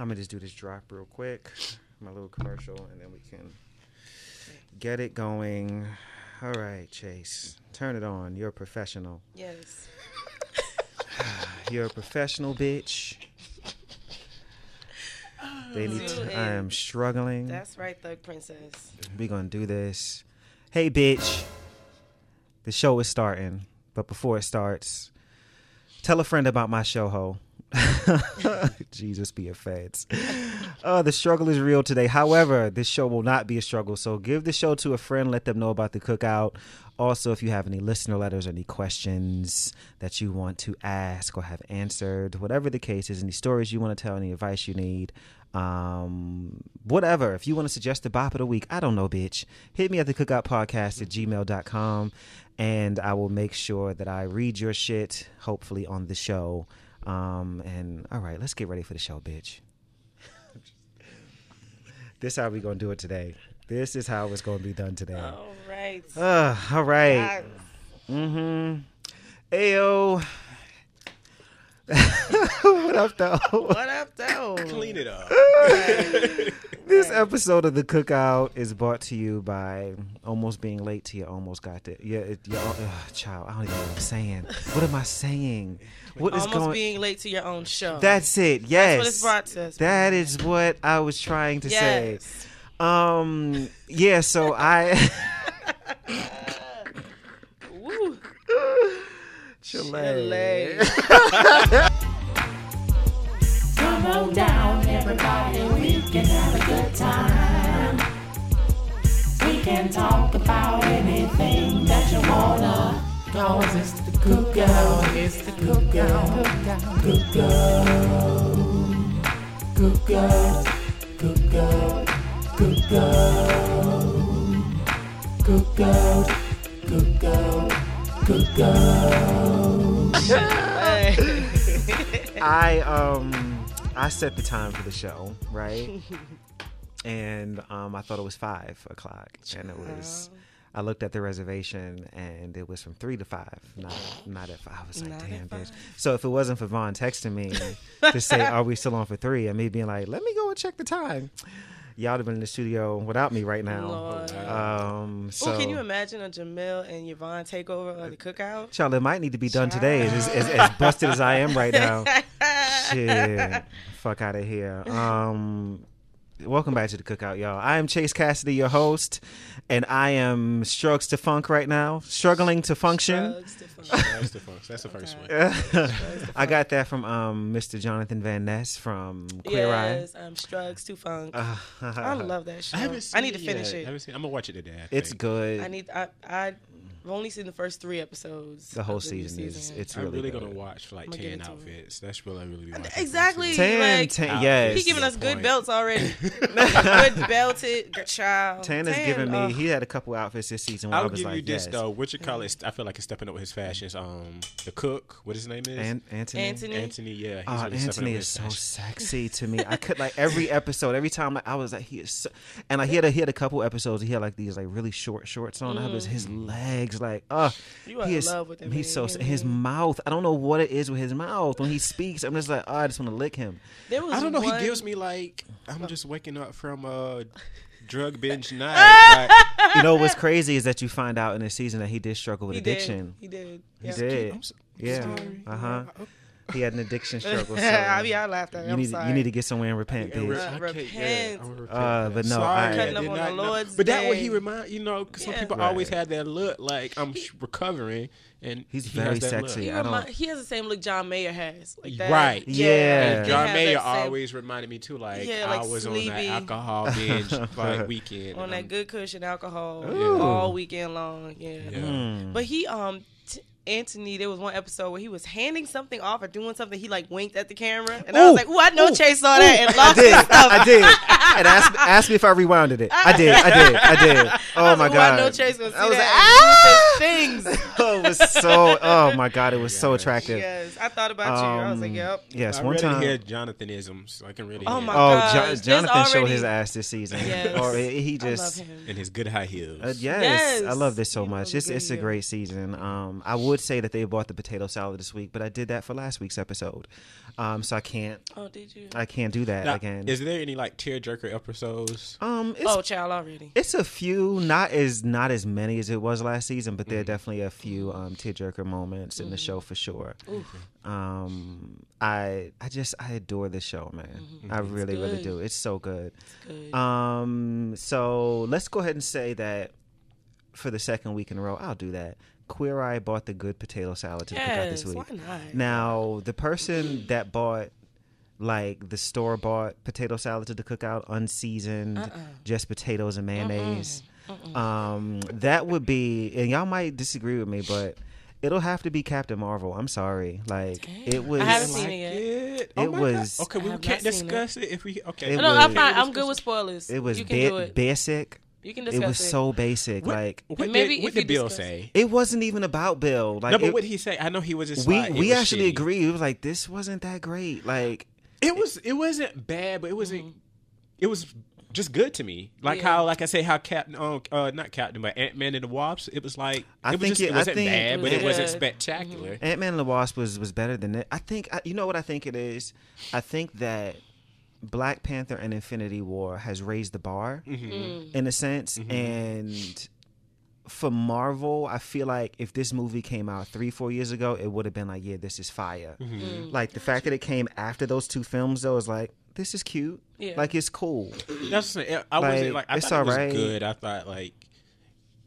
I'm gonna just do this drop real quick, my little commercial, and then we can get it going. All right, Chase, turn it on. You're a professional. Yes. You're a professional bitch. They need to, I am struggling. That's right, Thug Princess. we gonna do this. Hey, bitch. The show is starting, but before it starts, tell a friend about my show, ho. Jesus be a feds. Uh, the struggle is real today. However, this show will not be a struggle. So give the show to a friend. Let them know about the cookout. Also, if you have any listener letters or any questions that you want to ask or have answered, whatever the case is, any stories you want to tell, any advice you need, um, whatever. If you want to suggest a bop of the week, I don't know, bitch. Hit me at the cookout podcast at gmail.com and I will make sure that I read your shit, hopefully on the show. Um, and all right, let's get ready for the show, bitch. this how we gonna do it today. This is how it's gonna be done today. All right. Uh, all right. Guys, Mm-hmm. Ayo. What up, though? What up, though? Clean it up. This episode of the Cookout is brought to you by almost being late to your almost got it. Yeah, it, your, uh, child. I don't even know what I'm saying. What am I saying? What is Almost going? being late to your own show. That's it. Yes. what it's brought to us. That is what I was trying to say. Um. Yeah. So I. Woo. Chile. Come on down, everybody, we can have a good time. We can talk about anything that you wanna. Cause it's the cookout, it's the cookout, cookout, cookout, cookout, cookout, cookout, cookout, cookout. I um I set the time for the show, right? and um I thought it was five o'clock, and it was. I looked at the reservation, and it was from three to five, not not at five. I was like, Not damn, bitch. So if it wasn't for Vaughn texting me to say, "Are we still on for three? and me being like, "Let me go and check the time," y'all have been in the studio without me right now. Lord. Um, so oh, can you imagine a Jamil and Yvonne takeover of the cookout? Child, it might need to be done today. As, as, as busted as I am right now. Shit. Fuck out of here. Um, welcome back to the cookout, y'all. I am Chase Kassidy, your host, and I am struggles to funk right now, struggling to function. Drugs to fun. That's the first. That's the first one. I got that from um, Mr. Jonathan Van Ness from Queer yes, um, Strugs to Funk. I love that show. I haven't seen I need to finish yet. I it. haven't seen. I'm gonna watch it today. I it's good. I need. I. I. I've only seen the first three episodes. the whole of new season is it's I'm really, really good. gonna watch for like I'ma ten outfits. That's what I really be watching. Exactly. Tan, like, tan, Outfits. yes. He giving us Your good point. belts already. good belted good child. Tan is giving me. uh, he had a couple outfits this season. Where I I'll was give like, you this yes. though. What you call it? I feel like he's stepping up with his fashions. Um, the cook. What his name is? An- Anthony. Anthony. Anthony. Yeah. He's Oh, really Anthony is so fashion. sexy to me. I could like every episode, every time like, I was like, he is, so, and like he had a, he had a couple episodes. He had like these like really short shorts on. I was his legs like, uh. You he in is. love with him, he's so his mouth. I don't know what it is with his mouth when he speaks. I'm just like, oh, I just want to lick him. There was I don't know. One, He gives me like I'm just waking up from a drug binge night. Like, You know what's crazy is that you find out in this season that he did struggle with He addiction. Did. He did. He Yeah. did. I'm so- Yeah. Uh huh. He had an addiction struggle. So I mean, I laughed at him. you need sorry. you need to get somewhere and repent, bitch. Uh, I can't- repent. yeah, repent. Uh, but no, Sorry, I- I Cutting up did on not the know. But that what he remind you know, 'cause some Yeah. people always Right. had that look like I'm sh- recovering, and He's he very has that sexy. look. He, I don't- he has the same look John Mayer has. Like that. Right. Yeah. They John Mayer that same- always reminded me too, like, Yeah, I like was on that alcohol binge like weekend. on that I'm- good cushion alcohol Ooh. all weekend long. Yeah. Yeah. Mm. But he um t- Anthony, there was one episode where he was handing something off or doing something. He like winked at the camera, and I was like, "Ooh, I know Ooh. Chase saw that and I lost did. his stuff." I did. And ask, ask me if I rewinded it. I did. I did. I did. Oh I my like, "Ooh, god. I know Chase gonna I was that. like, and use his things. oh, it was so. Oh my god, it was so attractive. Yes, I thought about you. I was like, Um, "Yep." Yes, I one really time. hear Jonathanisms, so I can really Oh hear my it. Oh, Jo- there's Jonathan showed his ass this season. Yes. Or he he I love just. him. in his good high heels. Uh, yes, Yes. I love this so He much. It's it's a great season. Um, I would would say that they bought the potato salad this week, but I did that for last week's episode, um, so I can't Oh, did you? I can't do that Now, again. Is there any like tearjerker episodes? um, it's Oh, child, already. It's a few, not as not as many as it was last season, but Mm-hmm. there are definitely a few um, tearjerker moments in the show for sure. Um, I I just I adore this show, man. Mm-hmm. I really really do. It's so good. Good. Um, so let's go ahead and say that for the second week in a row, I'll do that. Queer Eye bought the good potato salad to cook out this yes, week. why not? Now, the person that bought like the store bought potato salad to the cookout, unseasoned, Uh-uh. just potatoes and mayonnaise. Um, that would be, and y'all might disagree with me, but it'll have to be Captain Marvel. I'm sorry, like it was. I haven't seen Like it yet. it? It my God. was- okay. We can't not seen it. discuss it. if we okay. It no, was- I'm fine. I'm good with spoilers. It was you can ba- do it. basic. You can It discuss was so basic. What, like what Maybe did, what did Bill discuss- say? it wasn't even about Bill. Like no, but it- what did he say? I know he was just we like, we actually shitty. agreed. It was like this wasn't that great. Like It was it wasn't bad, but it wasn't. It was just good to me. Like Mm-hmm. Yeah. how, like I say, how Captain, um, uh, not Captain, but Ant Man and the Wasp. It was like I it was think just, it, it wasn't think- bad, but It it was wasn't spectacular. Ant Man and the Wasp was was better than it. I think I, you know what I think it is. I think that Black Panther and Infinity War has raised the bar Mm-hmm. in a sense, and for Marvel, I feel like if this movie came out three four years ago, it would have been like, yeah, this is fire. Mm-hmm. Like the fact that it came after those two films, though, is like this is cute. Yeah. Like it's cool. That's what I'm. I Like, wasn't like I it's thought it was alright. good. I thought like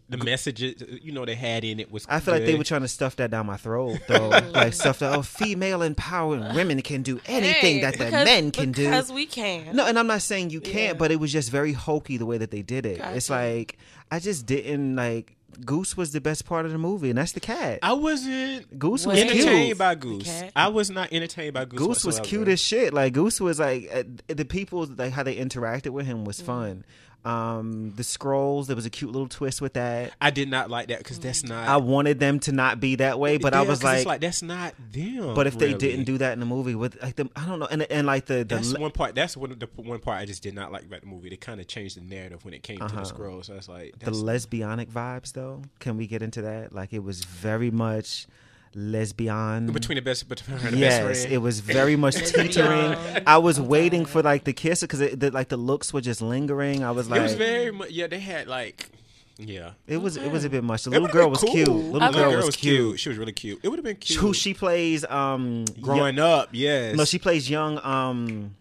the messages you know they had in it was. I feel like they were trying to stuff that down my throat, though. like stuff that oh, female empowerment, women can do anything Hey, that the men can do. Because we can. No, and I'm not saying you can't, Yeah. but it was just very hokey the way that they did it. It's like I just didn't like Goose was the best part of the movie, and that's the cat. I wasn't Goose was entertained cute. by Goose. I was not entertained by Goose. Goose was cute as shit. Like Goose was like uh, the people like how they interacted with him was fun. Um, the scrolls, there was a cute little twist with that. I did not like that because that's not. I wanted them to not be that way, but I Yeah, was 'cause it's like, that's not them. but if they didn't do that in the movie with like the I don't know, and and like the the That's le- one part. That's one of the one part I just did not like about the movie. They kind of changed the narrative when it came to Uh-huh. the scrolls. So I was like, the lesbianic vibes though. Can we get into that? Like it was very much lesbian. between the best, between her and the yes, best friend. it was very much teetering. I was waiting for like the kiss because the, like the looks were just lingering. I was like, it was very much. Yeah, they had like, yeah. it was it was a bit much. The little girl was cool. cute. Little little girl was cute. She was really cute. It would have been cute. Who she plays? Um, growing up? Yes. No, she plays young um,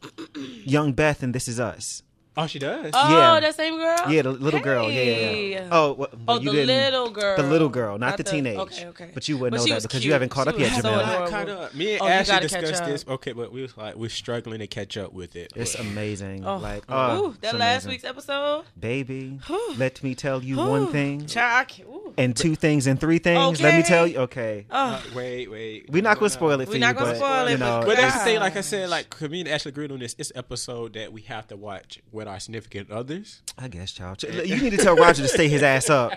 young Beth, and This Is Us. Oh, she does. Oh, Yeah. that same girl. Yeah, the little girl. Yeah, yeah, Oh, what, Oh, you the didn't- little girl. The little girl, not, the, teenage. Okay, okay. But you wouldn't But know that because cute. you haven't caught She up yet, was so Jamel. adorable. I kind of. Me and Oh, Ashley discussed this. Okay, but we was like we're struggling to catch up with it. It's but- amazing. Oh, like, ooh, oh, that last amazing. week's episode. baby. let me tell you one thing, Child, I can't- ooh. and two things, and three things. Let me tell you. Okay, Oh, Uh, wait, wait. we're not gonna spoil it for We're not gonna spoil it, but But that's the thing. Like I said, like me and Ashley agreed on this. It's episode that we have to watch with our significant others. I guess, child. You need to tell Roger to stay his ass up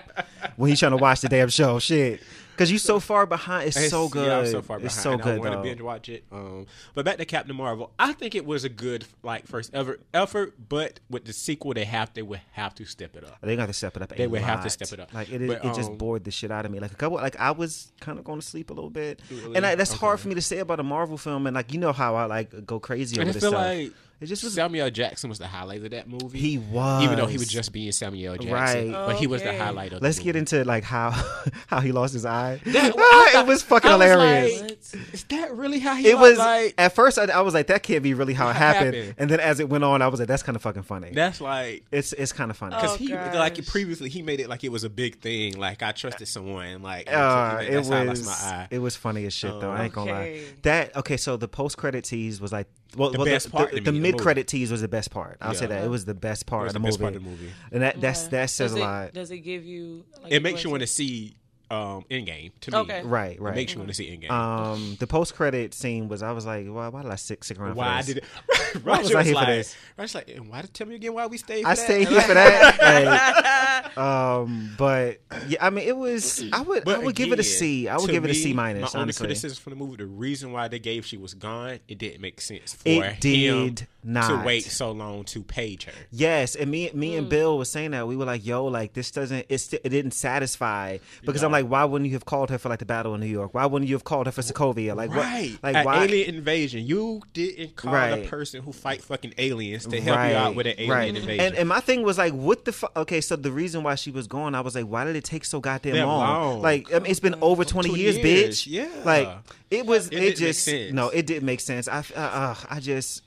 when he's trying to watch the damn show. Shit, because you so far behind. It's, so good. Yeah, I'm so far behind. It's so and good I want to binge watch it. Um, but back to Captain Marvel, I think it was a good like first ever effort. But with the sequel, they have they would have to step it up. They got to step it up. They would have to step it up. Like it, is, But, it just um, bored the shit out of me. Like a couple, like I was kind of going to sleep a little bit, Really? and I, that's hard for me to say about a Marvel film. And like you know how I like go crazy over this stuff. like it just was Samuel Jackson was the highlight of that movie. He was, even though he was just being Samuel Jackson, Right. but he was the highlight of. Let's the get into like how how he lost his eye. That- Ah, it was fucking I was hilarious. like, Is that really how he? it was like. at first. I, I was like, that can't be really how it happened. happened? And then as it went on, I was like, that's kind of fucking funny. That's like it's it's kind of funny. because Oh, he gosh. like previously he made it like it was a big thing. Like I trusted someone. Like Uh, it that's how I was lost my eye. it was funny as shit though. I ain't gonna lie. That okay. So the post credit tease was like well, The well, best part The, to the me, the mid credit tease was the best part. I'll say that it was the best part It was of the the best part of the movie. And that that's Okay. that says does a it, lot. Does it give you? Like, It makes you want to to. see um Endgame to me. Okay. Right, It right. makes you want to see Endgame. Um, the post credit scene was I was like, why, why did I stick, stick around? why for this? did it? Why was Roger I was here for like, this? Roger's like, and why? Tell me again why we stayed. I that? stayed here for that. Like, um, but yeah, I mean, it was. I would. I But would give it a again, C. I would give it a C minus. My only honestly. criticism for the movie, the reason why they gave she was gone, it didn't make sense for It him did to wait so long to page her. Yes, and me, me Mm. and Bill was saying that we were like, "Yo, like this doesn't, it, st- it didn't satisfy." Because I'm like, why wouldn't you have called her for like the Battle of New York? Why wouldn't you have called her for Sokovia? Like, right. what? Like, At why? alien invasion. You didn't call Right. the person who fight fucking aliens to help you out with an alien right. invasion. And, and my thing was like, what the fuck? Okay, so the reason why she was gone, I was like, why did it take so goddamn long? long. Like, I mean, it's been over twenty 20 years, years, bitch. yeah. Like, it was. It It, didn't make just sense. no, it didn't make sense. I, uh, uh, I just.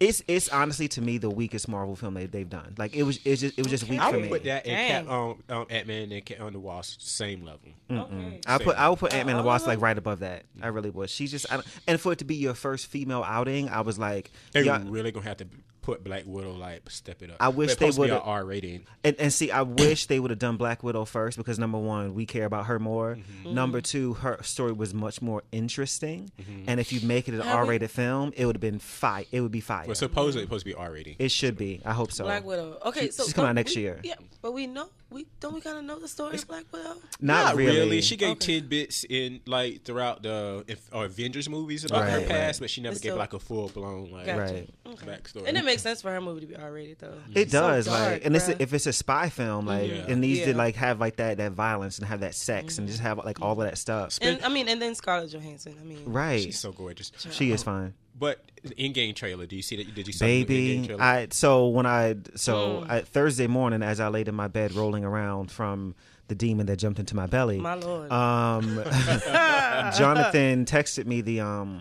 It's it's honestly to me the weakest Marvel film they, they've done. Like it was it just it was just weak I for would me. put that in Dang. Cap, um, um, Ant Man and Cat on the Wasp same level. Okay. I put I would put Ant Man and the Wasp like right above that. I really would. She just I don't, and for it to be your first female outing, I was like, They yeah, really gonna have to put Black Widow like step it up. I wish they supposed be would've- a R rating. And, and see, I wish they would have done Black Widow first because number one, we care about her more. Mm-hmm. Number two, her story was much more interesting. Mm-hmm. And if you make it an R-rated film, it would have been fire. It would be fire. But supposedly it's supposed to be R rating. it should be. I hope so. Black Widow. Okay, She- so she's coming out next we- year. Yeah, but we know we don't we kind of know the story of Black Widow. Not, really. She gave Okay. tidbits in like throughout the if, or Avengers movies about her past, right. but she never It's gave still- like a full blown like Gotcha. Right. Okay. backstory. And it makes sense for her movie to be R rated though. It So does, dark, like, and it's bruh. if it's a spy film, like, Yeah. it needs to like have like that that violence and have that sex and mm-hmm. just have like all of that stuff. and I mean, and then Scarlett Johansson. I mean, Right. She's so gorgeous. She is fine. But Endgame trailer, do you see that? Did you see the Endgame baby trailer? i so when i so Mm. I, thursday morning as i laid in my bed rolling around from the demon that jumped into my belly my lord. um jonathan texted me the um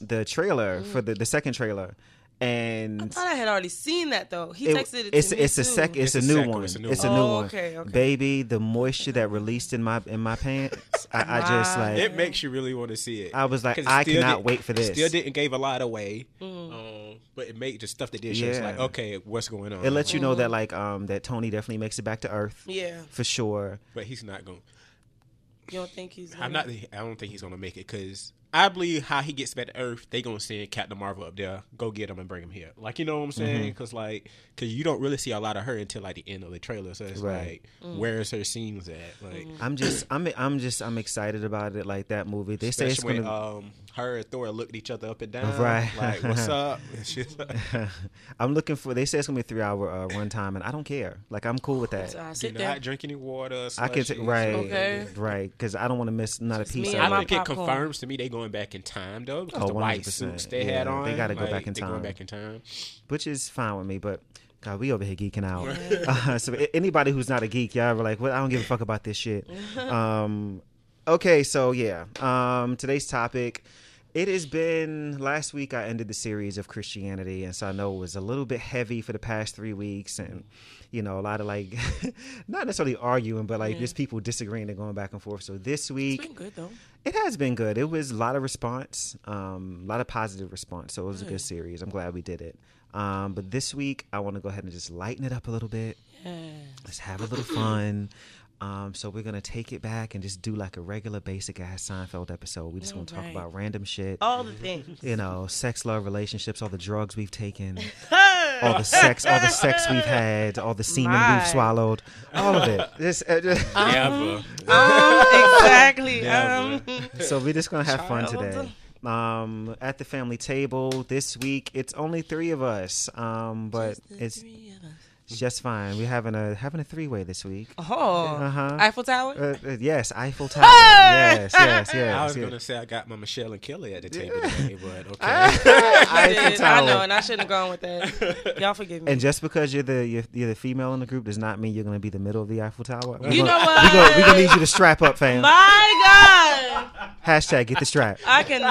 the trailer for the the second trailer I and thought I had already seen that though. He it- texted it it's me it's a too. sec it's, It's a a new one it's a new it's a one. new Oh, one okay, okay. baby the moisture that released in my in my pants i, I just like it makes you really want to see it. I was like, I cannot didn't- wait for this. Still didn't give a lot away, Mm. um, but it made the stuff that did show. It's like okay, what's going on? it lets you know that like um that tony definitely makes it back to earth Yeah, for sure but he's not going. you don't think he's? I'm not. I don't think he's gonna make it because I believe how he gets back to Earth, they gonna send Captain Marvel up there, go get him and bring him here. Like you know what I'm Mm-hmm. saying? Because like, because you don't really see a lot of her until like the end of the trailer. So it's Right. like, where's her scenes at? Like, I'm just I'm I'm just I'm excited about it like that movie. They say it's when gonna um her and Thor look at each other up and down. Right. Like, what's up? Like, I'm looking for they say it's gonna be three hour uh, run time and I don't care. Like I'm cool with that. So I do sit there. not drink any water. I can take right Okay. right because I don't want to miss not a piece me of and I it. my think it popcorn. confirms to me they going back in time though because Oh, the white suits they had on. they gotta go like, back in time. going back in time. which is fine with me. But God, we over here geeking out. Uh, so anybody who's not a geek, y'all were like, "Well, I don't give a fuck about this shit." um, okay, so yeah, um, today's topic. It has been last week. I ended the series of Christianity, and so I know it was a little bit heavy for the past three weeks, and you know, a lot of like, not necessarily arguing, but like Yeah. just people disagreeing and going back and forth. So this It's week, been good though. it has been good. It was a lot of response, um, a lot of positive response. So it was a Good. good series. I'm glad we did it. Um, but this week, I want to go ahead and just lighten it up a little bit. Yeah. Let's have a little fun. Um, so we're gonna take it back and just do like a regular basic ass Seinfeld episode. We just want to talk about random shit. All the things. You know, sex, love, relationships, all the drugs we've taken, all the sex, all the sex we've had, all the semen My. we've swallowed, all of it. Just, uh, just- Never. Um, exactly. Um, so we're just gonna have fun today. Um, at the family table this week, it's only three of us. Um, but just the it's three of us. It's just fine. We're having a having a three way this week. Oh, Uh-huh. Eiffel Tower. Uh, uh, yes, Eiffel Tower. yes, yes, yes. I was yes. gonna say I got my Michelle and Kelly at the table today, but okay. I, Eiffel did. I know, and I shouldn't have gone with that. Y'all forgive me. And just because you're the you're, you're the female in the group does not mean you're going to be the middle of the Eiffel Tower. We're You gonna, know what? We're gonna, we gonna need you to strap up, fam. My God, Hashtag get the strap. I cannot.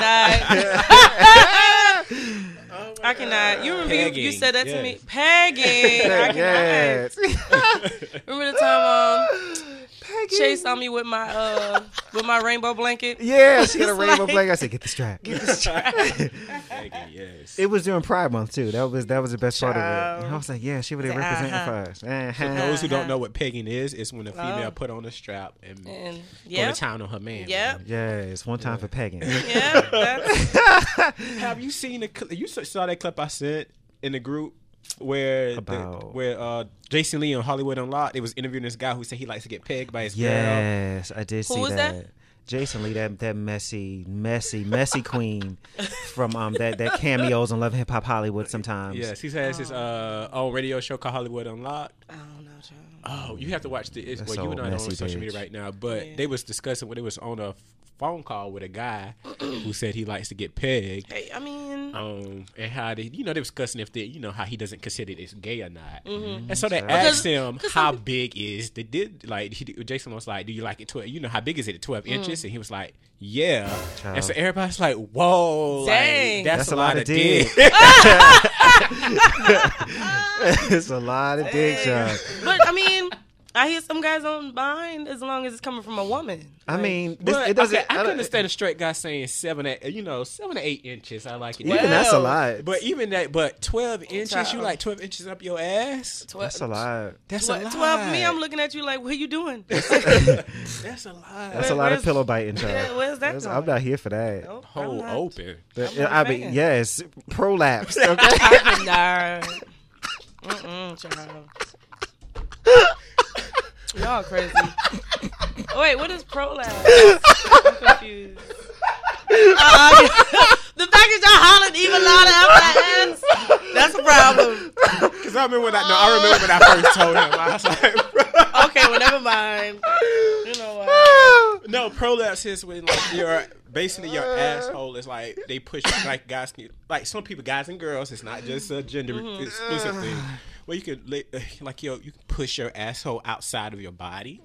I cannot. You remember you, you said that to me, yes. pegging. I cannot. Remember the time um, Chase on me with my uh with my rainbow blanket. Yeah, she had a rainbow like- blanket. I said, "Get the strap." Get the Peggy, yes. It was during Pride Month too. That was that was the best part of it. And I was like, "Yeah, she would have Uh-huh. representing for us." Uh-huh. Those who don't know what pegging is, it's when a female Oh. put on a strap and And go yeah, to town on her man. Yep. Yes, one time for pegging. yeah. Have you seen the? cl- You saw that clip I sent in the group where the, where uh, Jason Lee on Hollywood Unlocked. They was interviewing this guy who said he likes to get pegged by his girl. Yes, I did Who see was that. that? Jason Lee, that that messy, messy, messy queen from um that that cameos on Love Hip Hop Hollywood sometimes. Yes, he has his uh own radio show called Hollywood Unlocked. I don't know. Oh, you have to watch the. It's, That's well, you so and I are on messy, social media right now, but Yeah. they was discussing when they was on a phone call with a guy who said he likes to get pegged. Hey, I mean, Um, and how they, you know, they was discussing if they, you know, how he doesn't consider this gay or not. Mm-hmm. And so they Because- asked him how big is they did like he, Jason was like, do you like it twelve? You know, how big is it at twelve Mm. inches? And he was like, yeah. And so everybody's like, whoa, Dang. like, that's, That's a lot, of dick. dick. it's a lot of dick, child. but I mean, I hear some guys don't mind as long as it's coming from a woman. I Like, mean, this, But, it doesn't. okay, I, don't- can understand a straight guy saying seven, eight, you know, seven to eight inches. I like it. Even that's a lot. But even that, but twelve inches, you like twelve inches up your ass? tw- that's a lot. That's a lot. Twelve. Me, I'm looking at you like, what are you doing? That's a lot. That's a lot of pillow biting, child. Yeah, where's that going? I'm not here for that. Nope, Hole open. But, I'm not a I mean, fan. yes, prolapse. Okay. I'm not. Mm-mm, child. Y'all crazy. Oh, wait, what is prolapse? I'm confused. Uh, the fact that y'all hollered even louder after I asked, that's a problem. Because I remember when I, no, I remember when I first told him. I was like, Okay, well, never mind. You know what? no, prolapse is when like your basically your asshole is like they push like guys can- like some people guys and girls. It's not just a gender Mm-hmm. exclusive thing. Where you can li- uh, like yo you can push your asshole outside of your body.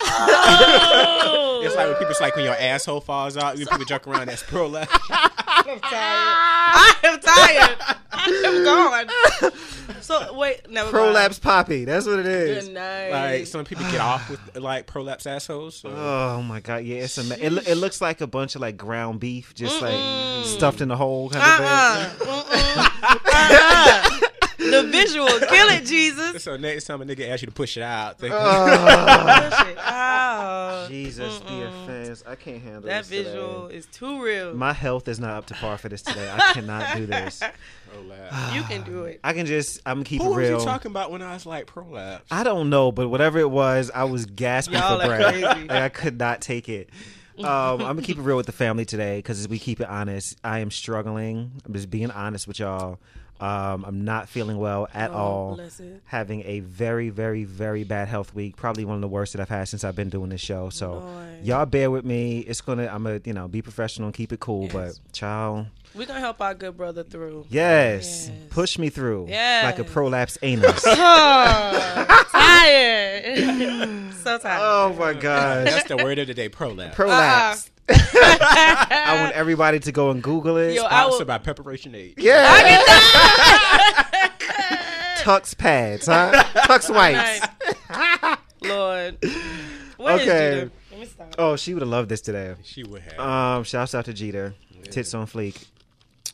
Oh, It's like when people it's like when your asshole falls out. When people joke around that's prolapse. I'm tired. I am tired. I am gone. So, wait, never mind. prolapse poppy. That's what it Good night. Like some people get off with like prolapse assholes. So. Oh my god, yeah, it's a. It, it looks like a bunch of like ground beef, just like stuffed in the hole kind of Uh-uh. thing. Mm-mm. Uh-uh. The visual. Kill it, Jesus. So next time a nigga asks you to push it out, think, Push it out. Jesus, the offense. I can't handle That this today. visual is too real. My health is not up to par for this today. I cannot do this. prolapse. you can do it. I can just. I'm gonna keep Who it was you real. talking about when I was like prolapse? I don't know, but whatever it was, I was gasping Y'all for breath. crazy. Like, I could not take it. Um, I'm gonna keep it real with the family today because we keep it honest. I am struggling. I'm just being honest with y'all. Um, I'm not feeling well at Oh, all. bless it. Having a very, very, very bad health week. Probably one of the worst that I've had since I've been doing this show. So Lord. y'all bear with me. It's gonna. I'm gonna, you know, be professional and keep it cool. Yes. But child, We're going to help our good brother through. yes, Yes. push me through Yes. like a prolapse anus. Oh, tired. so tired. oh my god. That's the word of the day, prolapse. prolapse. I want everybody to go and Google it. Yo, I will, by Preparation H. yeah. Tucks pads, huh? Tucks wipes. Nice. Lord. What is Okay. Judah? Let me stop. Oh, she would have loved this today. She would have. Um, shouts out to Jeter. Tits on fleek.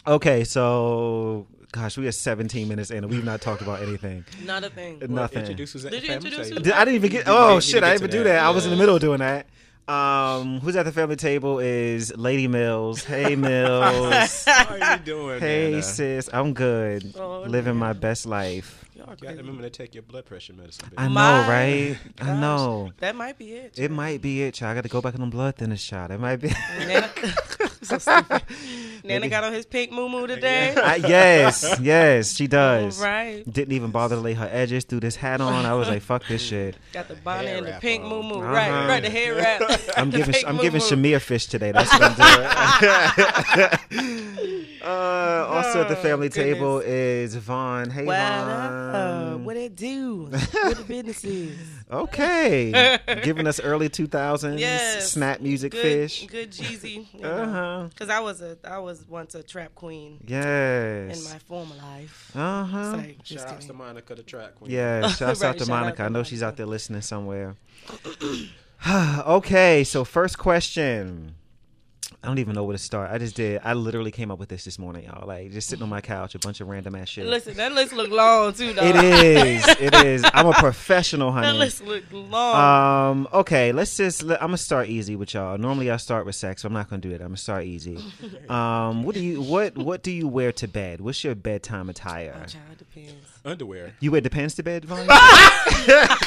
Okay, so gosh, we are 17 minutes in and we've not talked about anything. Not a thing. Nothing. Introduce us Did you introduce table. us? Did- I didn't even get. Oh shit! I didn't even do that. that. I was in the middle of doing that. Um, who's at the family table is Lady Mills. Hey Mills. How are you doing? hey Nana? sis, I'm good. Oh, Living my best life. Y'all You got to crazy. remember to take your blood pressure medicine. I baby. know, My right? I know. That might be it. It might be it, child. I got to go back on the blood thinner shot. It might be. Nana, so stupid. Nana got on his pink moo moo today. I, yes, yes, she does. Right. Didn't even bother to lay her edges, threw this hat on. I was like, fuck this shit. Got the bonnet Hair and the pink on. moo moo. Uh-huh. Right, right. The hair wrap. I'm giving pink I'm giving moo-moo. Shamir fish today. That's what I'm doing. Uh, also at the Oh, family goodness. table is Vaughn. Hey What Vaughn. up? What it do? what the business is? Okay, giving us early 2000s Yes. snap music Good, fish. good Jeezy. Uh huh. Because I was a, I was once a trap queen in Yes. my former life. Uh huh. like, just Shout out to. Monica, the track queen. Yeah, shouts Right, out to shout out Monica. to I know she's out there listening somewhere. okay, so first question. I don't even know where to start. I just did. I literally came up with this this morning, y'all. Like just sitting on my couch, a bunch of random ass shit. Listen, that list look long too, dog. It is. It is. I'm a professional, honey. That honey. list look long. Um. Okay. Let's just. Let, I'm gonna start easy with y'all. Normally I start with sex, but I'm not gonna do it. I'm gonna start easy. Um. What do you what What do you wear to bed? What's your bedtime attire? Oh, child, depends. Underwear. You wear depends to bed, Vaughn?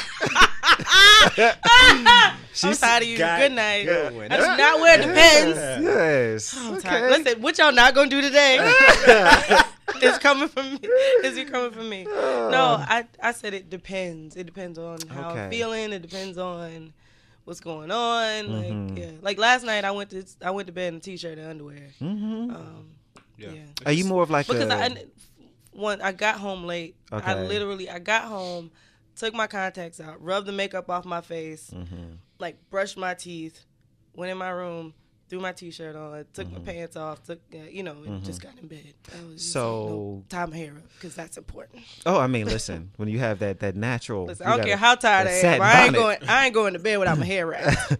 I'm She's tired of you. Good night. going. I do not wear depends. yes. I'm okay. Listen, what y'all not gonna do today? it's coming from me. Is it coming from me? No, I I said it depends. It depends on how Okay. I'm feeling. It depends on what's going on. Mhm. Like yeah, like last night I went to I went to bed in a t-shirt and underwear. hmm Um, Yeah. Yeah. Are you more of like because a, I one I got home late. Okay. I literally I got home, took my contacts out, rubbed the makeup off my face, Mhm. like brushed my teeth, went in my room, threw my t-shirt on, took Mm-hmm. my pants off, took uh, you know, and just got in bed. I was just So- like, no, tie my hair up because that's important. Oh, I mean, listen, when you have that that natural, Listen, I don't gotta- care how tired I am. I ain't bonnet. going. I ain't going to bed without my hair wrapped.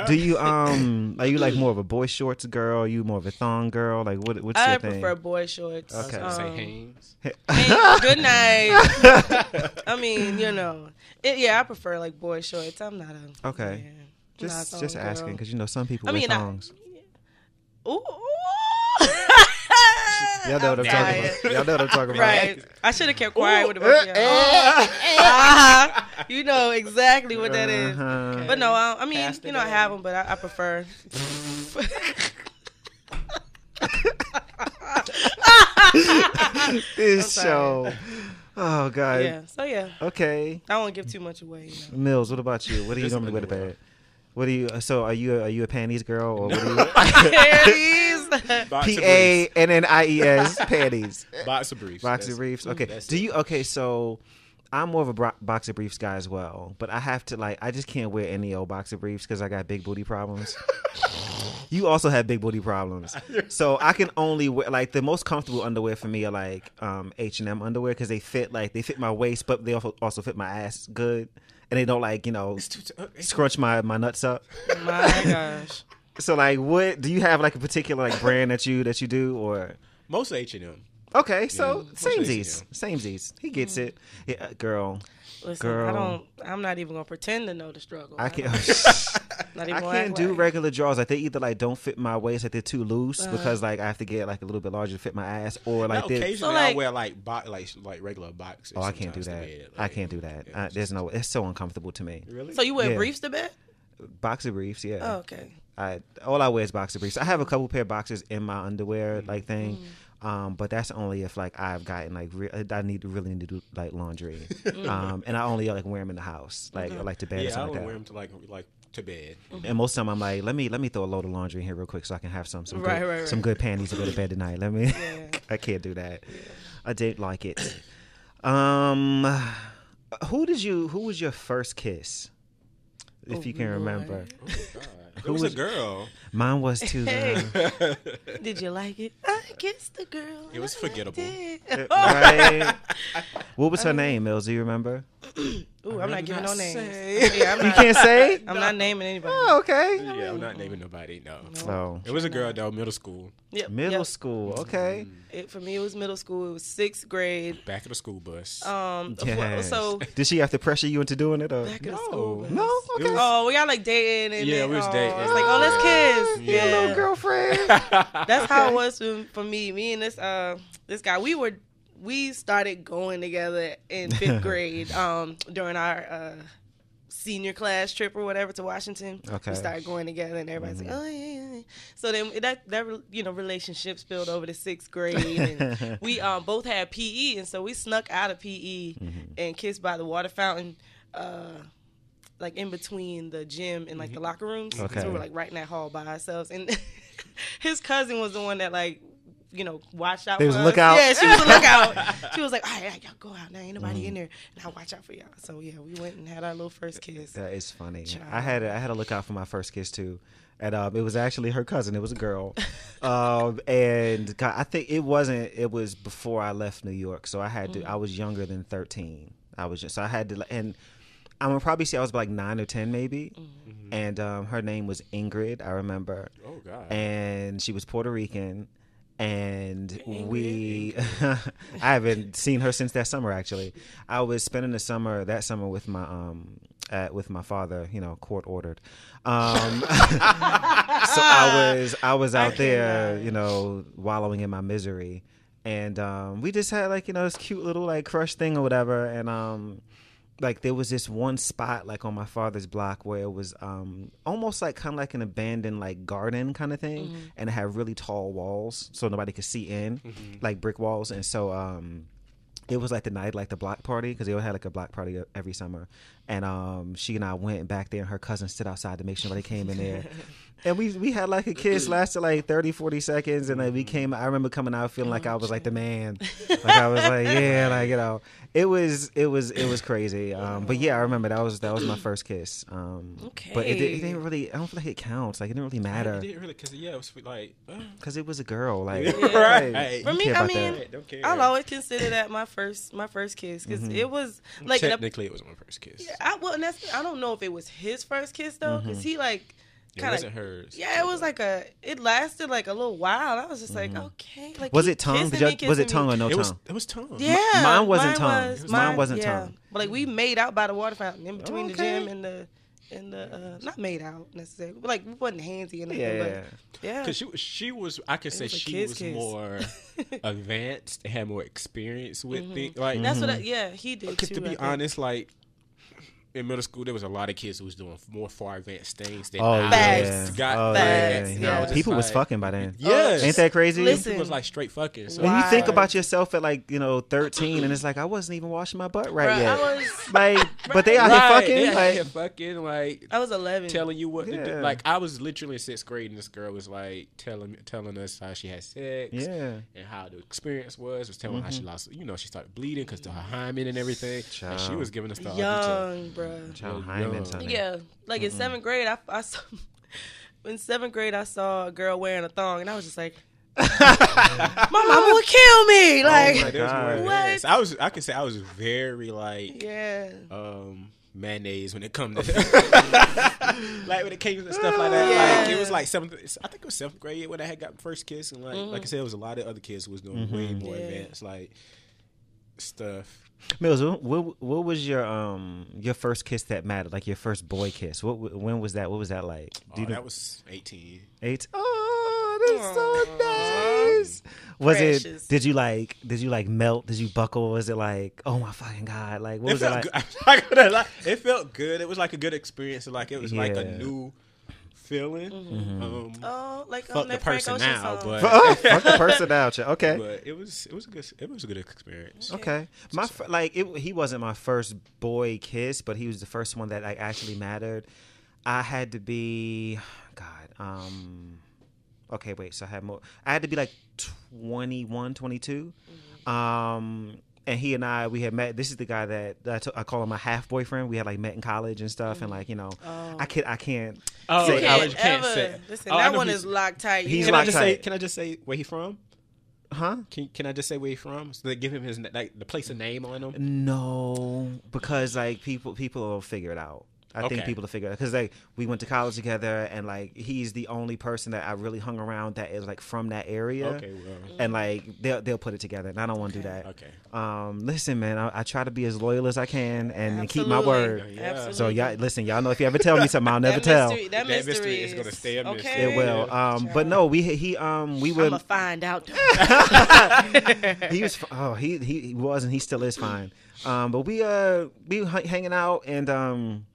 Do you um are you like more of a boy shorts girl? Are you more of a thong girl? Like what what's I your thing? I prefer boy shorts. Okay. I was Um, say Hanes. Hey, good night. I mean, you know, it, yeah, I prefer like boy shorts. I'm not a Okay. yeah, just not a just thong asking because you know some people I wear mean, I- Ooh. Y'all know what I'm talking about. Y'all know what I'm talking about. Right. I should have kept quiet with the both of y'all. Ah, you know exactly what that is. Uh-huh. But no, I, I mean, Pass you know, I have them, but I, I prefer. This show. Oh god. yeah. So yeah, Okay. I won't give too much away. You know. Mills, what about you? What are you Just normally wear to underwear. bed? What are you? So are you are you a panties girl or what are you? Panties. Boxer P A N N I E S panties. briefs. Boxer briefs. Boxer That's- briefs. Okay. that's Do you? Okay. So I'm more of a bro- boxer briefs guy as well, but I have to like I just can't wear any old boxer briefs because I got big booty problems. you also have big booty problems, so I can only wear like the most comfortable underwear for me are like um H and M underwear because they fit like they fit my waist, but they also also fit my ass good, and they don't like you know It's too- it's- scrunch my my nuts up. My gosh. So like, what do you have like a particular like brand that you that you do or? Most H and M. Okay, so Yeah, samesies, samesies. He gets it, yeah, uh, girl. Listen, Girl. I don't. I'm not even gonna pretend to know the struggle. I can't. Not even I can't do like- regular drawers. Like they either like don't fit my waist, like they're too loose Uh. because like I have to get like a little bit larger to fit my ass, or like Now, they. occasionally So, I wear like bo- like like regular boxers. Oh, I can't do that. to bed, I can't do that. I, there's no. It's so uncomfortable to me. Really? So you wear Yeah. briefs to bed? Boxer briefs, yeah. Oh, okay. I all I wear is boxer briefs. I have a couple pair of boxers in my underwear like thing, Mm. Um, but that's only if like I've gotten like re- I need to really need to do like laundry, um, and I only like wear them in the house, like or like to bed or yeah, I something would like wear them to like like to bed. And most of the time I'm like, let me let me throw a load of laundry in here real quick so I can have some some Right, good, right, right. some good panties to go to bed tonight. Let me. Yeah. I can't do that. I did like it. Um, who did you? Who was your first kiss? If Oh, you can Lord. remember, Oh God, it Who was, was- a girl. Mine was too. Hey. girl. Did you like it? I kissed the girl. It was forgettable. Uh, right? What was her um, name, Mills? Do you remember? Ooh, I'm not giving no not names. say. Yeah, I'm You can't say. I'm not naming anybody. Oh, okay. Yeah, I'm not naming nobody. No, Oh, it was a girl though. Middle school, Yep, middle yep. school. Mm-hmm. Okay. It, for me, it was middle school. It was sixth grade. back of the school bus. Um, Yes. so did she have to pressure you into doing it? Or? back of the No. school. No. Okay. was- Oh, we got like dating and Yeah, then, we was oh, dating. It's like, oh, let's kiss. Yeah, Yeah, little girlfriend. That's how it was for, for me. Me and this uh this guy, we were we started going together in fifth grade um during our uh senior class trip or whatever to Washington. Okay. Mm-hmm. We started going together and everybody's like, oh yeah, yeah, yeah. So then that that you know relationship spilled over to sixth grade and we um both had PE and so we snuck out of PE Mm-hmm. and kissed by the water fountain. Uh, like in between the gym and like the locker rooms. Mm-hmm. Okay. So we were like right in that hall by ourselves. And his cousin was the one that like, you know, watched out They for was us. lookout? Yeah, she was a lookout. she was like, all right, all right, y'all go out now. Ain't nobody Mm-hmm. in there. And I'll watch out for y'all. So yeah, we went and had our little first kiss. That is funny. Child. I had a, I had to look out for my first kiss too, and um, it was actually her cousin. It was a girl, um, and I think it wasn't. It was before I left New York, so I had to. I was younger than thirteen. I was just so I had to, and I'm gonna probably say I was like nine or ten maybe, and um, her name was Ingrid. I remember, oh God. and she was Puerto Rican. And we, I haven't seen her since that summer. Actually, I was spending the summer that summer with my um, at, with my father. You know, court ordered. Um, so I was I was out there, you know, wallowing in my misery, and um, we just had like you know this cute little like crush thing or whatever, and um, like there was this one spot like on my father's block where it was um almost like kind of like an abandoned like garden kind of thing and it had really tall walls so nobody could see in like brick walls and so um it was like the night like the block party because they all had like a block party every summer and um she and i went back there and her cousin stood outside to make sure nobody came in there and we we had like a kiss lasted like 30 40 seconds and then we came i remember coming out feeling like i was like the man like i was like yeah like you know it was it was it was crazy um but yeah i remember that was that was my first kiss um but it, did- it didn't really i don't feel like it counts like it didn't really It matter didn't really because yeah, it was like uh, because it was a girl like right. like, For me, I mean, that. don't care. I'll always consider that my first my first kiss because Mm-hmm. it was like the- technically it was my first kiss. I well, and that's, I don't know if it was his first kiss though, because Mm-hmm. he like It kind wasn't of hers. yeah, it was like a it lasted like a little while. I was just like, okay, like Mm-hmm. was it tongue Did y'all- was it tongue me. or no It was tongue it was tongue. Yeah, mine wasn't tongue. was- Mine wasn't yeah. tongue. But like we made out by the water fountain in between the gym and the and the uh, not made out necessarily, but like we wasn't handsy or nothing. yeah, but yeah. yeah. Because she was, she was, I could say was she kiss was kiss. more advanced, had more experience with it. Like, Mm-hmm. That's what I, yeah he did because too. to I be think. honest, like in middle school, there was a lot of kids who was doing more far advanced things than Oh I yeah, got. oh, Facts, yeah. yeah. No, Just people was fucking by then. Yes, Ain't that crazy? Listen. It was like straight fucking. So When you think Wow. about yourself at like you know thirteen, and it's like I wasn't even washing my butt right Bruh, yet. I was like, but they out Right, here fucking. they like, here fucking like I was eleven. telling you what to do. Like I was literally in sixth grade, and this girl was like telling telling us how she had sex, yeah, Mm-hmm. and how the experience was. Was telling how she lost, you know, she started bleeding because of her hymen and everything. And she was giving us the all detail. young, bruh. Child Yeah, Hymen's young. honey. Yeah, like in seventh grade, I, I saw in seventh grade I saw a girl wearing a thong, and I was just like, "My mama would kill me!" Like, my Like, there was God. What? advanced. I was, I can say, I was very like yeah, um mayonnaise when it comes to like when it came to stuff like that. Like it was like seventh. I think it was seventh grade when I had got my first kiss, and like like I said, it was a lot of other kids who was doing way more Yeah. advanced like stuff. Mills, what, what what was your um your first kiss that mattered? Like your first boy kiss? What when was that? What was that like? Do Oh, you know? that was eighteen. Eight. Oh, that's so nice. Was Precious. it? Did you like? Did you like melt? Did you buckle? Was it like? Oh my fucking god! Like what It was it felt like? good. I'm not gonna lie. It felt good. It was like a good experience. Like it was like a new feeling. Um, oh, like fuck on the that person now, but oh, fuck the person out. yeah. Okay. but it was it was a good it was a good experience. Okay, my fir- like it, he wasn't my first boy kiss, but he was the first one that like actually mattered. I had to be, God, um, okay, wait. So I had more. I had to be like 21, 22. Um, and he and I, we had met. This is the guy that, that I, t- I call him my half boyfriend. We had like met in college and stuff, and like you know, I oh. can I can't. Oh, say You I can't was- can't ever say- listen. Oh, that one is locked tight. he's Can I locked just say? tight. Can I just say where he from? Huh? Can Can I just say where he from? So they give him his like the place a name on him. No, because like people people will figure it out. I think people will figure it out because like we went to college together, and like he's the only person that I really hung around that is like from that area. Okay, well, And like they'll they'll put it together, and I don't want to do that. okay. Um, listen, man, I, I try to be as loyal as I can and, keep my word. Yeah. Absolutely. So y'all listen, y'all know if you ever tell me something, I'll never that tell. Mystery, that, That mystery, mystery is gonna stay a mystery. Okay. It will. Um, but no, we he um we I'm would find out. he was oh he, he he was and he still is fine um but we uh we were h- hanging out and um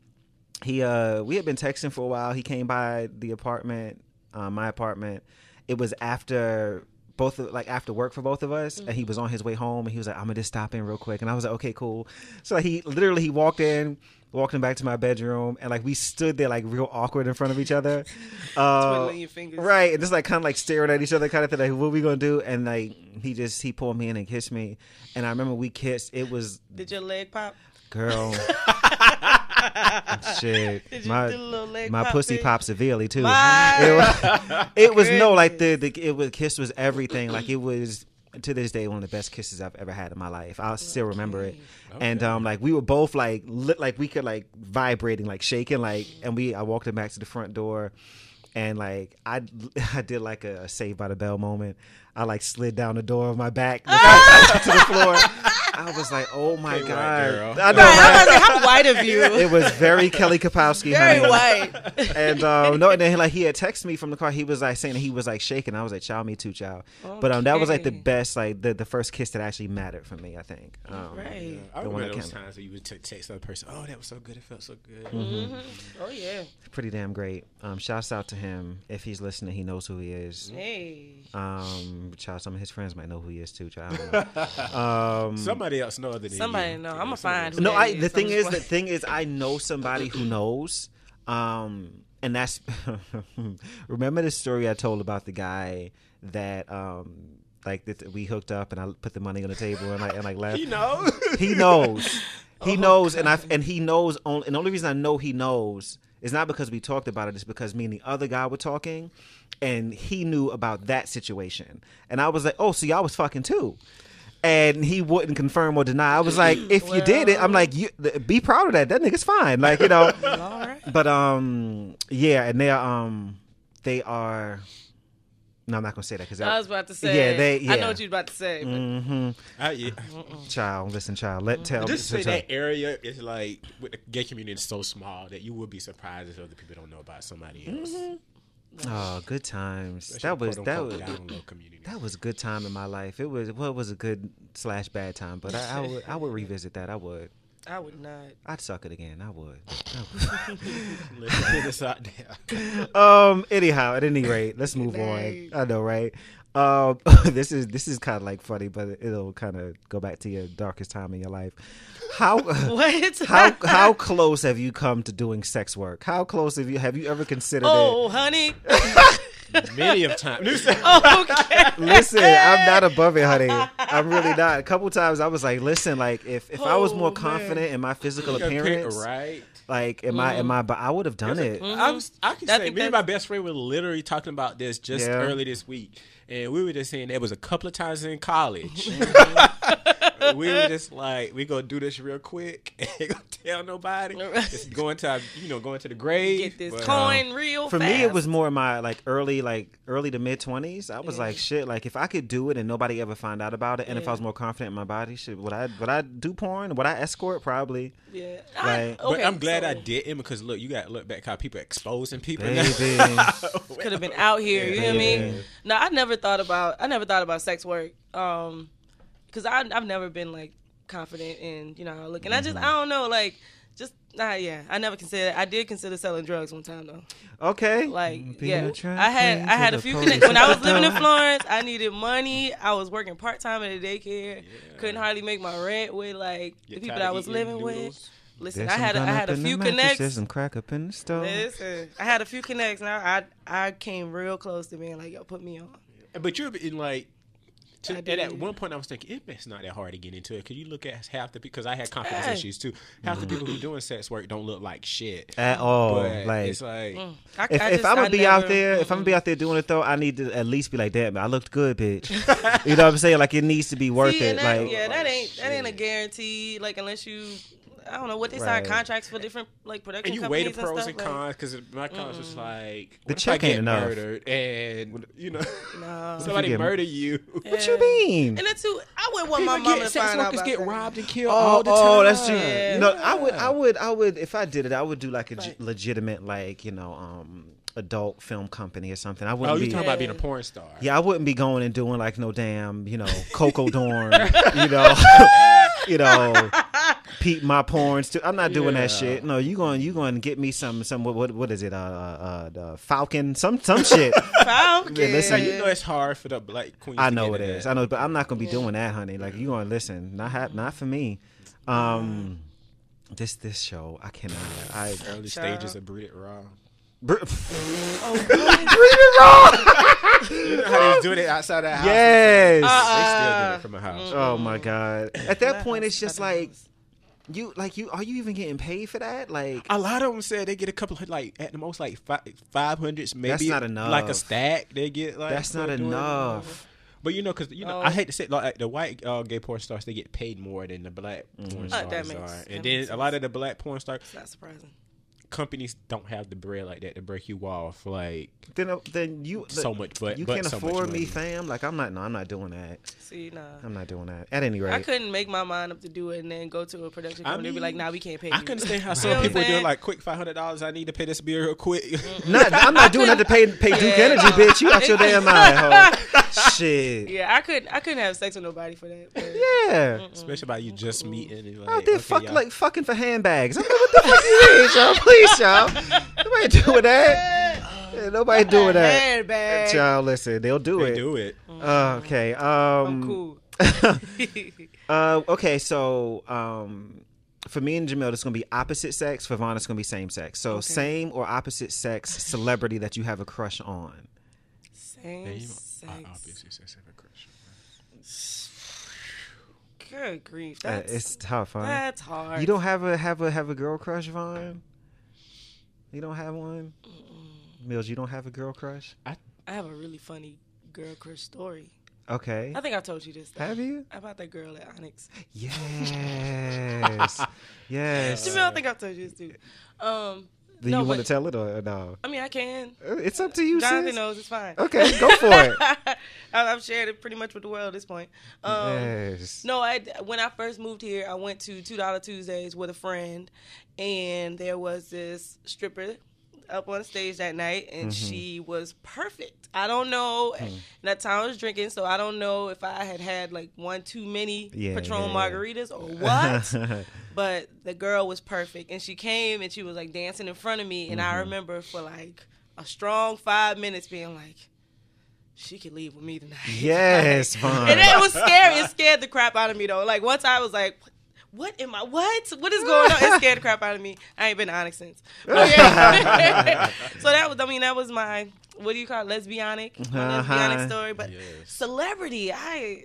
he uh we had been texting for a while. He came by the apartment uh, my apartment. It was after both of, like after work for both of us and he was on his way home and he was like i'm gonna just stop in real quick. And i was like okay cool. So he literally he walked in walked him back to my bedroom and like we stood there like real awkward in front of each other. Uh, your fingers. right and just like kind of like staring at each other kind of thing like what we gonna do? And like he just he pulled me in and kissed me. And i remember we kissed. It was Did your leg pop? girl shit my do a little leg my pop pussy popped severely too My- it was, it was no like the, the it was kiss was everything like it was to this day one of the best kisses I've ever had in my life. I still remember it. And um like we were both like lit like we could like vibrating like shaking like and we I walked him back to the front door and like I I did like a, Saved by the Bell moment. I like slid down the door of my back to the floor. I was like, oh my Hey, white god, girl. I know. Right, right? I was like, how white of you? It was very Kelly Kapowski, Very honey. white. And um, no, and then like he had texted me from the car. He was like saying he was like shaking. I was like, "Child, me too, child." But um, that was like the best, like the, the first kiss that actually mattered for me. I think. Um, Right. I The one remember that those came- times where you would t- text the other person, "Oh, that was so good. It felt so good." Mm-hmm. Oh yeah. Pretty damn great. Um, shouts out to him. If he's listening, he knows who he is. Hey. Um, child, some of his friends might know who he is too. Child. I don't know. um, Somebody else know other than Somebody you. know. I'ma find who no, that I. is. The thing is, the thing is, I know somebody who knows. Um, and that's remember the story I told about the guy that um like that we hooked up and I put the money on the table and like and like left. You know, He knows. He Oh, knows, and I and he knows. On, and the only reason I know he knows is not because we talked about it. It's because me and the other guy were talking, and he knew about that situation. And I was like, "Oh, so y'all was fucking too." And he wouldn't confirm or deny. I was like, "If you did it, I'm like, you be proud of that. That nigga's fine." Like you know. All right. but um, yeah, and they are um, they are. No, I'm not gonna say that because I was about to say. Yeah, they- I know what you was about to say. But hmm I, yeah. Child, listen, child. Let tell. Just say tell- that area is like with the gay community is so small that you would be surprised if other people don't know about somebody else. Oh, good times. Especially That was that was down low community. that was a good time in my life. It was well, it was a good slash bad time, but I, I would I would revisit that. I would. I would not. I'd suck it again. I would. Let's get this out there. um. Anyhow, at any rate, let's move on. I know, right? Um. this is this is kind of like funny, but it'll kind of go back to your darkest time in your life. How What? how how close have you come to doing sex work? How close have you have you ever considered Oh, honey. Many of times. Oh, okay. Listen, I'm not above it, honey. I'm really not. A couple times I was like, listen, like if if I was Oh, more man. confident in my physical You pick- appearance, right? like in I in my, but I would have done it. I was, I can I say, me and my best friend were literally talking about this just Yeah. early this week, and we were just saying there was a couple of times in college. Mm-hmm. we were just like, we gonna do this real quick, ain't gonna tell nobody. Just going to, you know, going to the grave. Get this but, coin real For fast. me, it was more in my like early, like early to mid twenties. I was like, shit. Like if I could do it and nobody ever find out about it, and if I was more confident in my body, shit, would I would I do porn? Would I escort? Probably. Yeah. Like- But I'm glad so I didn't because look, you got to look back how people exposing people. Baby. Could have been out here. You know what I mean? No, I never thought about. I never thought about sex work. Um, because I I've never been like confident in you know how I look, and I just mm-hmm. I don't know like. Just nah, yeah. I never considered. I did consider selling drugs one time though. Okay. Like, mm, Being yeah, I had I had a few police. connections when I was living in Florence. I needed money. I was working part time at a daycare. Couldn't hardly make my rent with like Get the people I was living noodles? with. Listen, There's I had a, I had a few mattress, connects. There's some crack up in the stove. Listen, I had a few connects. Now I I came real close to being like, yo, put me on. But you're in like. To, I and at one point, I was thinking it's not that hard to get into it. Cause you look at half the because I had confidence Hey. issues too. Half the people who doing sex work don't look like shit. At all. but like it's like Mm. I, if, I if just- I'm gonna I be out never- there, if I'm gonna be out there doing it though, I need to at least be like, damn, I looked good, bitch. you know what I'm saying? Like it needs to be worth See, it. that, Like yeah, that Oh, ain't that ain't a guarantee. Like unless you, I don't know what they sign Right. contracts for different like production and you weigh the pros and and cons because my cons was like The what check I ain't get enough. murdered and you know No. somebody get- murder you. what you mean? And then too, I wouldn't want my People mama get to sex find out workers about get that. robbed and killed Oh, all the time. oh, time. that's true. Yeah. No, I would, I would, I would. If I did it, I would do like a Right. legitimate, like you know, um, adult film company or something. I Oh, wouldn't you be. talking about being a porn star? yeah, I wouldn't be going and doing like no damn, you know, Coco Dorn, you know, you know, Pete my porns too. I'm not doing that shit. No, you going, you going to get me some, some what, what, what is it? Uh, uh, uh the Falcon, some, some shit. Falcon. Yeah, listen, Now, you know it's hard for the black queen. I to know get it that. I know, but I'm not gonna be doing that, honey. Like you gonna listen? Not ha- not for me. Um, this this show, I cannot. I Early Child. stages of Breed It Raw. Br- You know how they was doing it outside the house? yes. They still Uh-uh. do it from the house. oh my god. At that point, it's just like house. You like you. Are you even getting paid for that? Like A lot of them said they get a couple of like at the most like five five hundreds, maybe That's not enough. Like a stack, they get like that's not enough. But you know, because you know, Oh. I hate to say like the white uh, gay porn stars, they get paid more than the black porn Uh, that stars makes- are, that and then makes a lot of the black porn stars. It's not surprising. Companies don't have the bread like that to break you off. Like Then, uh, then you So much, but- you but can't so afford me, fam. Like I'm not. No, I'm not doing that. See, nah. I'm not doing that. At any rate, I couldn't make my mind up to do it and then go to a production I company and be like, mean, nah, we can't pay I you. can understand how You some people are doing like quick five hundred dollars. I need to pay this bill real quick. not, I'm not doing that to pay pay Duke Yeah. Energy, bitch. You out your damn mind, ho. Shit. Yeah, I couldn't. I couldn't have sex with nobody for that. but- Yeah. Especially about you just meeting. And like, Out there okay, fuck y'all- like fucking for handbags. I'm like, what the fuck you mean, y'all? Please, y'all. Nobody doing that. Yeah, nobody doing that. Handbag. Child, listen, they'll do they it. do it. Uh, okay. Um, I'm cool. Uh, okay, so um, for me and Jamil, it's gonna be opposite sex. For Vaughn, it's gonna be same sex. So same or opposite sex celebrity that you have a crush on. Same Name, sex. I obviously sex have a crush. Good grief. Uh, That's it's tough, huh? that's hard. You don't have a have a have a girl crush, Vaughn? You don't have one, Mills. You don't have a girl crush. I have a really funny girl crush story. Okay, I think I've told you this. Though. have you? About that girl at Onyx. Yes, yes. Jamil, I think I've told you this too. Um, Do no, you want to tell it or no? I mean, I can. It's up to you, Jonathan sis. knows it's fine. Okay, go for it. I- I've shared it pretty much with the world at this point. Um, yes. No, I when I first moved here, I went to Two Dollar Tuesdays with a friend, and there was this stripper up on stage that night, and Mm-hmm. she was perfect. I don't know. Mm. That time I was drinking, so I don't know if I had had like one too many Yeah, Patron yeah, margaritas or what. but the girl was perfect, and she came and she was like dancing in front of me, and Mm-hmm. I remember for like a strong five minutes being like. She could leave with me tonight. Yes, Vaughn. And it was scary. It scared the crap out of me though. Like once I was like, what am I? What? What is going on? It scared the crap out of me. I ain't been to Onyx since. But yeah. so that was. I mean, that was my. What do you call it? lesbianic? Uh-huh. lesbianic story. But Yes. celebrity, I.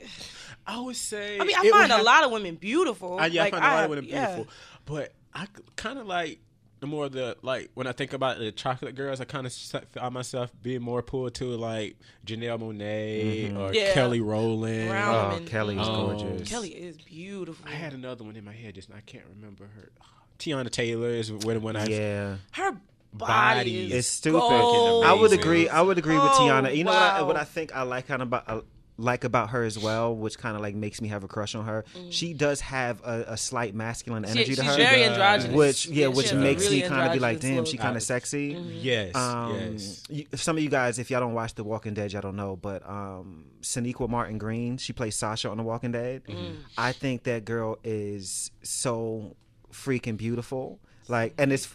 I would say. I mean, I find a have- lot of women beautiful. I, yeah, Like, I find a lot have- of women yeah. beautiful, but I kind of like the more the like when I think about the chocolate girls, I kind of find myself being more pulled to like Janelle Monáe or Yeah. Kelly Rowland. Oh, women. Kelly is Um, gorgeous. Kelly is beautiful. I had another one in my head, just I can't remember her. Teyana Taylor is when when I Yeah. her body, Body is stupid. gold. I would agree. I would agree with Oh, Teyana. You know what, I, what I think I like kind of about uh, like about her as well, which kind of like makes me have a crush on her. She does have a, a slight masculine Mm. She- energy she's to her, very androgynous. which yeah, which she has a makes really me kind of be like, damn, she kind of sexy. yes, Um, yes. you, some of you guys, if y'all don't watch The Walking Dead, y'all don't know, but um, Sonequa Martin Green, she plays Sasha on The Walking Dead. Mm. I think that girl is so freaking beautiful. Like, and it's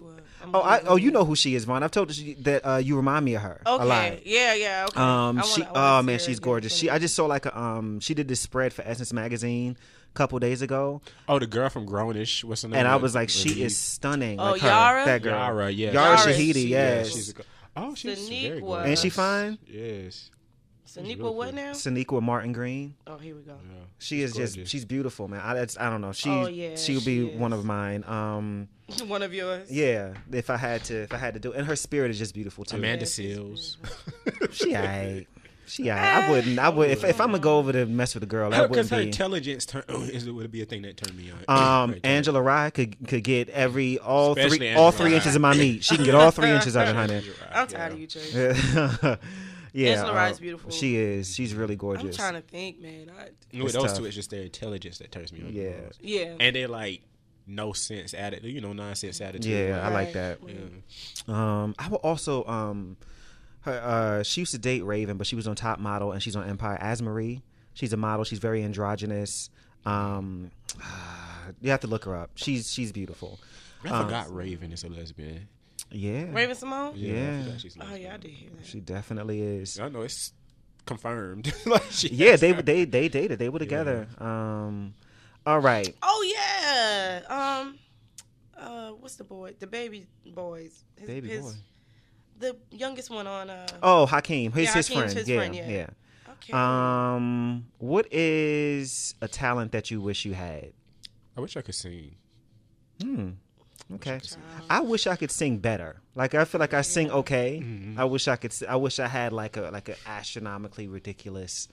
oh, I, oh, you know who she is, Vaughn. I've told you that uh, you remind me of her a lot. Okay. Yeah, yeah. Okay. Um, she, wanna- I wanna oh man, she's gorgeous. She, I just saw like a, um, she did this spread for Essence magazine a couple days ago, Oh, the girl from Grownish. What's her name? and I was like, she is stunning. Oh, like her, Yara? that girl, Yara. Yeah, Yara Yara, Shahidi. she- Yes, she's a girl. Oh, she's Saniqua. very good. ain't she fine? Yes. Saniqua, really what now? Sonequa Martin Green. Oh, here we go. Yeah. She is just she's beautiful, man. I that's, I don't know. She Oh, yeah, she'll be she one of mine. Um One of yours. yeah, if I had to if I had to do it. And her spirit is just beautiful too. Amanda Yes, yes, Seales. She aight. She aight. I wouldn't I would if if I'm gonna go over to mess with a girl, that Because wouldn't her be intelligence turn, is would be a thing that turned me on. um Angela Rye could could get every all Especially three Angela all three Rye. inches of my meat. She can get all three inches out of it, honey. I'm tired of you, Chase. Yeah. yeah. Angela Rye's uh, beautiful. She is. She's really gorgeous. I'm trying to think, man. I, With It's those tough. two, it's just their intelligence that turns me on. Yeah. yeah. and they're like no sense added, you know, nonsense attitude. yeah, I like that. Yeah. Um, I will also um, her uh, she used to date Raven, but she was on Top Model and she's on Empire as Marie. She's a model. She's very androgynous. Um, you have to look her up. She's she's beautiful. I Um, forgot Raven is a lesbian. Yeah, Raven-Symoné? Yeah, Yeah. forgot she's Oh, yeah, I did hear that. she definitely is. I know it's confirmed. like she Yeah, has they that. they they dated. They were together. Um, all right. Oh, yeah. Um, uh, what's the boy? The baby boys. His, Baby his, boy. The youngest one on. Uh, Oh, Hakeem. His Yeah, his Hakeem's friend. his yeah, friend, yeah. yeah. okay. Um, what is a talent that you wish you had? I wish I could sing. Hmm. Okay. I wish I could sing better. Like I feel like I sing okay. Mm-hmm. I wish I could. I wish I had like a like an astronomically ridiculous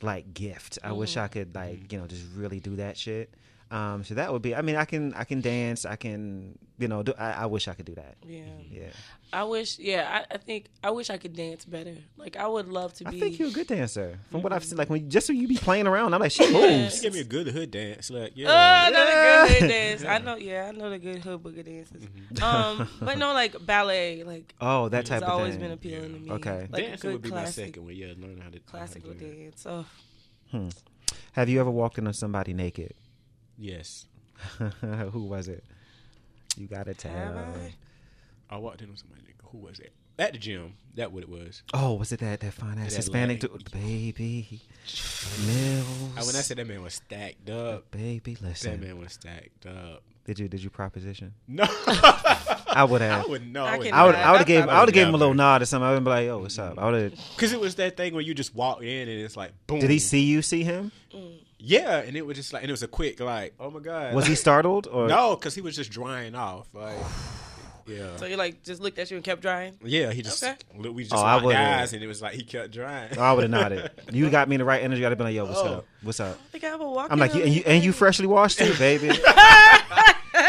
like gift. I wish Mm-hmm. I could like you know just really do that shit. Um, so that would be. I mean, I can I can dance. I can you know. Do, I, I wish I could do that. Yeah. Yeah. I wish. Yeah. I, I think I wish I could dance better. Like I would love to I think you're a good dancer. From what I've seen, like when just when you be playing around, I'm like she moves. She give me a good hood dance. Like, yeah. Uh, I know the Yeah. good hood dance. I know, yeah, I know the good hood booger dances. Um, but no, like ballet, like Oh, that type it's of always been appealing to me. Okay. like a Dancing good would be my classic, second one. Yeah, learn how to classical how to dance. Oh, Have you ever walked into somebody naked? Yes. Who was it? You gotta tell. have I? I walked in on somebody. Who was it? At the gym. That what it was. Oh, was it that that fine ass Hispanic leg. dude? Baby, Mills. I, when I said that man was stacked up, baby, listen. that man was stacked up. Did you did you proposition? No, I would have. I would know. I I would I would. I would have that's gave. I would have gave him a little nod or something. I would be like, "Yo, what's up?" I would have. Because it was that thing where you just walk in and it's like boom. Did he see you? See him? Mm. Yeah, and it was just like, and it was a quick like, oh my god. Was he startled or No, because he was just drying off. Like, yeah, so you like just looked at you and kept drying. yeah. He just Okay. we oh, just Oh, I would've- eyes, and it was like he kept drying. I would have nodded. You got me in the right energy. I'd have been like, "Yo, what's Oh. up? What's up?" I think I ever walked. I'm like, you, and you and you freshly washed too, baby.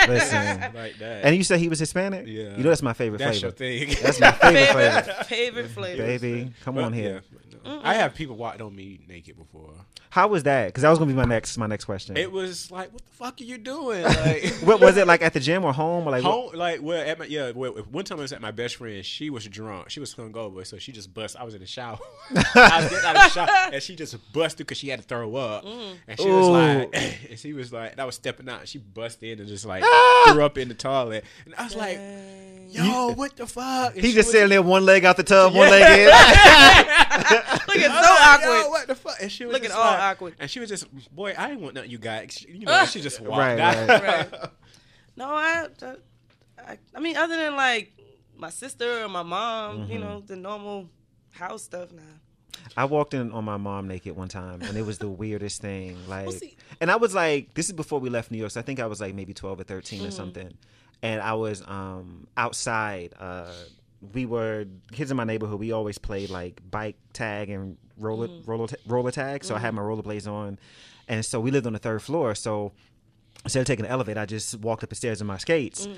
Listen, like that. and you said he was Hispanic. Yeah. You know that's my favorite That's flavor. your thing. That's my favorite flavor, favorite favorite flavor. baby. Come on here. Yeah, I have people walked on me naked before. How was that? Because that was gonna be my next my next question. It was like, what the fuck are you doing? Like, what was it like at the gym or home or like? what- home, like, well, at my, yeah, well, one time I was at my best friend. She was drunk. She was hungover, so she just bust. I was in the shower. I was getting out of the shower, and she just busted because she had to throw up. And she was like, and she was like, I was stepping out. And she busted in and just like Ah! threw up in the toilet. And I was like, Dang. yo, what the fuck? And He just was- sitting there, one leg out the tub, one leg in. Look at so like, awkward. Yo, what the fuck? And she was Look at all like- awkward. And she was just, boy, I didn't want nothing you got. You know, she just walked Right, out. right. Right. No, I, I, I mean, other than like my sister or my mom, you Mm-hmm. know, the normal house stuff. Nah. I walked in on my mom naked one time, and it was the weirdest thing. Like, see- and I was like, this is before we left New York, so I think I was like maybe twelve or 13 Mm-hmm. or something. And I was um outside. Uh, we were kids in my neighborhood. We always played like bike tag and roller Mm-hmm. roller ta- roller tag. So I had my rollerblades on, and so we lived on the third floor. So instead of taking the elevator, I just walked up the stairs in my skates, Mm.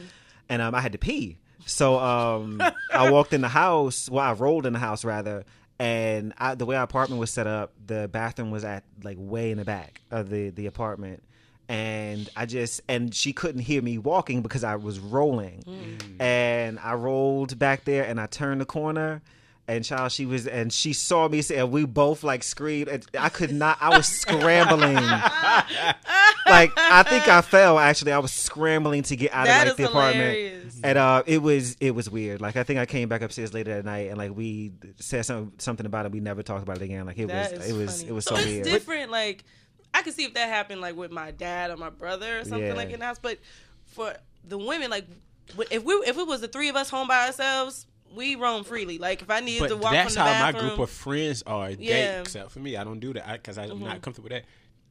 and um, I had to pee. So um, I walked in the house. Well, I rolled in the house rather, and I, the way our apartment was set up, the bathroom was at like way in the back of the the apartment. And I just and she couldn't hear me walking because I was rolling, and I rolled back there and I turned the corner, and child she was and she saw me and we both like screamed. And I could not. I was scrambling like I think I fell. Actually, I was scrambling to get out That of like the apartment, and uh, it was it was weird. Like I think I came back upstairs later that night, and like we said some, something about it. We never talked about it again. Like it That was it was funny. it was so, it's weird. different. Like I could see if that happened like with my dad or my brother or something Yeah. like in the house. But for the women, like if we if it was the three of us home by ourselves, we roam freely. Like if I needed to walk that's from the how my group of friends are. Yeah. Mm-hmm. except for me, I don't do that because I'm not comfortable with that.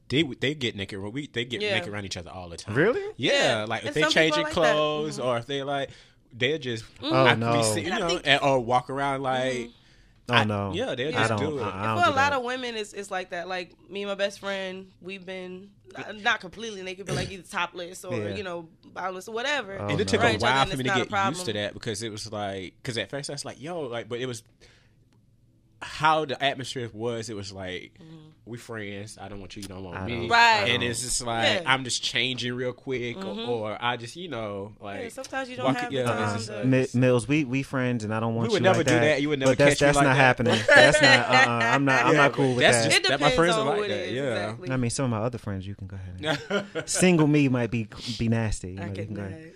They they get naked. We they get Yeah. naked around each other all the time. Really? Yeah. Yeah. Like if And they change their like that. clothes Mhm. or if they like they'll just Oh, I no. see, you know, think- and, or walk around like oh I- no, yeah, they'll I just don't. do it. I, I don't for a do lot that. of women, it's it's like that. Like me and my best friend, we've been not- not completely naked, but like either topless or Yeah. you know bottomless or whatever. Oh, and it no. took Right, a each while for me to get used to that because it was like because at first I was like yo like but it was how the atmosphere was it was like we friends I don't want you you don't want I me don't- Right. and it's just like Yeah. I'm just changing real quick or, or I just you know like Yeah, sometimes you don't walk- have yeah, the it's time just to. Mills, we we friends, and I don't want We would you never like do that. that. You would never But that's catch me that's like not that. happening. That's not. Uh, uh, I'm not. I'm not cool with that's that. just- It that my friends on are like it that, is, yeah. exactly. I mean, some of my other friends, you can go ahead. Single me might be be nasty. You I know, you can go ahead.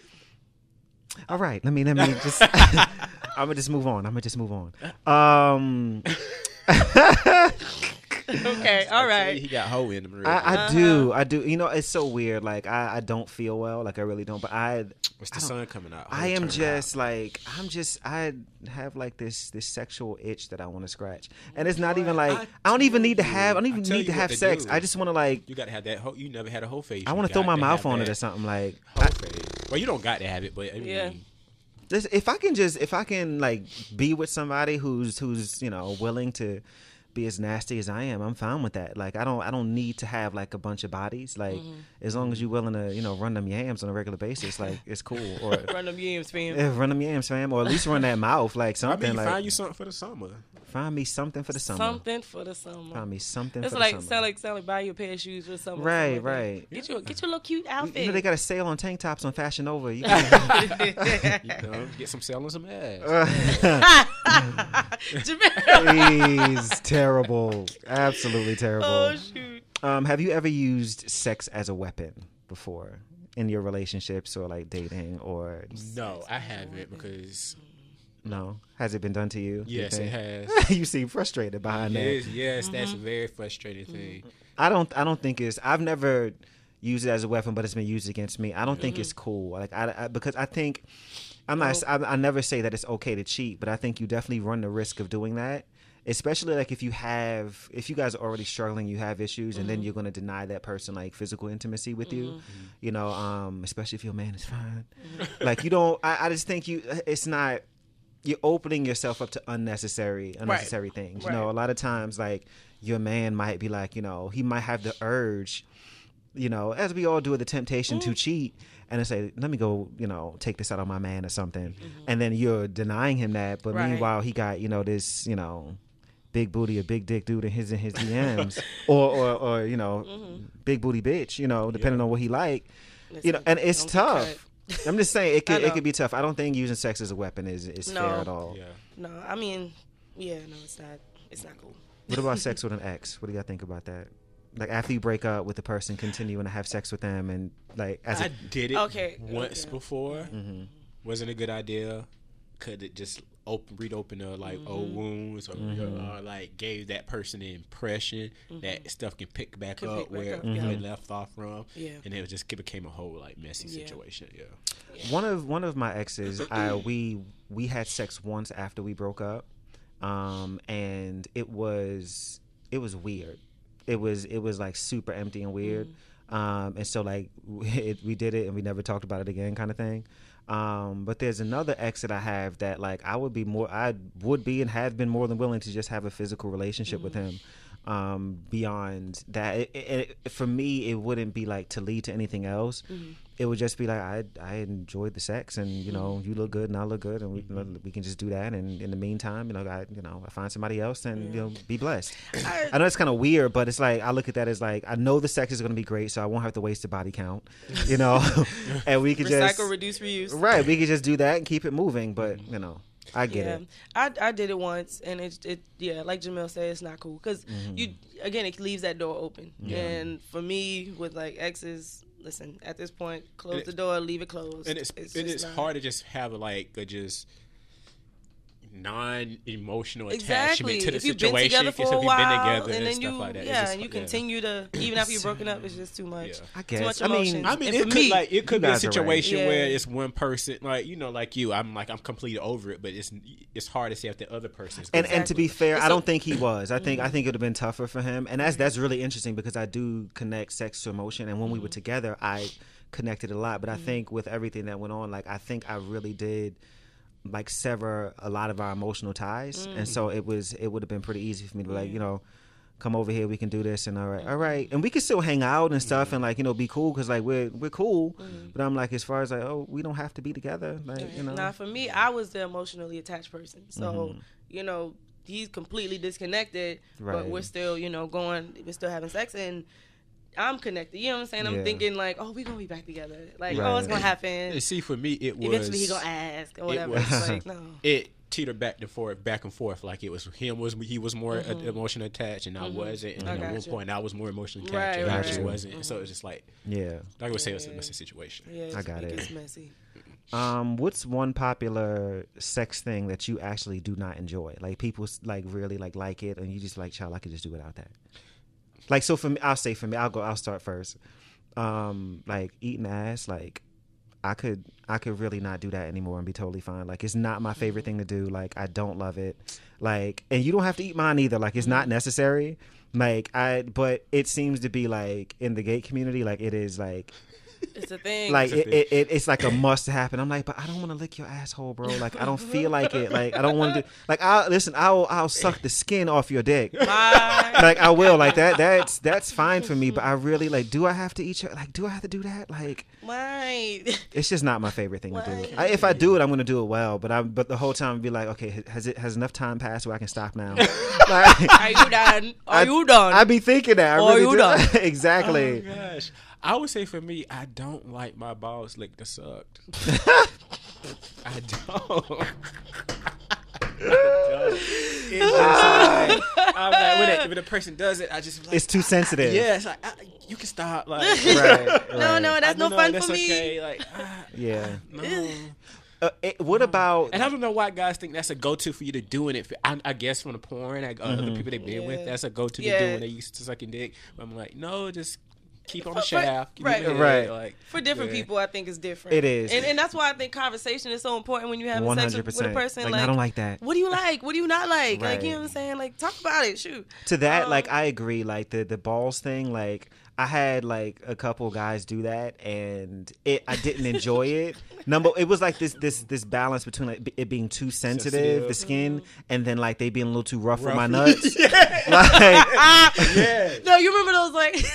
That. All right, let me let me just. I'm gonna just move on. I'm gonna just move on. Um, Okay, all right. he got hoe in him real I, quick. I do, I do. You know, it's so weird. Like I, I don't feel well. Like I really don't. But I, What's the I sun coming out I am Turn just like I'm just I have like this this sexual itch that I want to scratch, and it's not even like I I, don't even tell need to have I don't even need to have sex. do. I just want to like you got to have that hoe you never had a hoe face I want to throw my mouth have on it or something like. hoe I- face. Well you don't got to have it but I mean, Yeah. Listen, if I can just if I can like be with somebody who's who's you know willing to be as nasty as I am. I'm fine with that. Like I don't I don't need to have like a bunch of bodies. Like Mm-hmm. as long as you're willing to you know run them yams on a regular basis, like it's cool. Or Run them yams, fam. yeah, run them yams, fam, or at least run that mouth, like I something. mean, like find you something for the summer. find me something for the summer. Something for the summer. Find me something It's for like the summer. sound like sound like buy you a pair of shoes for the summer. Right, something like that. right. Get your get your little cute outfit. you know they got a sale on tank tops on Fashion Nova. You can, You know, get some selling some ass. Jamel. He's terrible, absolutely terrible. oh shoot. Um, have you ever used sex as a weapon before in your relationships or like dating or No, I haven't because no? Has it been done to you? you yes, it has. you seem frustrated behind that. Yes, yes, that's Mm-hmm. a very frustrating thing. I don't. I don't think it's. I've never used it as a weapon, but it's been used against me. I don't think Mm-hmm. it's cool. Like I, I because I think I'm not. Oh. I, I never say that it's okay to cheat, but I think you definitely run the risk of doing that. Especially like if you have, if you guys are already struggling, you have issues, and then mm-hmm. you're going to deny that person like physical intimacy with you. Mm-hmm. Mm-hmm. You know, um, especially if your man is fine. like you don't. I, I just think you. It's not you're opening yourself up to unnecessary unnecessary things. You know, a lot of times like your man might be like, you know, he might have the urge, you know, as we all do with the temptation to mm. cheat and to say, let me go, you know, take this out on my man or something. And then you're denying him that, but Right. meanwhile he got, you know, this, you know, big booty or big dick dude in his in his DMs or, or or you know, big booty bitch, you know, depending on what he like. you know, and it's tough. I'm just saying it could it could be tough. I don't think using sex as a weapon is is No. fair at all. Yeah. No, I mean, yeah, no, it's not. It's not cool. What about sex with an ex? What do y'all think about that? Like after you break up with the person, continuing to have sex with them, and like as I a, did it Okay, once okay. before. Mm-hmm. Wasn't a good idea. Could it just open, read open uh, like old Mm-hmm. wounds, or, Mm-hmm. or like gave that person the impression that stuff can pick back Can up pick back where up, where yeah. it left off from. Yeah. and it was just it became a whole like messy Yeah. situation. Yeah, one of one of my exes, I we we had sex once after we broke up, um, and it was it was weird. It was it was like super empty and weird, um, and so like it, we did it and we never talked about it again, kind of thing. Um, but there's another ex that I have that like I would be more I would be and have been more than willing to just have a physical relationship with him. Um, beyond that, it, it, it, for me, it wouldn't be like to lead to anything else. It would just be like I I enjoyed the sex, and you know you look good and I look good, and we we can just do that. And in the meantime, you know, I you know I find somebody else, and you know be blessed. I- I know it's kind of weird, but it's like I look at that as like I know the sex is going to be great, so I won't have to waste the body count, you know, and we could just Recycle, reduce, reuse. right, we could just do that and keep it moving. But you know, I get yeah, it. I I did it once, and it it yeah, like Jamel said, it's not cool because Mm-hmm. you again it leaves that door open. And for me, with like exes, listen, at this point, close the door, leave it closed. and it's and it's hard to just have like a just non-emotional Exactly. attachment to the if you've been situation together for a if you've while, been together and then stuff you like that. Yeah, just- and you yeah. continue to even after you're broken up, it's just too much. Yeah. I Too guess. much I mean. I mean, it could me- like it could be a guys are right. situation Yeah. where it's one person, like you know, like you. I'm like I'm completely over it, but it's it's hard to say if the other person's. and and to be fair, It's I a- don't think he was. I think I Mm-hmm. think it would have been tougher for him, and that's that's really interesting because I do connect sex to emotion, and when Mm-hmm. we were together, I connected a lot. But I think with everything that went on, like I think I really did like sever a lot of our emotional ties, Mm. and so it was it would have been pretty easy for me to like you know. Come over here, we can do this, and all right, all right, and we can still hang out and stuff, and like you know, be cool because like we're we're cool. Mm-hmm. But I'm like, as far as like, oh, we don't have to be together, like you know. Now, for me, I was the emotionally attached person. So, Mm-hmm. you know, he's completely disconnected, Right. but we're still, you know, going, we're still having sex, and I'm connected. You know what I'm saying? Yeah. I'm thinking like, oh, we're gonna be back together. Like, Right. oh, it's gonna happen. And happen. see, for me, it was Eventually, he gonna ask or whatever. was- like, no. it teetered back and forth, back and forth. Like it was him was he was more uh emotionally attached, and I wasn't. And Mm-hmm. I at one gotcha. point, I was more emotionally Right, attached, and right, I just right. wasn't. So it was just like yeah. I would say it was a messy situation. Yeah, I got it. It's messy. Um, what's one popular sex thing that you actually do not enjoy? Like people like really like like it, and you just like, child, I could just do without that. Like so for me, I'll say for me, I'll go. I'll start first. Um, like eating ass, like I could I could really not do that anymore and be totally fine. Like it's not my favorite thing to do. Like I don't love it. Like and you don't have to eat mine either. Like it's not necessary. Like I but it seems to be like in the gay community, like it is like It's a thing. Like It's it, it, it, it's like a must happen. I'm like, but I don't want to lick your asshole, bro. Like I don't feel like it. Like I don't want to. do Like I listen. I'll I'll suck the skin off your dick. My- Like I will. Like that. That's that's fine for me. But I really like. Do I have to eat your? Like do I have to do that? Like why? it's just not my favorite thing to do. I, if I do it, I'm gonna do it well. But I but the whole time I'd be like, okay, has it has enough time passed where I can stop now? like, Are you done? Are I- you done? I'd be thinking that. I Are really you do. done? exactly. Oh my gosh. I would say for me, I don't like my balls licked or sucked. I don't. It's just like, I'm like, when, a, when a person does it, I just like, It's too sensitive. Yeah, it's like I, you can stop. Like, Right, no, right. no, I that's no know fun that's for me. Like, ah, Yeah. no. Uh, it, what about? And I don't know why guys think that's a go-to for you to doing it. For, I, I guess from the porn, like, uh, Mm-hmm. other people they've been with, that's a go-to to do when they used to sucking dick. But I'm like, no, just keep on the For- shaft. keep right. it in, Right. Like, For different yeah. people, I think it's different. It is. and, and that's why I think conversation is so important when you have One sex with, with a person. Like, Like, I don't like that. What do you like? What do you not like? Like, you know what I'm saying? Like, talk about it. Shoot. To that, like Um, I agree. Like the the balls thing. Like I had like a couple guys do that, and it I didn't enjoy it. Number, it was like this this this balance between like it being too sensitive, Sensitive. the skin, and then like they being a little too rough, with Rough. my nuts. yeah. Like yeah. No, you remember those like?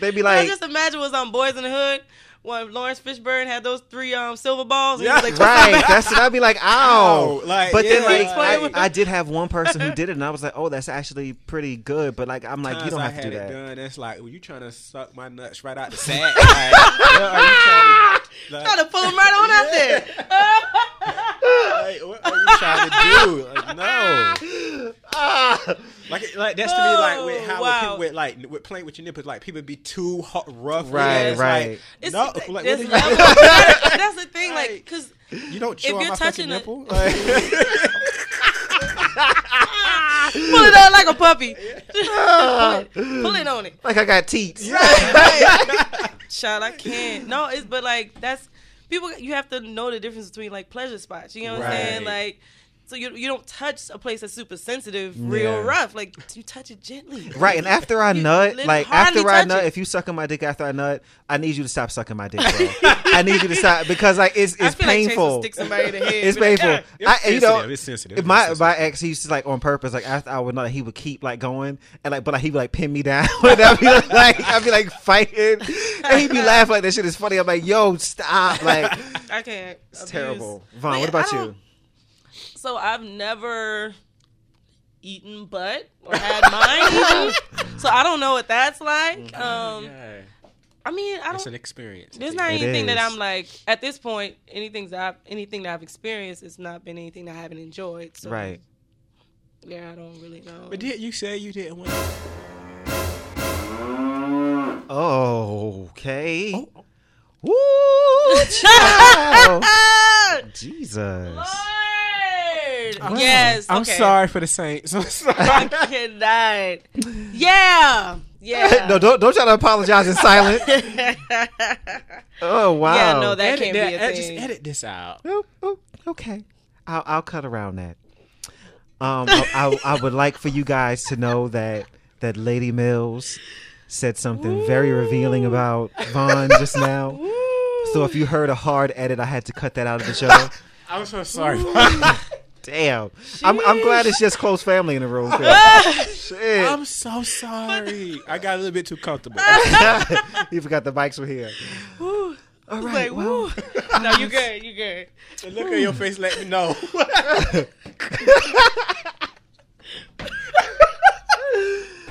They be like, I just imagine was on Boys in the Hood when Laurence Fishburne had those three um silver balls. And Yeah. like, right. That's what I'd be like, ow. Ow, like, but then yeah, like like- I, I did have one person who did it, and I was like, oh, that's actually pretty good. But like I'm like, you don't I have to had do it that. done. That's like, well, you trying to suck my nuts right out the sack? Like, what are you trying to, like, Trying to pull them right on out there. like, what are you trying to do? Like, no. Like, like that's to me like with Oh, how wow. people with like with playing with your nipples, like people be too hot, rough. Right, it. Right. Like, It's, no, like, what there's are you- levels. That's the thing, like, Like- because you don't chew if on you're my fucking touching it- nipple. Like, pull it out like a puppy. pull, it, pull it on it. Like I got teats. Child, I can't. No, it's but like that's people. You have to know the difference between like pleasure spots. You know what I'm saying? Like, so you you don't touch a place that's super sensitive, real Yeah. rough. Like you touch it gently. Right, and after I nut, like after I nut, it. if you suck sucking my dick after I nut, I need you to stop sucking my dick, bro. I need you to stop because like it's I it's feel like painful. will stick somebody in the head. it's be like, painful. "Ah." It's I, you know, sensitive, it's sensitive, it's My sensitive. my ex, he used to like on purpose, like after I would nut, he would keep like going and like, but like he would like pin me down. and I'd be like, I'd be like fighting, and he'd be laughing like that shit is funny. I'm like, yo, stop! Like I can't. it's abuse. terrible. But Vaughn, what about you? Don't- So I've never eaten butt or had mine eaten. So I don't know what that's like. Um, yeah, I mean, I don't. It's an experience. There's not It anything that I'm like at this point. Anything that I've, anything that I've experienced, it's not been anything that I haven't enjoyed. So, Right. Yeah, I don't really know. But did you say you didn't want? Okay. Oh, Woo. Ah! Jesus. Lord! Yes. I'm sorry for the Saints. I'm sorry. I cannot. Yeah. Yeah. no, don't don't try to apologize in silence. Oh wow. Yeah, no, that edit can't be a that. Just edit this out. Oh, oh, okay. I'll I'll cut around that. Um, I, I, I would like for you guys to know that that Lady Mills said something very revealing about Vaughn just now. So if you heard a hard edit, I had to cut that out of the show. I'm so sorry. Damn. I'm I'm glad it's just close family in the room. Shit. I'm so sorry. I got a little bit too comfortable. you forgot the mics were here. Woo. All Like, right. well, woo. no, you good. You good. the look at your face let me know.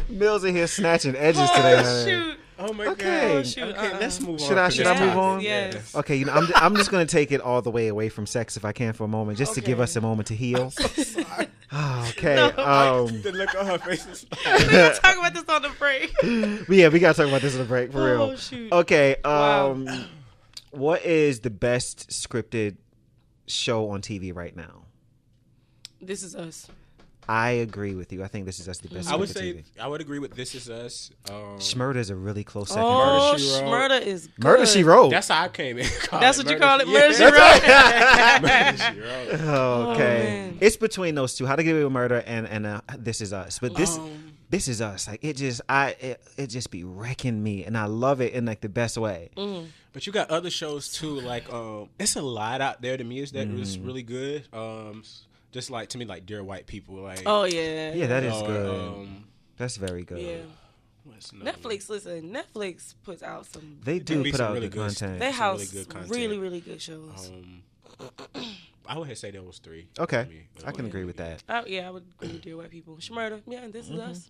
Mills in here snatching edges today. Oh, honey. shoot. Oh my Okay. god. Shoot, Okay, uh-uh. let's move on. Should I- should this I move on? Yes. Okay, you know, I'm, I'm just going to take it all the way away from sex if I can for a moment, just to give us a moment to heal. Sorry. Oh, okay. No. Um, the look on her face is We got to talk about this on the break. yeah, we got to talk about this on the break for real. Oh shoot. Okay. Wow. Um, what is the best scripted show on TV right now? This is us. I agree with you. I think this is us the best. I would say TV. I would agree with This Is Us. Um, Schmurda is a really close second. Oh, She Wrote. Schmurda is good. Murder She Wrote. That's how I came in. Call That's what you call it, Yeah. Murder, She That's Wrote? Murder, She Wrote. Okay, man. it's between those two. How to Get Away with Murder and and uh, This Is Us. But this Um, This Is Us. Like it just I it, it just be wrecking me, and I love it in like the best way. But you got other shows too. Like um, it's a lot out there to me is that was Mm. really good. Um, s- just like to me, like Dear White People. Like Oh yeah. Yeah, that is or, good. Um, That's very good. Yeah. what's one? Netflix, listen, Netflix puts out some. They do put some out really good good content. They some house really good content. really, really good shows. Um, I would say there was three. Okay, me. I can agree with that. I, yeah, I would agree with Dear White People. Shmurda, yeah, and this is Mm-hmm. us.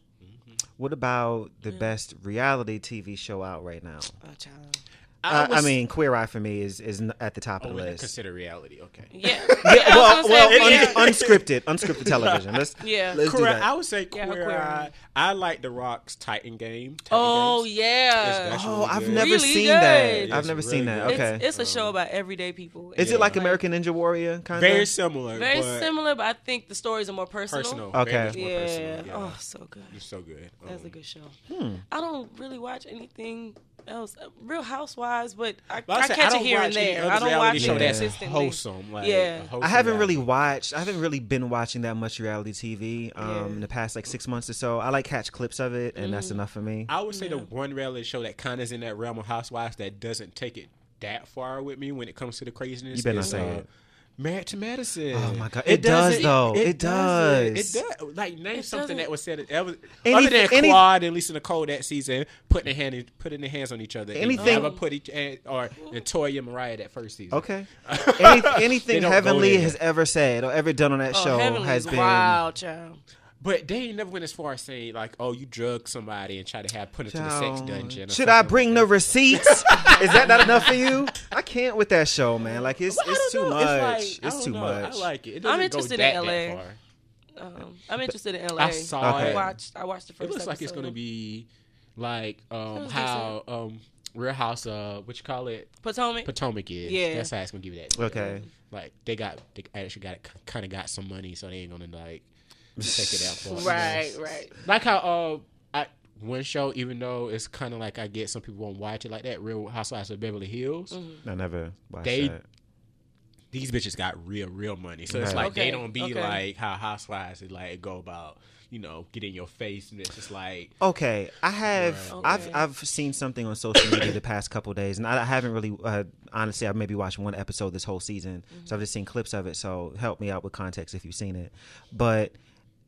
What about the best reality TV show out right now? Oh, child. Uh, I was- mean, Queer Eye for me is is at the top oh, of the wait, list. consider reality. Okay. Yeah. Yeah, yeah, well, I was gonna well, un- yeah. unscripted, unscripted television. Let's Yeah. let's do Queer, that. I would say Yeah, queer. Queer Eye. Eye. I like The Rock's Titan game. Titan Oh games. yeah. That's Oh, really I've good. never Really seen good. that. It's I've never really seen that. Okay, It's, it's a show about everyday people. is Yeah. it like Like- American Ninja Warrior kind of? Very similar. Very but similar, but I think the stories are more personal. Personal. Okay. Very much more Yeah. personal. Oh, so good. It's so good. That's a Um, good show. Hmm. I don't really watch anything else, uh, Real Housewives, but I, but I I say, catch don't it here and there. I don't watch show it that's consistently. wholesome. Like, Yeah. wholesome I haven't really watched. I haven't really been watching that much reality TV um, Yeah. in the past like six months or so. I like catch clips of it, and Mm-hmm. that's enough for me. I would say the one reality show that kind of is in that realm of Housewives that doesn't take it that far with me when it comes to the craziness. You better not say uh, it. Married to Medicine. Oh my God. It does, doesn't- though. It doesn't. does. It does. Like name It something doesn't. that was said. That was, Any- other than any- Quad and Lisa Nicole that season, putting their hand, in, putting their hands on each other. Anything- never put each and, or and Toya and Mariah that first season. Okay. Any, anything Heavenly has ever said or ever done on that Oh, show Heavenly has been. wild, child. But they ain't never went as far as saying like, "Oh, you drug somebody and try to have put it to the sex Child, dungeon." or Should I bring like the receipts? Is that not enough for you? I can't with that show, man. Like it's But it's too know. much. like- It's, too know. much. I like it. It I'm interested go in LA. Um, I'm interested in LA. I saw I it. watched. I watched the first. It looks like it's gonna be like um, how um, Real House, uh, what you call it, Potomac. Potomac is. Yeah. that's how it's gonna give you that. Okay. Like they got, they actually got kind of got some money, so they ain't gonna like take it out for right, right. Like how uh, I, one show, even though it's kind of like I get some people won't watch it like that. Real Housewives of Beverly Hills. Mm-hmm. I never watched They- that. These bitches got real, real money, so it's like Okay, they don't be okay. like how Housewives is like go about, you know, get in your face, and it's just like Okay, I have. Right. I've I've seen something on social media the past couple days, and I, I haven't really. Uh, honestly, I've maybe watched one episode this whole season, so I've just seen clips of it. So help me out with context if you've seen it. But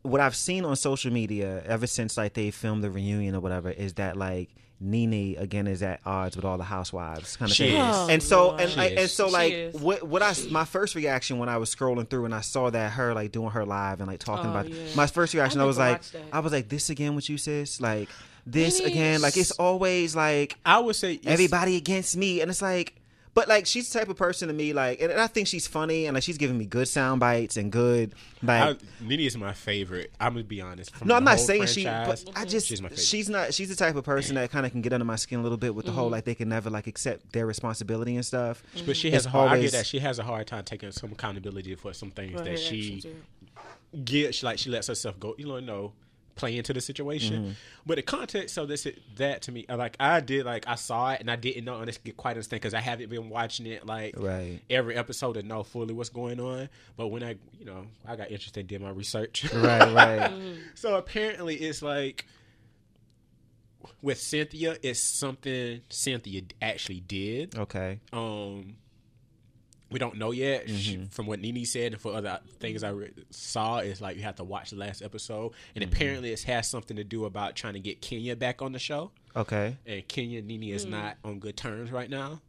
what I've seen on social media ever since like they filmed the reunion or whatever is that like Nene again is at odds with all the housewives kind of She thing. is. Oh, and so and She like, and so like what what I my first reaction when I was scrolling through and I saw that her like doing her live and like talking Oh, about yeah. my first reaction I, need was like that. I was like this again with you sis like this Nene again like it's always like I would say it's- everybody against me and it's like but like she's the type of person to me like and, and I think she's funny and like she's giving me good sound bites and good I, like Nene is my favorite. I'm gonna be honest. From no, I'm not saying she, franchise, but I just she's my she's not she's the type of person that kind of can get under my skin a little bit with the whole mm-hmm. like they can never like accept their responsibility and stuff. but she has It's a hard, I get that she has a hard time taking some accountability for some things Right, that she actions, gets. Like she lets herself go. You know, no play into the situation. Mm-hmm. But the context of this, that to me, like I did, like I saw it and I didn't know and quite understand because I haven't been watching it like Right. every episode to know fully what's going on. But when I, you know, I got interested, did my research. Right, right. So apparently, it's like with Cynthia, it's something Cynthia actually did. okay. Um, we don't know yet. Mm-hmm. from what Nene said and for other things I re- saw, is like you have to watch the last episode, and Mm-hmm. apparently it has something to do about trying to get Kenya back on the show. Okay. And Kenya Nini Nene is not on good terms right now.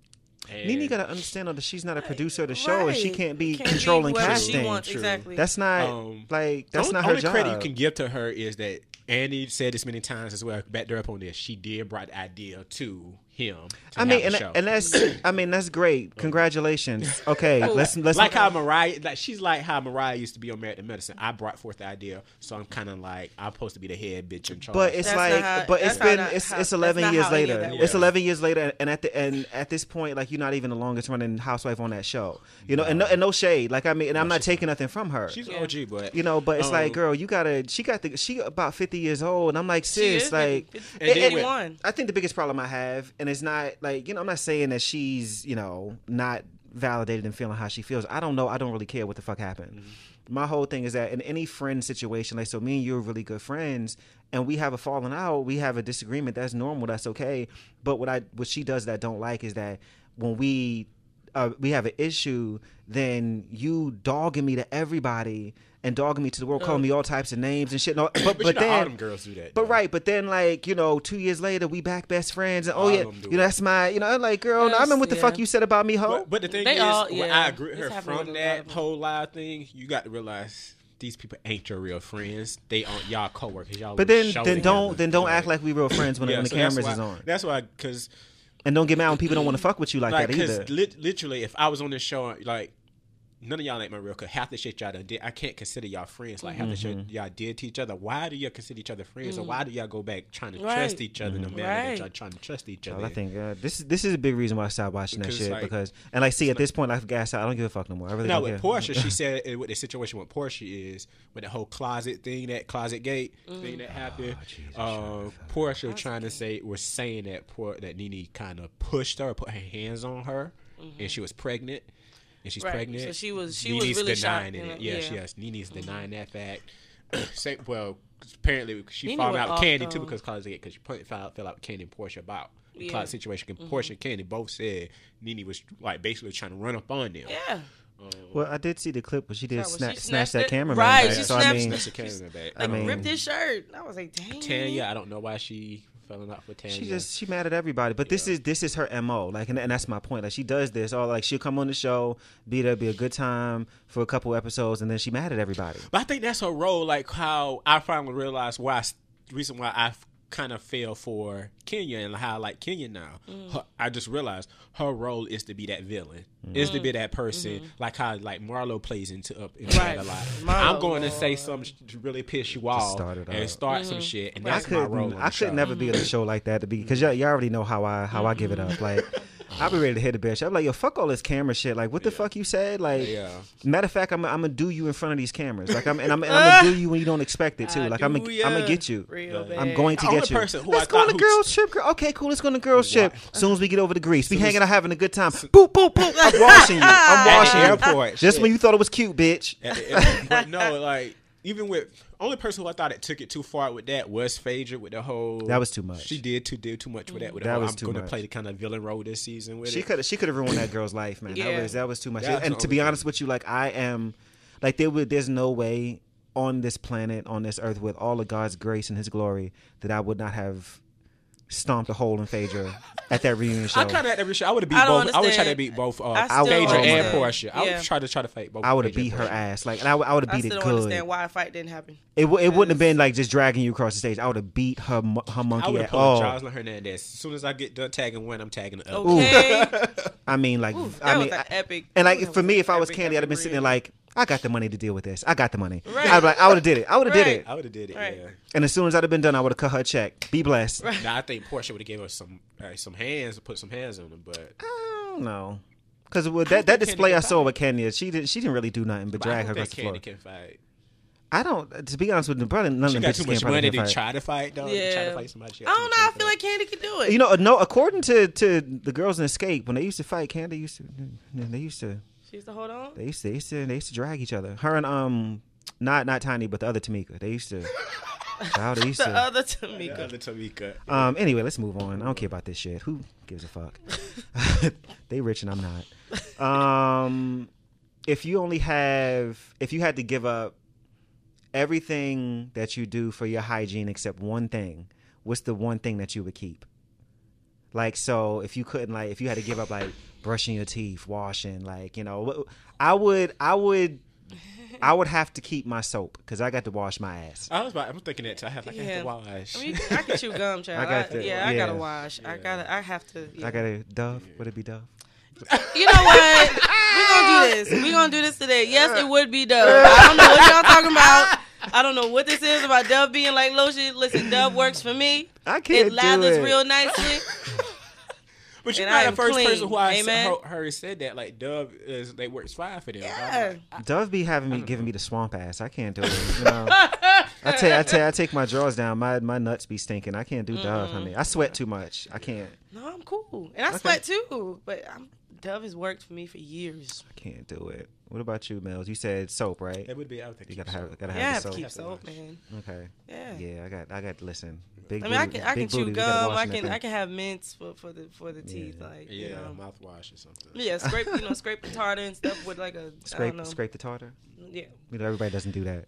And Nene gotta understand that she's not a producer of the show and she can't be Can't controlling whoever casting. She wants, exactly. That's not Um, like that's only, not her The only job. credit you can give to her is that Andy said this many times as well. Back there up on this, she did brought the idea to him. to I mean, have and, the show. and that's I mean that's great. Congratulations. Okay, let's let's like how Mariah, like she's like how Mariah used to be on Married to Medicine. I brought forth the idea, so I'm kind of like I'm supposed to be the head bitch in charge. But it's That's like, how- but it's been not- it's how- it's eleven years how any of later. that It's eleven years later, and at the and at this point, like you're not even the longest running housewife on that show. You know, and no, and no shade. Like I mean, and I'm not taking nothing from her. she's Yeah. OG, but You know, but it's um, like, girl, you gotta. She got the. She about fifty years old, and I'm like, sis, like, 50, And then with- 51. I think the biggest problem I have, and it's not like you know, I'm not saying that she's you know not validated and feeling how she feels. I don't know. I don't really care what the fuck happened. my whole thing is that in any friend situation, like so, me and you are really good friends, and we have a falling out, we have a disagreement. That's normal. That's okay. But what I what she does that I don't like is that when we uh, we have an issue, then you dogging me to everybody and dogging me to the world, calling uh. me all types of names and shit. No, but But, but, you know, then all them girls do that. but though. right, but then like you know, two years later, we back best friends, and oh All yeah, of them do you know that's my, you know, I'm like girl, no, I Yes, remember what the fuck you said about me, ho. But, but the thing They is, all- what yeah, I agree with her from with a lot that whole live thing, you got to realize these people ain't your real friends. They aren't y'all coworkers. Y'all. but then then don't then don't Like, act like we real friends when, yeah, when the so that's cameras why- is on, That's why, because and don't get mad when people don't want to fuck with you like, like, that either. because literally, if I was on this show, like. None of y'all ain't my real. Cause half the shit y'all done did, I can't consider y'all friends. Like half the Mm-hmm. shit y'all did to each other. Why do y'all consider each other friends, or why do y'all go back trying to Mm. Right. trust each other in a manner Right. that y'all trying to trust each other? Well, I think uh, this is this is a big reason why I stopped watching that shit like, because and like see at this point like gas out I don't give a fuck no more I really No, don't with care. Porsha, she said uh, what the situation with Porsha is with the whole closet thing, that closet gate thing that happened. uh, Porsha trying to say was saying that poor that Nene kind of pushed her, put her hands on her, and she was pregnant, and she's Right. pregnant. So she was- she was Nene's really denying shocked, you know, it. Yeah, yeah. she has. Nene's mm-hmm. denying that fact. Say, well, 'cause apparently she Nene found out with off, Candy too because closet gate because she put, fell, fell out with Candy and Porsha about the Yeah. closet situation. 'Cause mm-hmm. Porsha and Candy both said Nene was like basically trying to run up on them. Yeah. Um, well I did see the clip where she did Sorry, sna- when she snatch snatched that camera cameraman right, back. she so I mean That's the camera back. Like mean- ripped his shirt. I was like, dang. Tanya, I don't know why she fell in love with Tanya. she just she mad at everybody but this is this is her mo like and, and that's my point like she does this all like she'll come on the show be there be a good time for a couple episodes and then she mad at everybody but I think that's her role. Like how I finally realized why, reason why I kind of fell for Kenya and how I like Kenya now. Mm. Her, I just realized her role is to be that villain, is to be Mm. that person, like how like Marlo plays into up into Mm-hmm. Right. a lot. Marlo, I'm going to say Lord. something to really piss you off start it and up. start Mm-hmm. some shit, and I that's my role. couldn't. I the show. could never be on a show like that to be because y'all, y'all already know how I how I give it up. Like I'll be ready to hit a bitch. I'm like, yo, fuck all this camera shit. Like, what the fuck you said? Like, Yeah. matter of fact, I'm I'm gonna do you in front of these cameras. Like, I'm and I'm, and I'm gonna do you when you don't expect it too. Like, I'm gonna. I'm gonna get you. Real I'm bad. going to get you. person who Let's I go on thought the girls trip. Girl. Okay, cool. Let's go on the girls trip. As soon as we get over to Greece, we Soon as- hanging out having a good time. Boop boop boop. I'm washing you. I'm At washing you. airport, Just shit. when you thought it was cute, bitch. At the end. but no, like even with only person who I thought it took it too far with that was Phaedra with the whole. That was too much. She did too did too much with that. With the That whole, was I'm going to play the kind of villain role this season with She it. could she could have ruined that girl's life, man. Yeah. That was that was too much. That's and to be only honest with you, like I am, like there would there's no way on this planet on this earth with all of God's grace and His glory that I would not have stomped a hole in Phaedra at that reunion show. I kind of had every shot. I would have beat I don't both. I would try to beat both. Uh, I Phaedra and understand. Porsha. I Yeah. would try to try to fight both. I would have beat her ass, like, and I, would- I would have I beat still it don't good. understand why a fight didn't happen. It, w- it wouldn't have been like just dragging you across the stage. I would have beat her mo- her I monkey would ass. have pulled Oh, Hernandez. As soon as I get done tagging one, I'm tagging the other. Okay. I mean, like, Ooh, I mean, was I- epic. And like for me, if I was Kandi, I'd have been sitting there like, I got the money to deal with this. I got the money. Right. I'd be like, I would have did it. I would have did it. I would have did it. Right. Yeah. And as soon as I'd have been done, I would have cut her check. Be blessed. Now I think Porsha would have gave her some uh, some hands, to put some hands on them, but. I don't know. Because with that, that think display I saw fight. with Kenya, she didn't she didn't really do nothing but but I drag don't her think across the floor. Can fight. I don't. To be honest with you, probably none She of them got too can much probably money to fight. try to fight, though. To try to fight somebody. she I don't know. I feel like Kandi could do it. You know, no. According to to the girls in Xscape, when they used to fight, Kandi used to. They used to. She used to hold on. They used to. They used to. They used to drag each other. Her and um, not not Tiny, but the other Tamika. They used to. Wow, they used The to. other Tamika. the Tamika. Um. Anyway, let's move on. I don't care about this shit. Who gives a fuck? they rich and I'm not. Um. If you only have, if you had to give up everything that you do for your hygiene except one thing, what's the one thing that you would keep? Like, so if you couldn't, like, if you had to give up, like, brushing your teeth, washing, like, you know, I would, I would, I would have to keep my soap because I got to wash my ass. I was about, I'm thinking that too. I have like I have Yeah. to wash. I mean, I can chew gum, child. I got I- to- yeah, I gotta yeah. wash. I gotta. I have to. yeah. I gotta Dove. Would it be Dove? You know what? We're gonna do this. We're gonna do this today. Yes, it would be Dove. I don't know what y'all talking about. I don't know what this is about Dove being like lotion. Listen, Dove works for me. I can't It do lathers it. real nicely. But you're not the first clean. person who I Amen. heard said that. Like Dove is, they works fine for them. Yeah. Dove be having me giving me the swamp ass. I can't do it. You know, I take I take I take my drawers down. My my nuts be stinking. I can't do Dove, honey. I sweat mm-hmm. too much. I can't. No, I'm cool, and I Okay. sweat too. But I'm Dove has worked for me for years. I can't do it. What about you, Mills? You said soap, right? It would be. I would think You gotta so. have, gotta Yeah, I have have the to soap. keep Have soap, man. Okay. Yeah. Yeah, I got, I got. To listen, big. I mean, I can I can chew booties, gum. I can. I can have mints for, for the for the teeth. Yeah. Like Yeah, you know. mouthwash or something. Yeah, scrape you know scrape the tartar and stuff with like a I don't Scrape, know. scrape the tartar. Yeah, You know, everybody doesn't do that.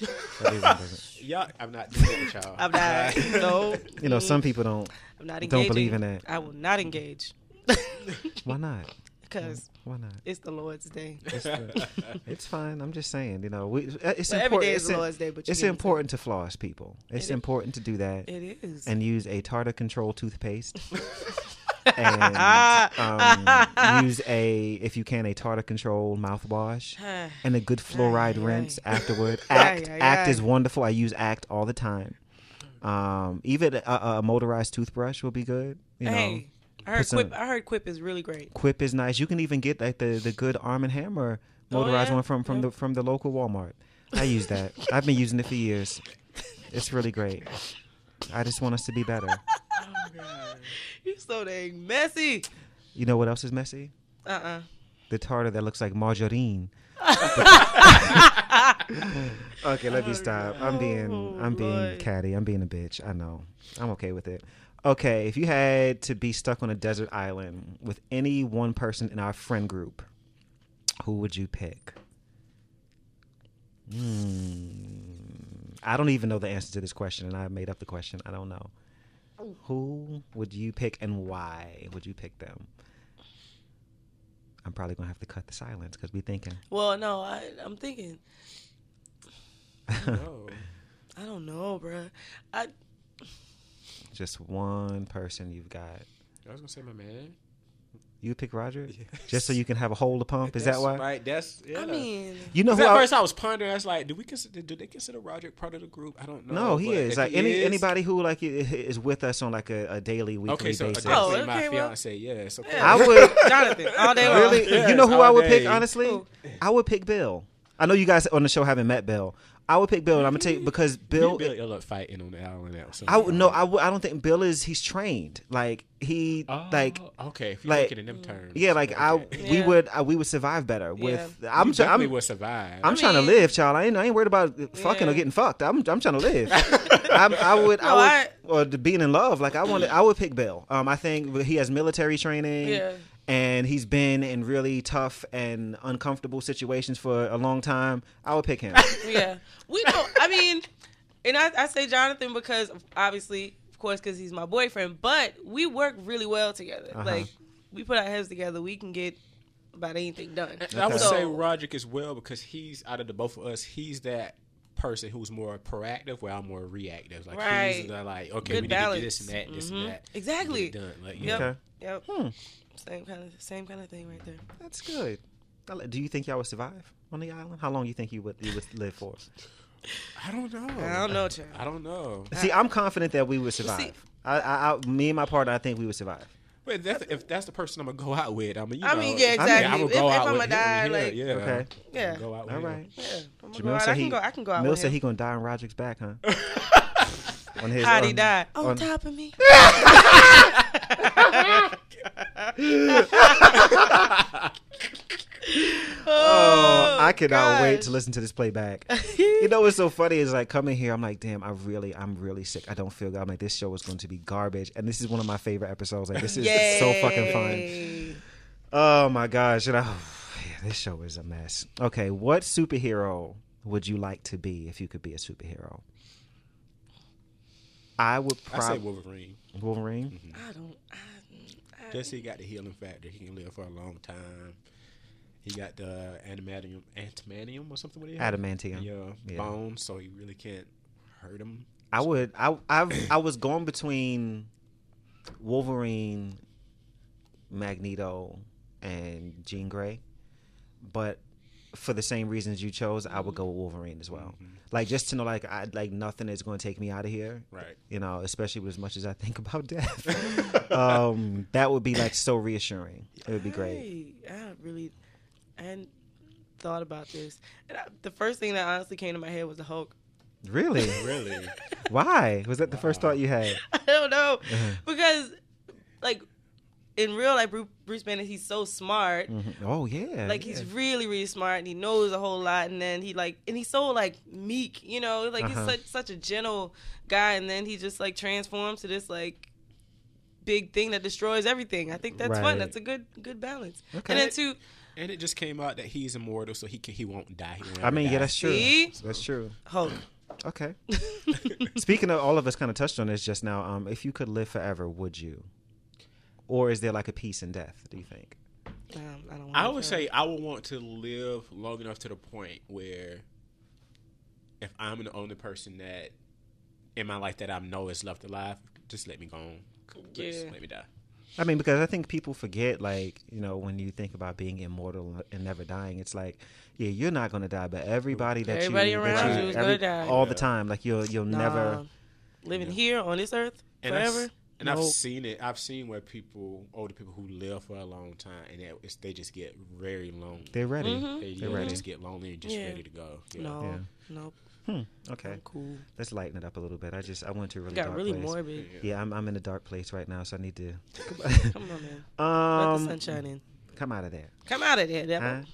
Everyone. Y'all, I'm not doing it y'all. I'm not. no, You know, some people don't. I'm not don't engaging. believe in that. I will not engage Why not? because Why not? it's the Lord's day. It's, it's fine. I'm just saying. You know, we, it's Well, important. day is it's, the Lord's day, but it's important to floss, people. It's It is. important to do that It is. and use a tartar control toothpaste. and um, use a, if you can, a tartar control mouthwash and a good fluoride rinse afterward. Act, Act is wonderful. I use Act all the time. Um, even a, a motorized toothbrush will be good. You know, hey, I heard Quip. I heard Quip is really great. Quip is nice. You can even get like the, the good Arm and Hammer motorized Oh, yeah? one from from Yeah. the from the local Walmart. I use that. I've been using it for years. It's really great. I just want us to be better. You're so dang messy. You know what else is messy? Uh uh The tartar that looks like margarine. okay, let me stop. I'm being I'm being catty. I'm being a bitch. I know. I'm okay with it. Okay, if you had to be stuck on a desert island with any one person in our friend group, who would you pick? Hmm. I don't even know the answer to this question, and I made up the question. I don't know. Who would you pick, and why would you pick them? I'm probably gonna have to cut the silence because we're thinking. Well, no, I, I'm thinking. No. I don't know, bruh. I Just one person you've got. I was gonna say my man. You pick Roger, Yes. just so you can have a hole to pump. Is That's that why? Right. That's. Yeah. I mean, You know. who? at I, first I was pondering. I was like, do we consider? Do they consider Roger part of the group? I don't know. no, he but is like he any is- anybody who like is with us on like a, a daily, weekly Okay, so basis. definitely Oh, my okay, well- fiance. Yes. Okay. Yeah. I would Jonathan all day long. really. Yes, you know who I would pick? Honestly, Who? I would pick Bill. I know you guys on the show haven't met Bill. I would pick Bill, and I'm gonna tell you because Bill. Bill, Bill up fighting on the island. That was I would no. I would. I don't think Bill is. He's trained. Like he Oh, like. okay, if you like- like, it in them terms. Yeah, like I, okay. we would, uh, we would survive better with. Yeah. I'm, You try- definitely I'm, would survive. I'm I trying to live, child. I ain't, I ain't worried about fucking or getting fucked. I'm, I'm trying to live. I'm, I would, No, I would, or being in love. Like I wanted, I would pick Bill. Um, I think he has military training. Yeah. And he's been in really tough and uncomfortable situations for a long time. I would pick him. yeah, we know. I mean, and I, I say Jonathan because obviously, of course, because he's my boyfriend. But we work really well together. Uh-huh. Like we put our heads together, we can get about anything done. And I would So- say Roderick as well because he's out of the both of us. He's that person who's more proactive, where I'm more reactive. Like Right. he's like, okay, Good we need balance. to do this and that, this Mhm. and that. Exactly. Get done. Like, you Yep. Okay. Yep. Hmm. Same kind of same kind of thing right there. That's good. Do you think y'all would survive on the island? How long you think you would you would live for? I don't know. I don't know, child. I don't know. See, I'm confident that we would survive. See- I, I, I, me and my partner, I think we would survive. But that's, if that's the person I'm gonna go out with, I mean, you I know, mean, yeah, exactly. I would If- go if out I'ma with him, die, yeah, like- yeah, Okay. Yeah. Go out with All him. Yeah, I'm gonna Jamil go out. said I he- can go. I can go out Mill with said him. he gonna die on Roderick's back, huh? on his, How'd he on- die? On, on- top of me. Oh, I cannot wait to listen to this playback. you know what's so funny is like coming here, I'm like, damn, I really, I'm really sick. I don't feel good. I'm like, this show is going to be garbage, and this is one of my favorite episodes. Like, this is so fucking fun. Oh my gosh, and I, yeah, this show is a mess. Okay, what superhero would you like to be if you could be a superhero? I would I say probably Wolverine. Wolverine. Mm-hmm. I don't. I, He got the healing factor. He can live for a long time. He got the adamantium, antimanium or something. What he? Adamantium. Yeah, Yeah. bones, so he really can't hurt him. I would. I I I was going between Wolverine, Magneto, and Jean Grey, but for the same reasons you chose, I would go with Wolverine as well. Mm-hmm. Like just to know, like I like nothing is going to take me out of here. Right. You know, especially with as much as I think about death. um, that would be like so reassuring. It would be great. I, I really, I hadn't thought about this. And I, the first thing that honestly came to my head was the Hulk. Really? Really? Why was that the first thought you had? I don't know Uh-huh. because, like, in real life, Bruce, Bruce Banner, he's so smart. Mhm. Oh yeah. Like yeah. he's really, really smart, and he knows a whole lot. And then he like, and he's so like meek, you know, like Uh-huh. he's such such a gentle guy. And then he just like transforms to this like big thing that destroys everything. I think that's Right. fun. That's a good good balance. Okay. And then too, And it just came out that he's immortal, so he can, he won't die. He I ever mean, yeah, that's true. See? That's true. Hulk. Okay. Speaking of, all of us kind of touched on this just now. Um, if you could live forever, would you? Or is there like a peace in death? Do you think? Um, I don't. I would try. say I would want to live long enough to the point where if I'm the only person that in my life that I know is left alive, just let me go on. Just Yeah. let me die. I mean, because I think people forget, like, you know, when you think about being immortal and never dying, it's like, yeah, you're not going to die, but everybody that Everybody you, around that you you is gonna die. all the time, like you'll you'll Nah. never. living here on this earth And forever. And I've seen it. I've seen where people, older people who live for a long time, and it, it's, they just get very lonely. They're ready. Mhm. They, They're yeah, ready. just get lonely and just Yeah. ready to go. Yeah. No, Yeah. nope. Hmm. Okay, I'm cool. let's lighten it up a little bit. I just I went to a really Got dark really place. morbid. Yeah, I'm I'm in a dark place right now, so I need to Come on, man. Let the um sunshine in. come out of there. Come out of there, devil.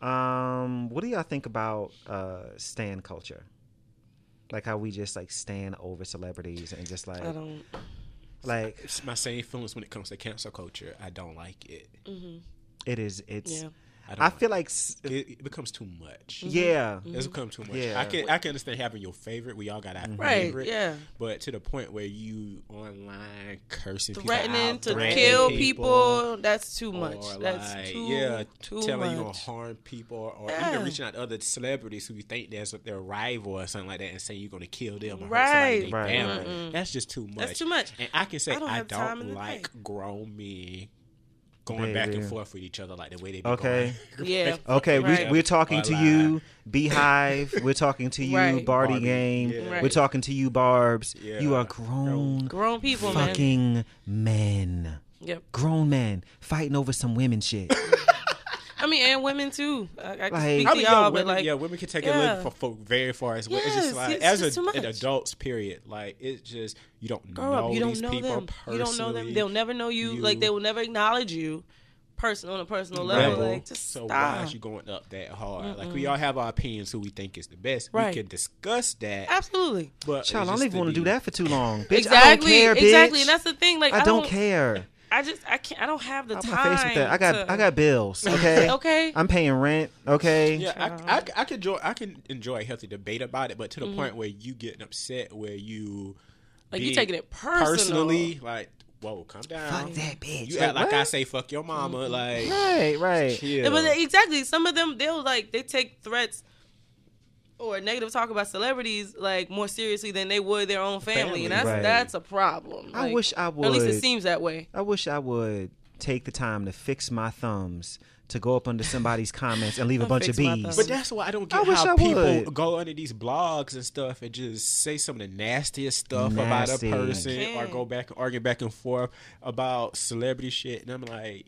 Huh? Um, what do y'all think about uh stan culture? Like how we just like stand over celebrities and just like I don't. Like It's my same feelings when it comes to cancel culture. I don't like it. hmm it is it's Yeah. I, don't I feel like like it. It, it becomes too much. Mm-hmm. yeah. Mm-hmm. It's become too much. Yeah. I can I can understand having your favorite. We all got our mm-hmm. Right. favorite. Yeah. But to the point where you online cursing people Threatening out, to threatening kill people. That's too much. or That's like, too. yeah, too telling you much. gonna harm people, or Yeah. even reaching out to other celebrities who you think there's their rival or something like that, and saying you're gonna kill them or hurt Right. somebody Right. family. That's just too much. That's too much. And I can say I I don't don't, have time in the like day. grown men going back Baby. and forth with each other like the way they be Okay. going. Yeah. Okay, Right. we, we're talking to you, BeyHive. We're talking to you, Right. Barty Barbie, Game. yeah. Right. We're talking to you, Barbs. Yeah. You are grown, Grown people, man. fucking men. Yep. Grown men fighting over some women shit. I mean, and women too. I, I Like- speak I to mean, y'all, yeah, but like, yeah, women can take yeah. it a little for, for very far as well. Yes, it's just like it's as just a, too an adults, period. Like it's just you don't grow know. You don't these know people them. personally. You don't know them. They'll never know you. You- Like they will never acknowledge you, person on a personal Right. level. Like just so stop. why is you going up that hard? Like we all have our opinions who we think is the best. Right. We can discuss that, Absolutely. but Child, I don't even want to do that for too long. Bitch, exactly. I don't care, exactly. bitch. And that's the thing. Like I, I, don't, care. I just I can't. I don't have the I'm time. face with that. I got to- I got bills. Okay. okay. I'm paying rent. Okay. Yeah, Child. I, I, I can enjoy I can enjoy a healthy debate about it, but to the Mm-hmm. point where you getting upset, where you Like you being taking it personal. personally, like whoa, calm down. Fuck that bitch. You Like, act like what? I say fuck your mama, like Right. Right. chill. Yeah, but exactly. Some of them they'll like they take threats or negative talk about celebrities like more seriously than they would their own family, Family, and that's right. that's a problem. I wish I would. At least it seems that way. I wish I would take the time to fix my thumbs to go up under somebody's comments and leave a I'll bunch of bees. But that's why I don't I get wish how I people would. go under these blogs and stuff and just say some of the nastiest stuff Nasty. about a person or go back and argue back and forth about celebrity shit. And I'm like,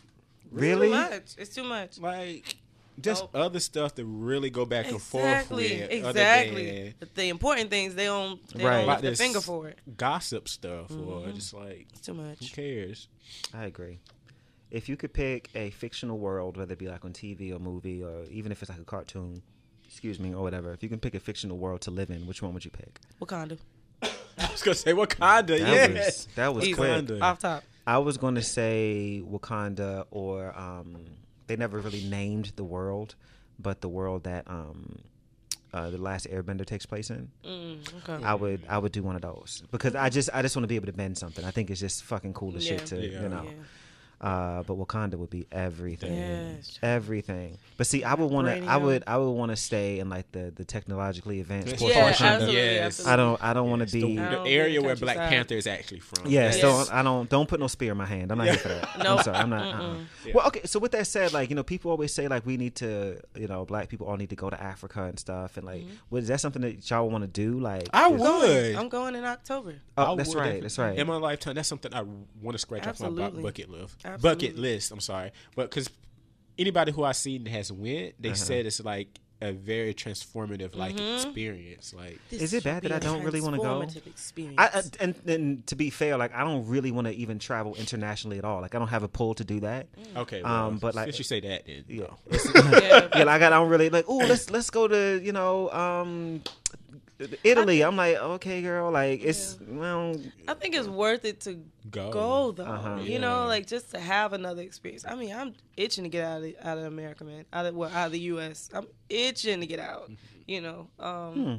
really? Too much. It's too much. like just Nope. other stuff to really go back and forth Exactly. with. other Exactly. than the important things they don't they Right. don't lift the finger for it. Gossip stuff or Mm-hmm. just like It's too much. who cares? I agree. If you could pick a fictional world, whether it be like on TV or movie, or even if it's like a cartoon, excuse me, or whatever, if you can pick a fictional world to live in, which one would you pick? Wakanda. I was gonna say Wakanda. That Yes. was that was Easy. quick. Wakanda. Off top. I was going to say Wakanda, or um, they never really named the world, but the world that um, uh, the last Airbender takes place in. Mm, okay. I would I would do one of those because I just I just want to be able to bend something. I think it's just fucking cool as Yeah. shit to Yeah. you know. Yeah. Uh, but Wakanda would be everything, Yes. everything. But see, I would want to, I would, I would want to stay in like the the technologically advanced Yes. portion Yeah, of absolutely, Yes. absolutely. I don't, I don't want to be. the, the area where Black countryside. Panther is actually from. Yeah, Yes. so I don't don't put no spear in my hand. I'm not here for that. I'm sorry, I'm not. Uh-uh. Yeah. Well, okay. So with that said, like you know, people always say like we need to, you know, black people all need to go to Africa and stuff, and like, Mm-hmm. what is that something that y'all want to do? Like, I just- would. I'm going in October. Oh, I that's would right. definitely- That's right. In my lifetime, that's something I want to scratch off my bucket list. Bucket list. I'm sorry, but because anybody who I seen has went, Uh-huh. they said it's like a very transformative like experience. Like This Is it bad that I don't really wanna go? Experience. I, I and, and to be fair, like I don't really want to even travel internationally at all. Like I don't have a pull to do that. okay, well, Um, but, like- since you say that, then Yeah, yeah. yeah. Like I don't really like. Oh, let's let's go to you know um Italy. I'm like okay, girl. Like it's well. I think it's worth it to Go. go, though. Uh-huh. You Yeah. know, like just to have another experience. I mean, I'm itching to get out of out of America, man. Out of well, out of the U.S. I'm itching to get out. Mm-hmm. You know, um, Hmm.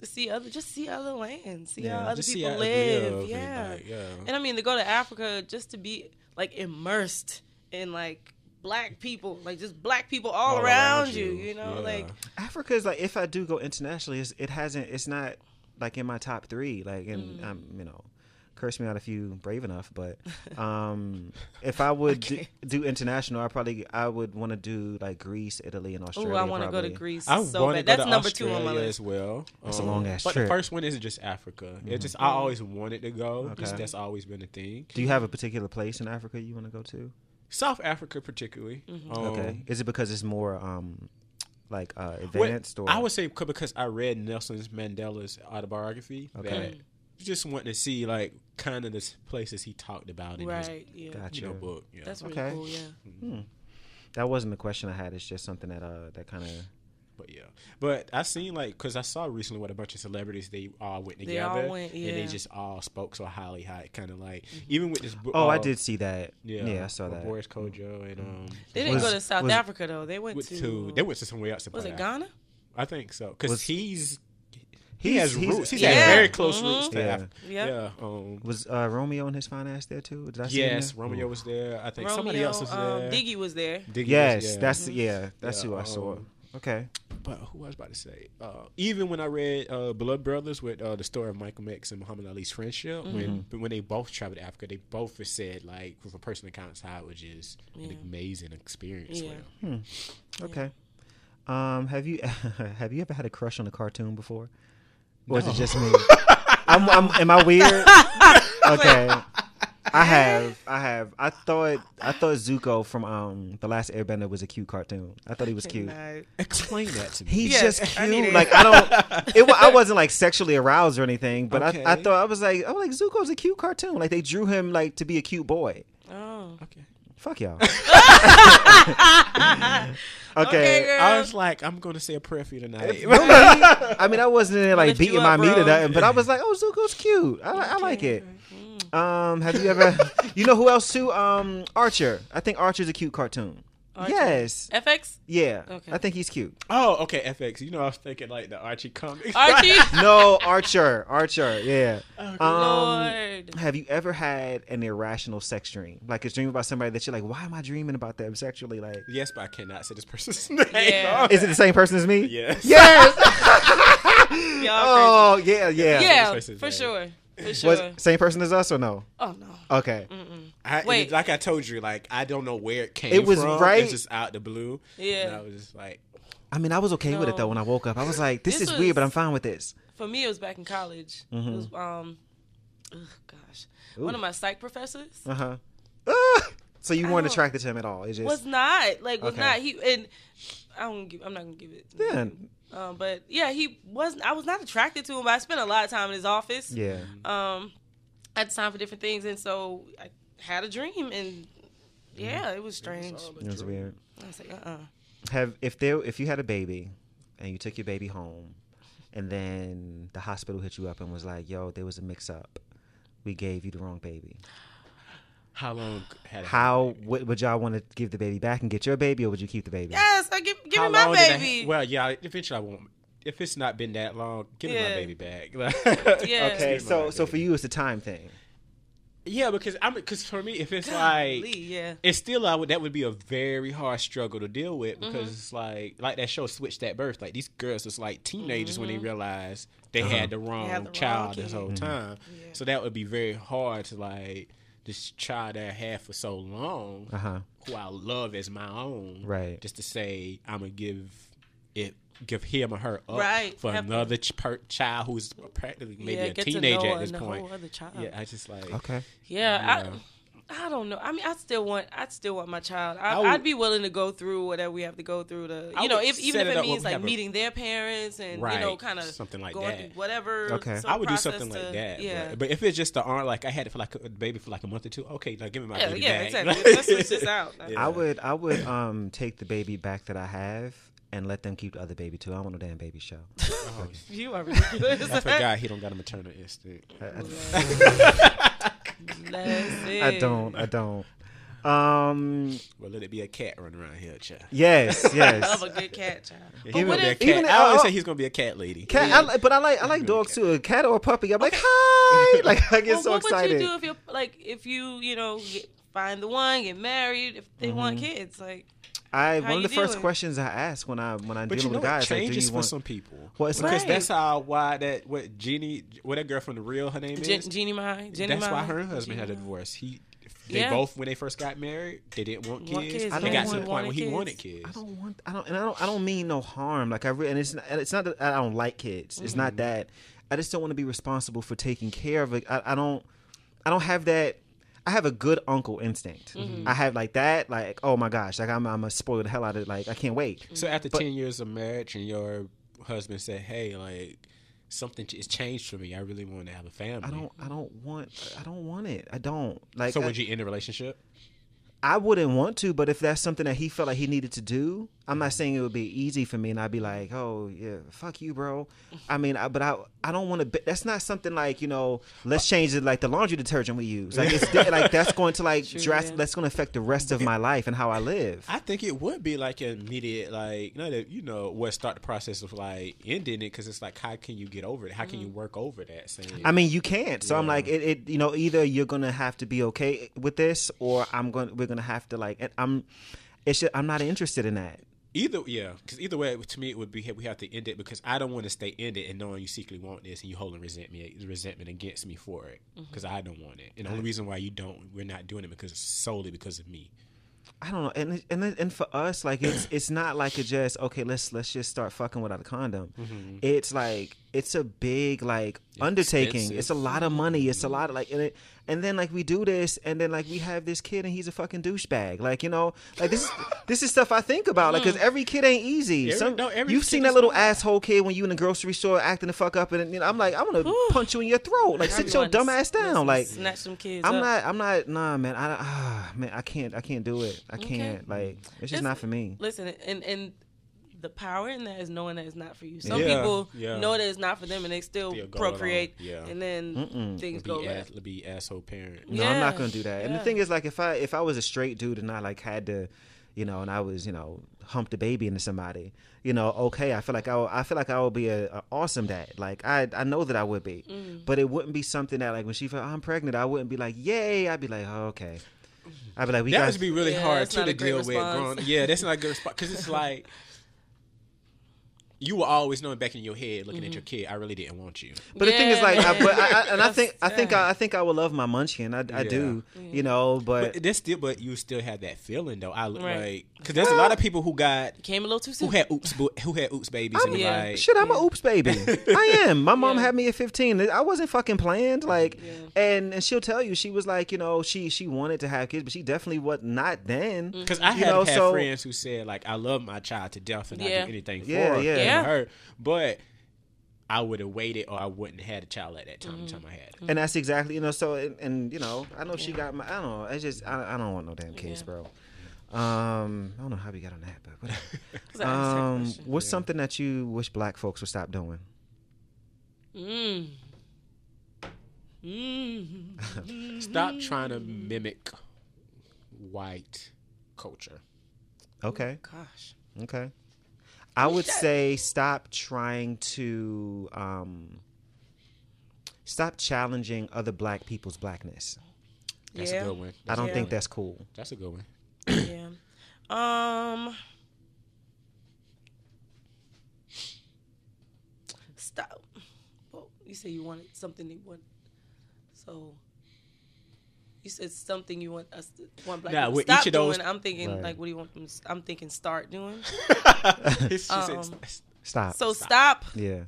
to see other, just see other lands, see Yeah, how other Just people how it live. and, yeah. like, yeah. And I mean, to go to Africa just to be like immersed in like black people, like just black people all, All around, around you. you. You know, Yeah. like Africa is like if I do go internationally, it's, it hasn't. It's not like in my top three. Like and Mm. um, you know, curse me out if you brave enough. But um, if I would do, do international, I probably I would want to do like Greece, Italy, and Australia. oh, I want to go to. Greece I so want to bad. go That's to number two on my list. as well. That's a Um, long-ass But trip. the first one is just Africa. It's just I always wanted to go. Just, that's always been a thing. Do you have a particular place in Africa you want to go to? South Africa, particularly. Mm-hmm. Um, Okay, is it because it's more um like uh What- advanced or I would say because I read Nelson Mandela's autobiography Okay. that just wanting to see like kind of the places he talked about in Right. Yeah. his Gotcha. you know, book. Yeah. That's really Okay. cool. Yeah. that wasn't the question I had. It's just something that uh that kind of but yeah, but I seen like because I saw recently what a bunch of celebrities they all went They all together went, and yeah. they just all spoke so highly how it kind of like even with this book. Oh, I uh, did see that. Yeah, Yeah, I saw that. Boris Kodjoe and um. They didn't Was- go to South was- Africa though. They went Went to, to, they went to somewhere else. to was it out. Ghana? I think so because he's he He's- has he's- roots. He's Yeah. had very close Mhm. roots to Yeah. Africa. Yeah. Yeah. Um, Was uh, Romeo and his fine ass there too? Did I see him yes, there? Romeo Ooh. was there. I think Romeo, somebody else was um, there. Diggy was there. Diggy was- Yes, yeah. that's yeah, that's Yeah, who I saw. Okay, But who I was about to say? Uh, even when I read uh, Blood Brothers with uh, the story of Michael X and Muhammad Ali's friendship, when when they both traveled to Africa, they both said like from personal accounts how it was just Yeah. an amazing experience. Yeah. for them. okay. Um, have you have you ever had a crush on a cartoon before, or is it just me? I'm, I'm, am I weird? okay, I have, I have. I thought I thought Zuko from um the Last Airbender was a cute cartoon. I thought he was cute. Nah. Explain that to me. He's Yeah, just I need cute. it. Like I don't. It, I wasn't like sexually aroused or anything, but I, I thought I was like, I was like Zuko's a cute cartoon. Like they drew him like to be a cute boy. Oh. okay. Fuck y'all. Okay, okay. girl. I was like, I'm going to say a prayer for you tonight. I mean, I wasn't in there like Lift you beating my up, meat or nothing, but I was like, "Oh, Zuko's cute. I, I like it." Um, have you ever? You know who else too? Um, Archer. I think Archer's a cute cartoon. Archer. Yes. FX? Yeah. Okay. I think he's cute. oh, okay, FX. You know, I was thinking like the Archie comics. Archie? No, Archer. Archer. Yeah. Um, Lord. have you ever had an irrational sex dream? Like a dream about somebody that you're like, why am I dreaming about them sexually? Like, yes, but I cannot say this person's name. Yeah. is it the same person as me? Yes. Yes. Oh, yeah, yeah. Yeah, for name. sure. For Was same person as us or no? Oh, no. Okay. I, Wait. like I told you, like I don't know where it came from. It was from. right- It's just out the blue. Yeah. And I was just like, I mean, I was okay with it though when I woke up. I was like, this, This is weird, but I'm fine with this. For me, it was back in college. It was, um, ugh, gosh. One of my psych professors Uh huh. So you weren't attracted to him at all? It just was not, like, was Okay. not. He, and I don't give, I'm not going to give it. Then, Um, but yeah, he wasn't. I was not attracted to him. But I spent a lot of time in his office. yeah. Um, I had time for different things, and so I had a dream, and yeah, it was strange. It was weird. I was like, uh, uh Have if there if you had a baby and you took your baby home, and then the hospital hit you up and was like, "Yo, there was a mix up. We gave you the wrong baby." How long had it How would, would y'all want to give the baby back and get your baby, or would you keep the baby? Yes, I give give How me my long did I- baby. well, yeah. Eventually, I won't. If it's not been that long, give me my baby back. Yeah. Okay, Give me so my so for you, it's a time thing. yeah, because I'm because for me, if it's like Golly, yeah. it's still I would that would be a very hard struggle to deal with because Mm-hmm. it's like like that show switched That Birth. Like these girls was like teenagers when they Mm-hmm. realized they had the wrong had the wrong child this kid. whole time. Yeah. So that would be very hard to like this child that I had for so long, Uh huh. who I love as my own, Right. Just to say I'm gonna give it. Give him or her up Right. for Have- another ch- per- child who's practically maybe yeah, a get to teenager know at this a point. whole other child. Yeah, I just like Okay. Yeah, Yeah. I, I don't know. I mean, I still want. I still want my child. I, I would- I'd be willing to go through whatever we have to go through to, you know, if even if it it means like meeting their parents and you know, kind of something like going that. through whatever. Okay. I would do process something like that. Yeah. But, but if it's just the arm, like I had it for like a baby for like a month or two, okay, now give me my yeah, baby yeah, back. exactly. Let's switch this out. Yeah. I would I would um take the baby back that I have and let them keep the other baby too. I don't want no damn baby show. Oh, You are ridiculous. I forgot he don't got a maternal instinct. Blessed. I don't. I don't. Um. Well, let it be a cat running around here, child. Yes. Yes. Of Yes. a good cat, child. He's But gonna be a cat. Even- I always say he's gonna be a cat lady. Cat, I like, but I like I like dogs too. A cat or a puppy. I'm like, hi. Like I get well, so what excited. What would you do if you like if you you know get, find the one, get married, if they want Mm-hmm. kids? Like, I How one of you the first doing? questions I ask when I when I'm But you dealing know with guys it like, do you for want? some people. Well, it's because Right. that's how why that what Jeannie, what that girl from the real her name Je- is. Jeannie Mai, Jenny that's why her husband had a divorce. He, they Yeah. both when they first got married, they didn't want kids. Want kids, They yeah. got to the point where he wanted wanted kids. kids. I don't want. I don't. And I don't. I don't mean no harm. Like I really. And it's. Not, and it's not that I don't like kids. It's Mm-hmm. not that. I just don't want to be responsible for taking care of it. I, I don't. I don't have that. I have a good uncle instinct. Mm-hmm. I have like that. Like oh my gosh. Like I'm. I'm a spoil the hell out of it. Like I can't wait. So after But- ten years of marriage, and your husband said, "Hey, like something has changed for me. I really want to have a family." I don't. I don't want. I don't want it. I don't. Like. So I, would you end the relationship? I wouldn't want to, but if that's something that he felt like he needed to do, I'm not saying it would be easy for me, and I'd be like, "Oh yeah, fuck you, bro." I mean, I, but I I don't want to. That's not something like you know. Let's change it like the laundry detergent we use. Like it's like that's going to like True, drastic. yeah. That's going to affect the rest of my life and how I live. I think it would be like an immediate, like, not that you know, what start the process of like ending it because it's like, how can you get over it? How can you mm-hmm. work over that? Saying, I mean, you can't. So I'm like, it, it. You know, either you're gonna have to be okay with this, or I'm going. to We're gonna have to like. and I'm. It's. Just, I'm not interested in that. either, yeah, because either way, to me, it would be we have to end it because I don't want to stay in it and knowing you secretly want this and you holding resentment, resentment against me for it mm-hmm. because I don't want it. And the only reason why you don't, we're not doing it because solely because of me. I don't know, and and and for us, like it's it's not like a just okay. Let's let's just start fucking without a condom. Mm-hmm. It's like it's a big like undertaking. Expensive. It's a lot of money. It's a lot of like and it, and then like we do this, and then like we have this kid, and he's a fucking douchebag. Like you know, like this is this is stuff I think about. Like because every kid ain't easy. Every- Some no, every you've seen that little not. asshole kid when you in the grocery store acting the fuck up, and you know, I'm like I'm gonna punch you in your throat. Like sit your dumb ass down. Like snatch some kids. I'm up. not. I'm not. Nah, man. I ah, man. I can't. I can't do it. I can't. Like it's just It's- not for me. Listen, and and the power in that is knowing that it's not for you. Some Yeah, people yeah. know that it's not for them, and they still Still procreate, yeah. and then things Be, go ass, left. be asshole parent. No, I'm not gonna do that. And the thing is, like, if I if I was a straight dude and I like had to, you know, and I was, you know, humped a baby into somebody, you know, okay, I feel like I will, I feel like I would be a, a awesome dad. Like I I know that I would be, Mm. but it wouldn't be something that like when she felt I'm pregnant, I wouldn't be like, yay. I'd be like, oh, okay. I'd be like, we that got. would be really Yeah, hard too to a great deal with. response. Growing, yeah, that's not a good response because it's like you were always knowing back in your head, looking Mm-hmm. at your kid, I really didn't want you. But the thing is, like, I, but I, I, and I think I think. I, I think I would love my munchkin. I, I Yeah. do, you know, but, But that's still, but you still have that feeling though. I Right. like because there's a lot of people who got Came a little too soon. who had oops bo- who had oops babies and Yeah. like Shit, I'm a oops baby. I am. My mom Yeah. had me at 15. I wasn't fucking planned. Like, Yeah. and and she'll tell you she was like, you know, she she wanted to have kids, but she definitely was not then. Because I You have know, had so- friends who said like I love my child to death and I do anything for Yeah, her, yeah. And Yeah. her, but I would have waited or I wouldn't have had a child at that time. Mm-hmm. The time I had. it. And that's exactly, you know. So and, and you know, I know she got my. I don't know. It's just I, I don't want no damn kids, Yeah. bro. Um, I don't know how we got on that, but whatever. 'Cause I asked her um, question. what's something that you wish black folks would stop doing? Mm. Mm. Stop trying to mimic white culture. Okay, Gosh. okay. I would say stop trying to um, stop challenging other black people's blackness. That's yeah. a good one. I don't Yeah. think that's cool. That's a good one. yeah. Um. Stop. Well, you said you wanted something you want. So. You said something you want us to want black Nah, people to stop each of those- doing. I'm thinking Right. like, what do you want them? I'm thinking start doing. Um, Stop. So stop. yeah.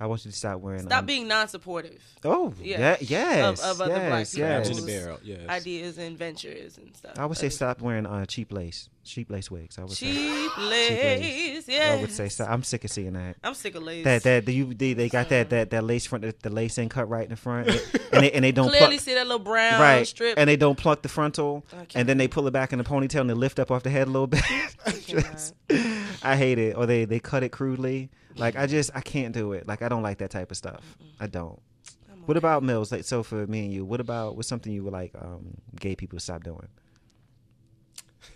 I want you to stop wearing. Stop um, being non-supportive. Oh, Yeah. yeah, yes, Of- of other black yes, people. yes. In the barrel. Yes. Ideas and ventures and stuff. I would say stop wearing uh, cheap lace, cheap lace wigs. I would say. cheap lace. lace. Yeah, I would say stop. I'm sick of seeing that. I'm sick of lace. That that you they, they got that that that lace front the, the lace ain't cut right in the front and they and they don't Clearly pluck, see that little brown right strip. and they don't pluck the frontal and then they pull it back in the ponytail and they lift up off the head a little bit. Just- I hate it. Or they they cut it crudely. Like I just I can't do it. Like I don't like that type of stuff. I don't. I'm What okay. about Mills? Like so for me and you, what about what's something you would like um gay people to stop doing?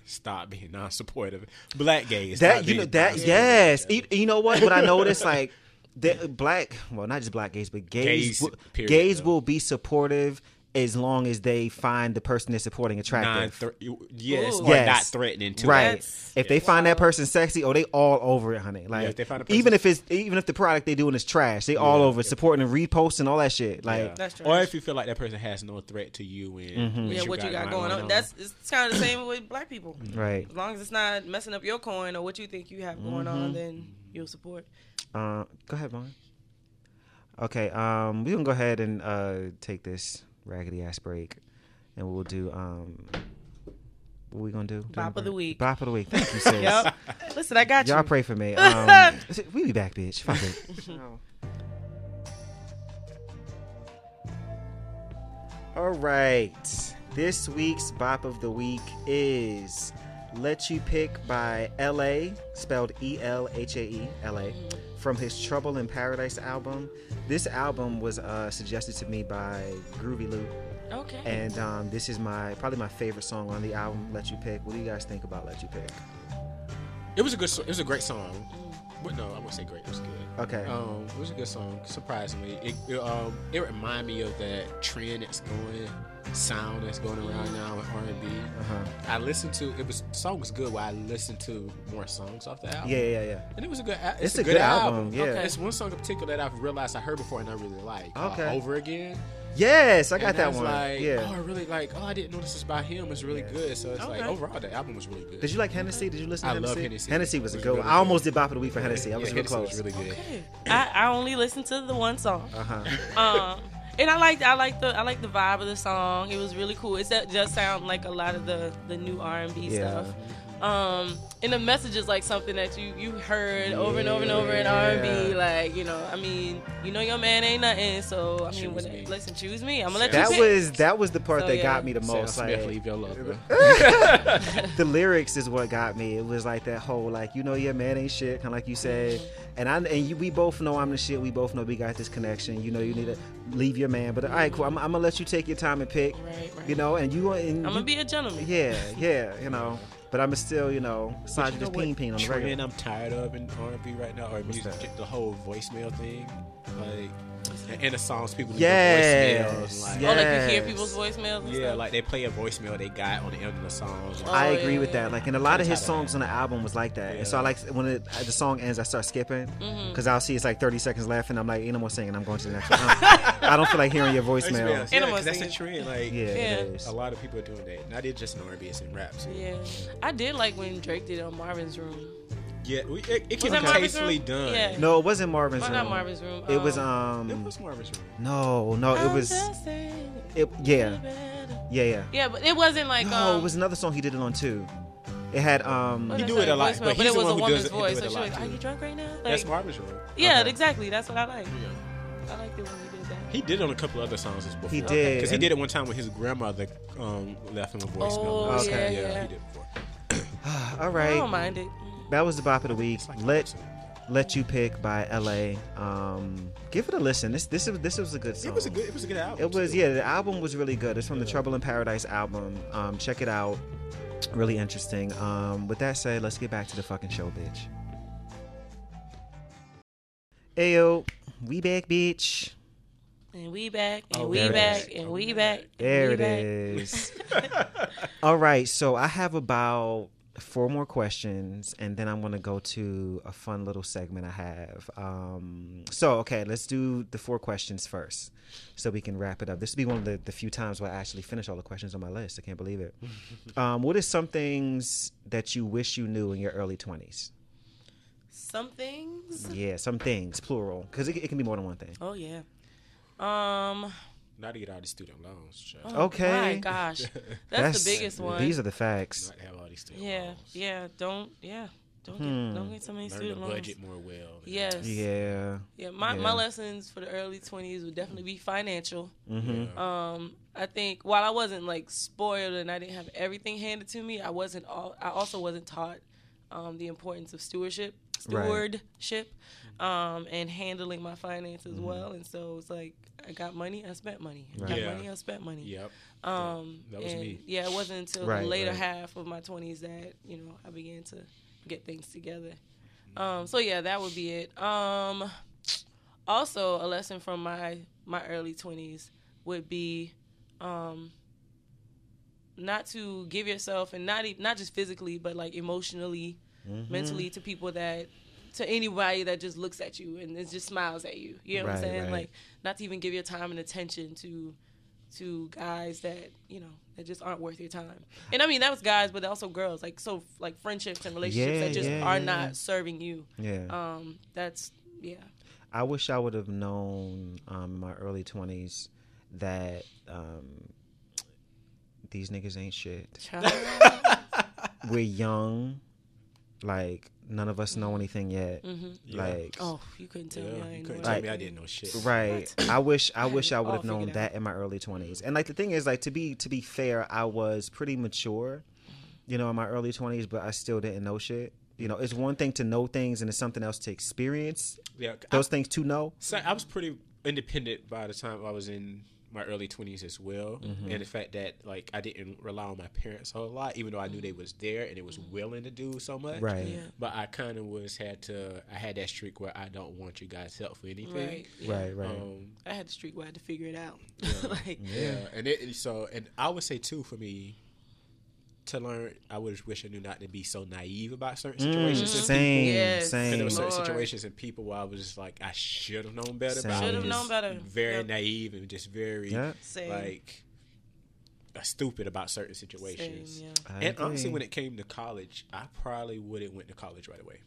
Stop being non-supportive. Black gays. That you know that non-supportive yes. You, you know what? What I noticed like that black well not just black gays but gays Gays, period, gays though. will be supportive as long as they find the person they're supporting other. attractive. Non-thre- yes, Ooh. or Yes. not threatening to right. That's- If they find that person sexy, oh, they all over it, honey. Like if they find a person- even if it's even if the product they doing is trash, they all over it, supporting and reposting all that shit. Like Yeah. That's or if you feel like that person has no threat to you and Mm-hmm. what yeah, you what you got going on. That's it's kind of the same with black people. right. As long as it's not messing up your coin or what you think you have going Mm-hmm. on, then you'll support. Uh, go ahead, Vaughn. Okay, um, we gonna go ahead and uh take this raggedy ass break, and we'll do um, what we gonna do? Bop of the week. Bop of the week. Thank you, sis. Yep. Listen, I got Y'all you. pray for me. Um, we be back, bitch. Fuck it. All right. This week's bop of the week is "Let You Pick" by ELHAE spelled E L H A E L A from his Trouble in Paradise album. This album was uh, suggested to me by Groovy Lou, Okay. and um, this is my probably my favorite song on the album. "Let You Pick." What do you guys think about "Let You Pick"? It was a good. It was a great song. But no, I wouldn't say great. It was good. Okay. Um, it was a good song. Surprisingly, it it, um, it reminded me of that trend that's going, sound that's going around now with R and B. Uh-huh. I listened to it was song was good. While I listened to more songs off the album. Yeah, yeah, yeah. And it was a good. It's, It's a good album, yeah. Okay. It's one song in particular that I've realized I heard before and I really like. uh, Okay. Over again. Yes, I got And that was one. Like, yeah. Oh, I really like. Oh, I didn't know this was by him. It's really Yeah. good. So it's like overall the album was really good. Did you like Hennessy? Did you listen to I Hennessy? love Hennessy. Hennessy was a It was good one. really I almost did Bop of the Week for Hennessy. I was yeah, real close. was really good. Okay. I, I only listened to the one song. Uh huh. Um, and I liked I like the I like the vibe of the song. It was really cool. It that just sound like a lot of the the new R and B stuff. Um, and the message is like something that you you heard over and over and over in R and B. Like you know, I mean, you know your man ain't nothing. So I mean, when, me. listen, choose me. I'm gonna let That you pick. was that was the part So, that yeah. got me the Sam most. Smith, Like, leave your love. the lyrics is what got me. It was like that whole like you know your man ain't shit, kind of like you said, and I and you, we both know I'm the shit. We both know we got this connection. You know you need to leave your man, but all right, cool. I'm, I'm gonna let you take your time and pick. Right, right. You know, and you and I'm you- gonna be a gentleman. yeah, yeah, you know. But I'm still, you know, slide you You know this what? Peen peen on the regular. I'm tired of in R&B right now, or music, the whole voicemail thing, like in the songs people leave Yes, voicemails, like, yes. Oh, like you hear people's voicemails. And yeah, stuff? like they play a voicemail they got on the end of the song. Oh, I yeah, agree with yeah. that. Like, and a lot of his Kinda tired of songs on the album was like that. And so I like when it, the song ends, I start skipping Mm-hmm. because I'll see it's like 30 seconds left, and I'm like, ain't no more singing. I'm going to the next one. I don't, I don't feel like hearing your voicemail. Voicemails, yeah, I'm 'cause that's a trend. Like, Yeah, Yeah. a lot of people are doing that. Not just in R&B, it's in rap. too. Yeah, I did like when Drake did on Marvin's Room. Yeah, we, it, it can that be Marvin's tastefully done. Yeah. No, it wasn't Marvin's Why room. not Marvin's Room? It was um. It um. was Marvin's Room. No, no, it I'm was. It yeah, yeah, yeah. Yeah, but it wasn't like No, um. it was another song he did it on too. It had um. what He do it a lot, Voicemail, but but he's it was a one who woman's does it- voice. it So she was like, too. "Are you drunk right now?" Like, That's Marvin's Room. yeah, Okay. exactly. That's what I like. Yeah. I liked it when he did that. He did it on a couple other songs as before. He did, because he did it one time when his grandmother um, left him a voicemail. Oh, message. yeah, yeah, yeah. he did it before. All I don't mind it. That was the bop of the week. Like Let. Let You Pick by ELHAE. Um, give it a listen. This this is this was a good song. It was a good. It was a good album. It was too. yeah. The album was really good. It's from the Trouble in Paradise album. Um, check it out. Really interesting. Um, with that said, let's get back to the fucking show, bitch. Ayo, we back, bitch. And we back, and Oh, we back, is. and we back. There we it back. is. All right, so I have about four more questions, and then I'm gonna go to a fun little segment I have. Um, so okay, let's do the four questions first, so we can wrap it up. This will be one of the, the few times where I actually finish all the questions on my list. I can't believe it. um, what are some things that you wish you knew in your early twenties? some things. Yeah, some things plural because it, it can be more than one thing. Oh yeah. Um. Not to get all these student loans. Oh Okay. My gosh, that's, the biggest one. These are the facts. Not to have all these student yeah, loans. yeah. Don't yeah. Don't Hmm. get don't get so many Learn student to loans. budget more well. Yes. Yeah. Yeah. My Yeah. my lessons for the early twenties would definitely be financial. hmm Yeah. Um, I think while I wasn't like spoiled and I didn't have everything handed to me, I wasn't all. I also wasn't taught um, the importance of stewardship, Right. stewardship, um, and handling my finances Mm-hmm. well. And so it's like I got money, I spent money. I Right. got Yeah. money, I spent money. Yep. Um, That was and, me. Yeah, it wasn't until Right, the later right. half of my twenties that you know I began to get things together. Um, so yeah, that would be it. Um, also, a lesson from my my early twenties would be um, not to give yourself and not e- not just physically, but like emotionally, Mm-hmm. mentally to people that to anybody that just looks at you and it just smiles at you. You know what I'm saying? right. Like not to even give your time and attention to to guys that you know that just aren't worth your time. And I mean that was guys, but also girls. Like so, like friendships and relationships Yeah, that just yeah, are yeah, not serving you. Yeah. Um, that's yeah. I wish I would have known um, in my early twenties that um, these niggas ain't shit. We're young, like none of us know anything yet. hmm Yeah. Like, Oh, you couldn't tell me. I you couldn't know tell Like- me I didn't know shit. right? I wish I wish I would have known figured that in my early twenties. And like the thing is, like to be to be fair, I was pretty mature, you know, in my early twenties, but I still didn't know shit. You know, it's one thing to know things, and it's something else to experience Yeah. those things to know. So I was pretty independent by the time I was in my early twenties as well, Mm-hmm. and the fact that like I didn't rely on my parents a whole lot, even though I knew they was there and they was willing to do so much. Right. Yeah. But I kind of was had to. I had that streak where I don't want you guys' help for anything. Right. Yeah. Right. Right. Um, I had the streak where I had to figure it out. like yeah. and it, so and I would say too for me to learn, I would wish I knew not to be so naive about certain Mm, situations. and same. Yes. Same. there were certain Lord. situations and people where I was just like, I should have known better. I Same. Should have known better. Very Yep. naive and just very Yeah. Same. like uh, stupid about certain situations. Same, yeah. I And honestly, when it came to college, I probably wouldn't went to college right away.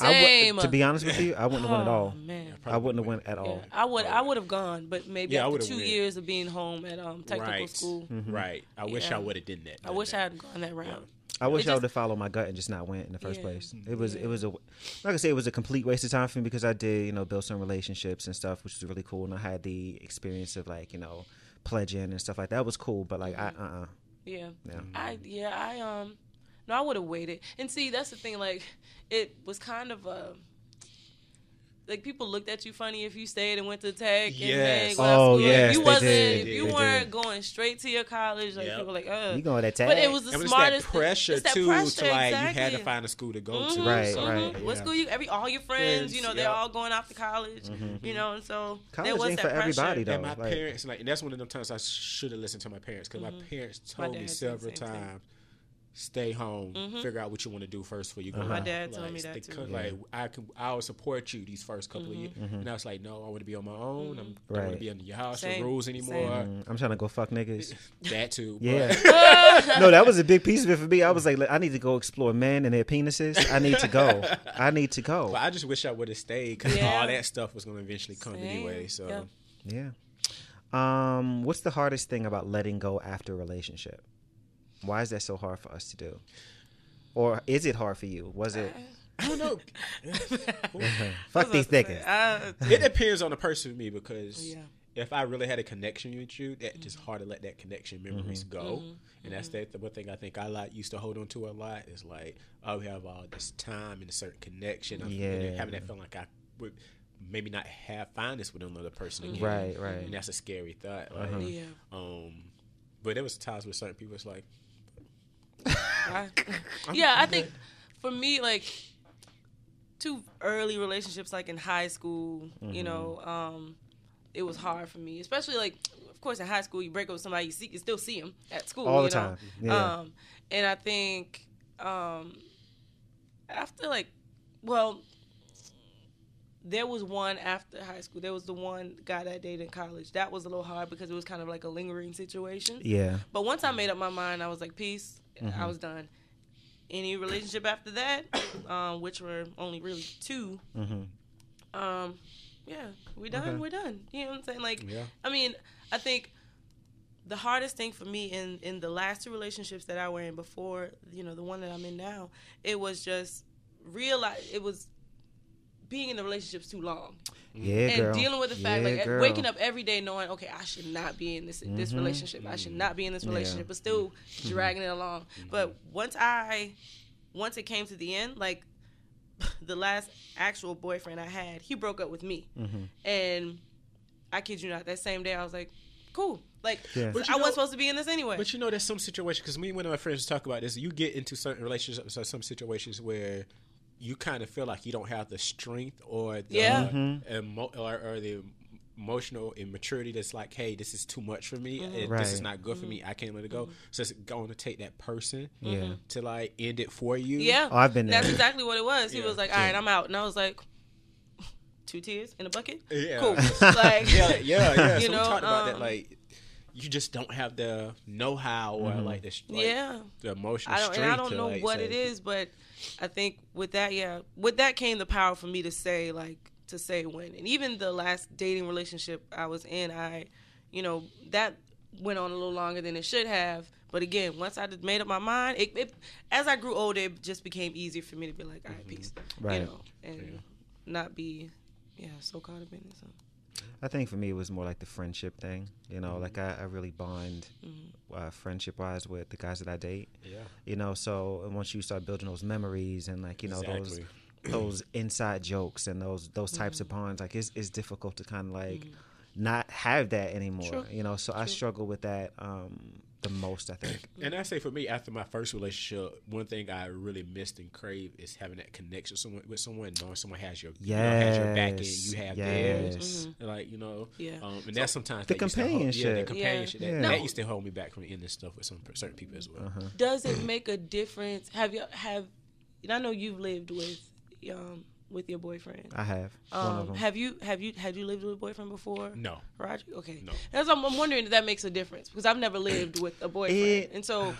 I would- Same. to be honest with you, I wouldn't have went at all. Oh, man. I wouldn't have went at Yeah, all. I would. I would have gone, but maybe Yeah, after two went. years of being home at um technical right. school, Mm-hmm. Right. I wish I would have done that. I done wish I had gone that route. I wish It I would have followed my gut and just not went in the first Yeah. place. It was Yeah. it was a like I say it was a complete waste of time for me because I did you know build some relationships and stuff, which was really cool, and I had the experience of like you know pledging and stuff like that was cool. But like I uh uh Yeah. yeah I yeah I um no I would have waited and see that's the thing like it was kind of a like people looked at you funny if you stayed and went to tech and Yes. then Oh, school. yes, if you wasn't did. if you weren't did. going straight to your college like Yep. people like uh you going that tech? but it was the It was that smartest thing. pressure that too pressure, to like you had to find a school to go Mhm, to. Right, So, right. mhm. What yeah. school you? Every all your friends, you know, they're all going off to college. You know, and so there was ain't that for everybody, pressure. though. And my like- parents, like, and that's one of them times I should have listened to my parents because my parents Mm-hmm. My told me dad said the several times. thing. Times, stay home, Mhm. figure out what you want to do first before you go. Uh-huh. My out." dad told Like, me that they too. could- Yeah. Like I can, I'll support you these first couple of years, Mm-hmm. and I was like, no, I want to be on my own. I'm, I don't want to be under your house Same. or rules anymore. Mm, I'm trying to go fuck niggas. That too. Yeah. no, that was a big piece of it for me. I was like, I need to go explore men and their penises. I need to go. I need to go. But I just wish I would have stayed because Yeah. all that stuff was going to eventually come Same. anyway. So Yeah. Yeah. Um, what's the hardest thing about letting go after a relationship? Why is that so hard for us to do? Or is it hard for you? Was it? I don't know. Fuck these niggas. Uh, it depends on the person with me because yeah. if I really had a connection with you, that just hard to let that connection memories Mm-hmm. go. And that's that the one thing I think I like used to hold on to a lot is like, oh, we have all this time and a certain connection. of- and then Yeah. having that feeling like I would maybe not have find this with another person again. Right, right. And that's a scary thought. Like, Uh-huh. Yeah. um, but there was times with certain people, it's like, I- yeah, I think for me, like two early relationships, like in high school, Mm-hmm. you know, um, it was hard for me, especially like, of course, in high school, you break up with somebody, you, see, you still see them at school All you the know? time. Yeah. Um, and I think um, after like, well, there was one after high school. There was the one guy that I dated in college. That was a little hard because it was kind of like a lingering situation. Yeah. But once I made up my mind, I was like, peace. Mm-hmm. I was done. any relationship after that, um, which were only really 2 Mm-hmm. um, yeah, we done. Okay. We're done. You know what I'm saying? Like, Yeah. I mean, I think the hardest thing for me in in the last two relationships that I were in before, you know, the one that I'm in now, it was just realize it was being in the relationships too long Yeah, and girl. dealing with the fact Yeah, like girl. waking up every day knowing okay I should not be in this this Mhm. relationship I should not be in this Yeah. relationship but still dragging it along but once I once it came to the end like the last actual boyfriend I had he broke up with me Mhm. and I kid you not that same day I was like cool like Yeah. But I know- wasn't supposed to be in this anyway But you know, there's some situations because me and one of my friends talk about this. You get into certain relationships or some situations where you kind of feel like you don't have the strength or the Yeah. Mhm. emo- or, or the emotional immaturity that's like, hey, this is too much for me. It- Right. This is not good for me. I can't let it go. So it's going to take that person Yeah. to like end it for you. yeah Oh, I've been there. that's exactly what it was he Yeah. was like all right I'm out and I was like two tears in a bucket Yeah. cool like yeah, yeah, yeah. You so know, we talked about that. um, Like, you just don't have the know-how or mm-hmm. like the like, yeah the emotional I don't, strength. and I don't to, know like, what say- it is, but I think with that, yeah, with that came the power for me to say like to say when, and even the last dating relationship I was in, I, you know, that went on a little longer than it should have. But again, once I just made up my mind, it, it as I grew older, it just became easier for me to be like, all right, mm-hmm. peace, Right. you know, and not be, yeah, so caught up in it. So. I think for me it was more like the friendship thing. You know, like I, I really bond uh, friendship wise with the guys that I date. Yeah. You know, so once you start building those memories and like you know those Exactly. those inside jokes and those those types of bonds, like it's it's difficult to kind of like not have that anymore. True. You know, so I struggle with that um, the most. I think. And I say for me, after my first relationship, one thing I really missed and crave is having that connection with someone, with someone knowing someone has your, you know, has your back and you have yes. theirs. Like you know, Yeah. Um, and that's sometimes The that used hold- companionship. yeah, the companionship. Yeah. That, No. that used to hold me back from ending stuff with some certain people as well. Uh-huh. Does it make a difference? Have you have? And I know you've lived with, um, with your boyfriend. I have one of Um, them. have you have you had you lived with a boyfriend before? No, Roger. Okay. No. That's I'm, I'm wondering if that makes a difference because I've never lived with a boyfriend, It- and so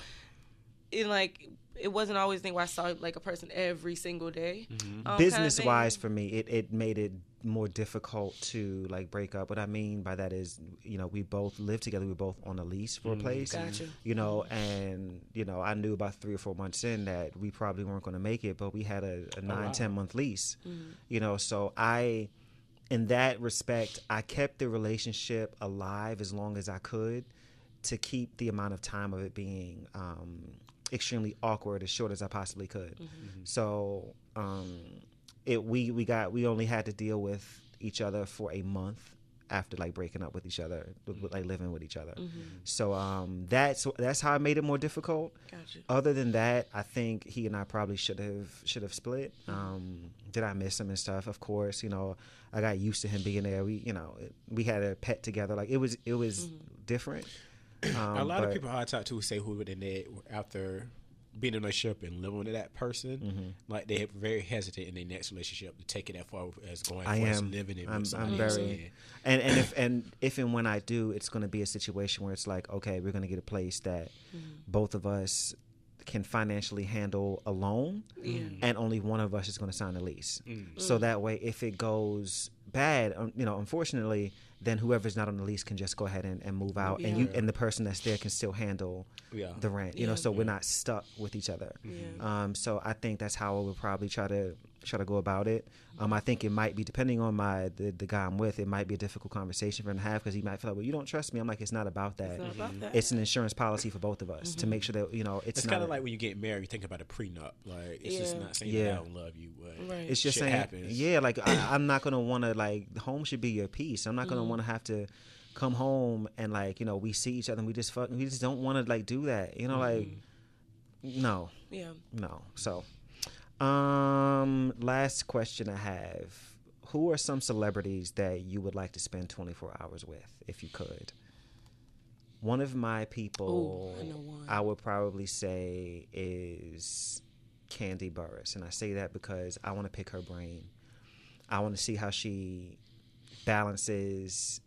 in like it wasn't always a thing where I saw like a person every single day. Mm-hmm. um, kinda Business wise, for me it, it made it more difficult to like break up what i mean by that is you know we both live together we were both on a lease for a place Gotcha. you know and you know i knew about three or four months in that we probably weren't going to make it but we had a, a nine wow. ten month lease Mm-hmm. you know so i in that respect i kept the relationship alive as long as i could to keep the amount of time of it being um, extremely awkward as short as I possibly could. So um, it we we got we only had to deal with each other for a month after like breaking up with each other, with, with, like living with each other. So um, that's that's how I made it more difficult. Gotcha. Other than that, I think he and I probably should have should have split. Um, did I miss him and stuff? Of course, you know, I got used to him being there. We, you know, we had a pet together. Like it was, it was different. Um, a lot of people I talk to say who were in they after being in a relationship and living with that person, Mm-hmm. like they have very hesitant in their next relationship to take it that far as going I for as am. living it. I'm, with I'm somebody else. very, and and if and if and when I do, it's going to be a situation where it's like, okay, we're going to get a place that both of us can financially handle alone, Yeah. and only one of us is going to sign a lease. Mm. So that way, if it goes bad, um, you know, unfortunately, then whoever's not on the lease can just go ahead and, and move out, and you and the person that's there can still handle Yeah. the rent. You know, Yeah. so we're not stuck with each other. Yeah. Um, so I think that's how I would probably try to try to go about it. Um, I think it might be depending on my the, the guy I'm with. It might be a difficult conversation for him to have because he might feel like, well, you don't trust me. I'm like, it's not about that. It's not about that. It's an insurance policy for both of us to make mm-hmm. sure that you know it's, It's kind of like when you get married, you think about a prenup. Like it's just not saying Yeah. that I don't love you, but Right. it's just shit saying, happens. yeah, like I, I'm not gonna want to like home should be your peace. I'm not gonna mm-hmm. want to have to come home and like you know we see each other and we just fuck we just don't want to like do that. You know, like mm-hmm. no, Yeah. no. So, um, last question I have: Who are some celebrities that you would like to spend 24 hours with, if you could? One of my people, Ooh, I. I would probably say is Kandi Burruss, and I say that because I want to pick her brain. I want to see how she balances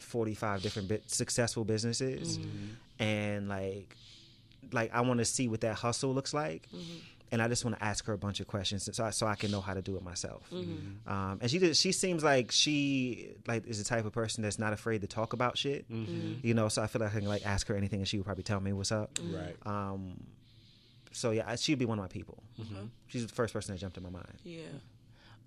45 different bit successful businesses and like like I want to see what that hustle looks like. Mm-hmm. And I just want to ask her a bunch of questions so I, so I can know how to do it myself. Mm-hmm. Um, and she did, she seems like she like is the type of person that's not afraid to talk about shit. Mm-hmm. You know, so I feel like I can like ask her anything and she would probably tell me what's up. Right. Um, so yeah, I- she'd be one of my people. Mm-hmm. She's the first person that jumped in my mind. Yeah.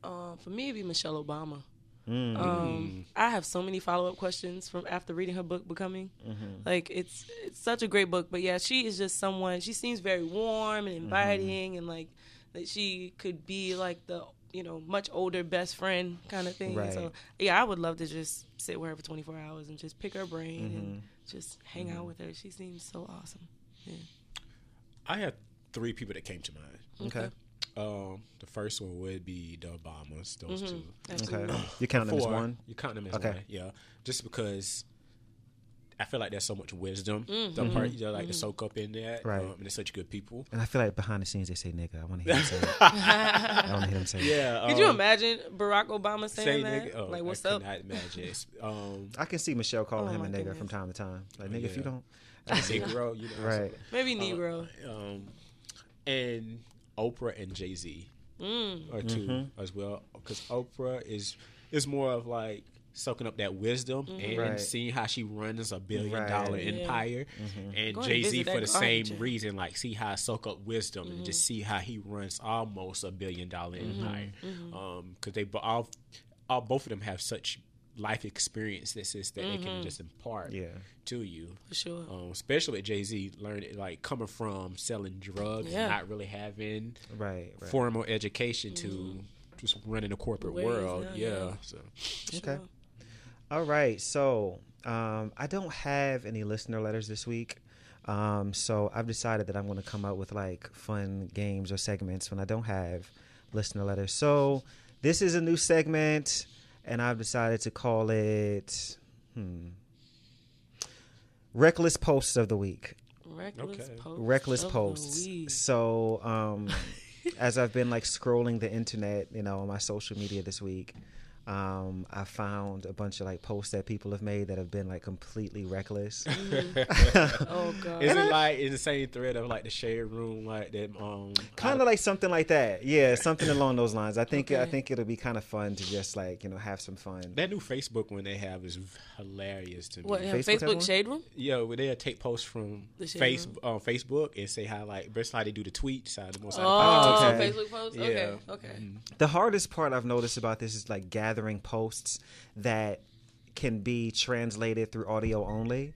Um, for me, it'd be Michelle Obama. Mm. Um, I have so many follow up questions from after reading her book, Becoming. Mm-hmm. Like it's it's such a great book, but yeah, she is just someone. She seems very warm and Mm-hmm. inviting, and like that she could be like the you know much older best friend kind of thing. Right. So yeah, I would love to just sit with her for 24 hours and just pick her brain Mm-hmm. and just hang out with her. She seems so awesome. Yeah. I had three people that came to mind. Okay. Um, the first one would be the Obamas. Those two. Absolutely. Okay. You count them as one? You count them as Okay. one. Yeah. Just because I feel like there's so much wisdom. Mm-hmm. The part you know, like to soak up in that. Right. Um, and they're such good people. And I feel like behind the scenes they say nigga. I want to hear them say it. I want to hear them say it. Yeah. Could you um, imagine Barack Obama Say saying that? nigga. Oh, like, what's I up? cannot imagine. Um, I can see Michelle calling Oh, him a nigga goodness. from time to time. Like nigga, if you don't, Negro, you know. right? Maybe Negro. Um, and Oprah and Jay Z Mm. are 2 mm-hmm. as well. Because Oprah is is more of like soaking up that wisdom mm-hmm. and Right. seeing how she runs a billion Right. dollar Yeah. empire. Mm-hmm. And Go and Jay Z for that the same garden. reason, like see how I soak up wisdom and just see how he runs almost a billion dollar empire. Um, because they bo- all, all both of them have such life experiences that they can just impart Yeah. to you. For sure. Um, especially with Jay Z, learning like coming from selling drugs, Yeah. and not really having Right. right. formal education to just running a corporate Ways world. now, yeah. yeah. So Okay. All right. So um, I don't have any listener letters this week. Um, so I've decided that I'm going to come up with like fun games or segments when I don't have listener letters. So this is a new segment, and I've decided to call it hmm, Reckless Posts of the Week. Reckless Okay. posts. reckless of the posts. week. So, um, as I've been like scrolling the internet, you know, on my social media this week, um, I found a bunch of like posts that people have made that have been like completely reckless. Oh god. is it like in the same thread of like the Shade Room, like that? Um, kind of like something like that. Yeah, something along those lines. I think I think it'll be kind of fun to just like you know have some fun. that new Facebook one they have is hilarious to me. what? yeah, Facebook Facebook, shade room? Yeah, where they'll take posts from face room. on Facebook and say how like that's how they do the tweets, how the most Oh, okay. Facebook posts. Yeah. Okay. Okay. The hardest part I've noticed about this is like gathering posts that can be translated through audio only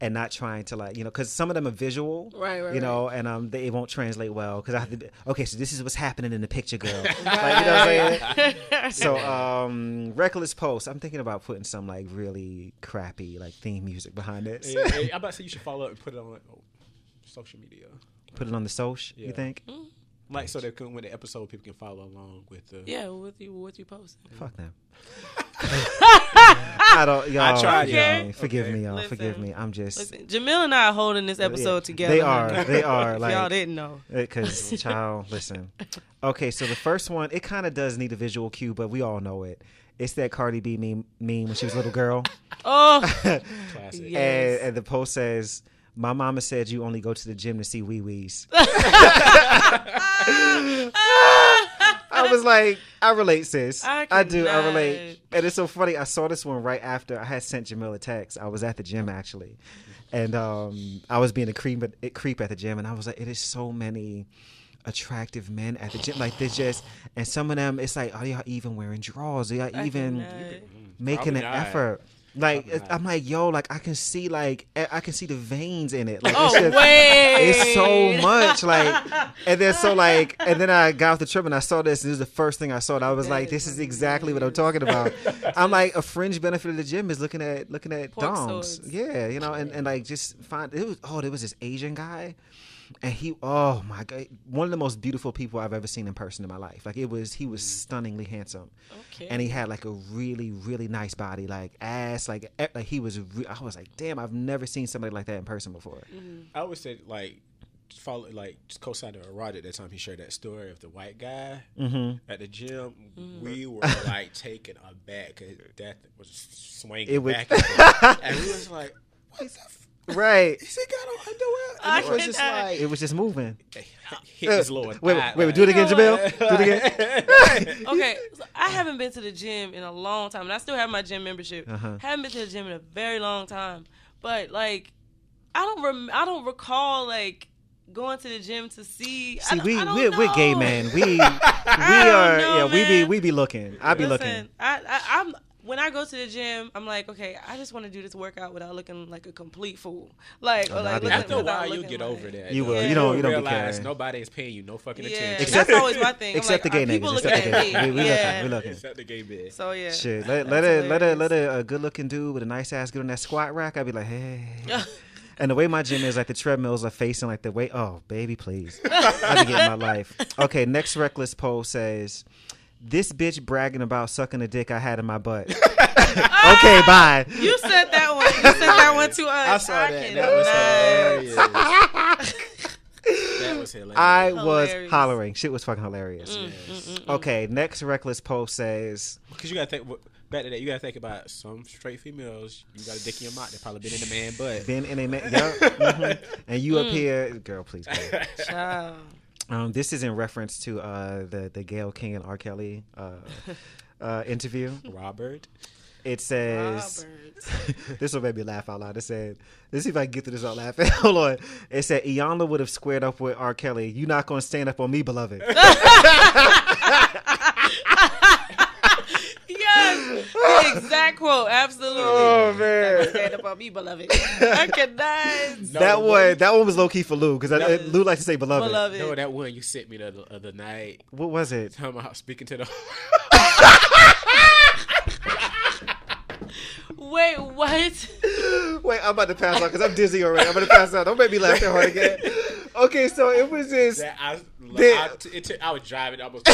and not trying to like you know because some of them are visual Right, right, you know and um they won't translate well because i have to be, okay so this is what's happening in the picture girl. Like, you know what I'm so um reckless posts i'm thinking about putting some like really crappy like theme music behind it Yeah, hey, I'm about to say you should follow up and put it on oh, social media. put it on the social you Yeah. think Like so that when the episode people can follow along with the Yeah, with you what you posting? fuck them I don't, y'all. tried, y'all, y'all. Forgive Okay. me, y'all. Forgive me. I'm just Listen, Jamil and I are holding this episode together. They are. They are. If Like, y'all didn't know. Uh, because, child, listen. Okay, so the first one, it kind of does need a visual cue, but we all know it. It's that Cardi B meme, meme when she was a little girl. Oh, classic. Yeah. and, Yes. and the post says, My mama said you only go to the gym to see wee wees. I was like, I relate, sis. I I, do. I relate. And it's so funny. I saw this one right after I had sent Jamil a text. I was at the gym actually, and um, I was being a creep, a creep at the gym, and I was like, it is so many attractive men at the gym. Like they just, and some of them, it's like, are y'all even wearing drawers? Are y'all I even cannot. making an not. effort? Like Probably not. I'm like, yo, like I can see like I I can see the veins in it. Like Oh it's just- wait, it's so much like and then so like and then i got off the trip and i saw this and this is the first thing i saw and i was That like is this is exactly what i'm talking about i'm like a fringe benefit of the gym is looking at looking at Pork doms swords. yeah you know and, and like just find it was oh there was this asian guy and he oh my god one of the most beautiful people i've ever seen in person in my life like it was he was mm. stunningly handsome Okay. and he had like a really really nice body like ass like like he was re- i was like damn i've never seen somebody like that in person before mm-hmm. I always say like follow like just co-signed to Rod at that time he shared that story of the white guy mm-hmm. at the gym. Mm-hmm. We were like taken aback 'cause that was swinging It was- back and, forth. and we was like, what is that? F- Right. He said, "Got on underwear." I And it was just cannot. like It was just moving. hit his lower Wait, thigh, wait, wait, do it again, You know Jamil. Do it again. Okay, so I haven't been to the gym in a long time, and I still have my gym membership. Uh-huh. Haven't been to the gym in a very long time, but like, I don't rem- I don't recall like going to the gym to see. See, don't- we I don't we're, we're gay man. We we are know, yeah. We be we be looking. I be Listen, looking. I, I I'm when I go to the gym, I'm like, okay, I just want to do this workout without looking like a complete fool. Like, or no, I like be looking- After a while, you looking get like- over that. You will. Yeah. You don't. You don't be realize caring. nobody is paying you no fucking Yeah, attention. Except- that's always my thing. Except like, the gay niggas. Except the at gay. me? We, we yeah. looking. We looking. Except the gay bitch. So yeah. Shit, let, That's let it let it let a, a good looking dude with a nice ass get on that squat rack. I'd be like, hey. And the way my gym is, like the treadmills are facing like the way. Oh, baby, please. I be getting my life. Okay, next reckless post says, "This bitch bragging about sucking a dick I had in my butt." okay, ah! bye. You said that one. You said that one to us. I saw that. That was hilarious. that was hilarious. I was Hilarious. hollering. Shit was fucking hilarious. Mm, yes. Mm, mm, okay, next reckless post says, Because you gotta think back to that. You gotta think about some straight females. You got a dick in your mouth. They probably been in a man butt. "Been in a man." Yeah, mhm. and you Mm. up here, girl. Please. Go. Child. Um, this is in reference to uh, the the Gayle King and R. Kelly uh, uh, interview. Robert. It says. This will make me laugh out loud. It said, let's see if I can get through this out laughing. Hold on. It said, Iyanla would have squared up with R. Kelly. You're not going to stand up on me, beloved. Yes, the exact quote. Absolutely. Oh, man. Stand up on me, beloved. I cannot. No, that the one, that one was low key for Lou because That Lou likes to say beloved. Beloved. No, that one you sent me the other, other night. What was it? Talking about speaking to the. Wait, what? Wait, I'm about to pass out because I'm dizzy already. I'm about to pass out. Don't make me laugh that hard again. Okay, so it was just that I, They- I, it took, I was driving. I was.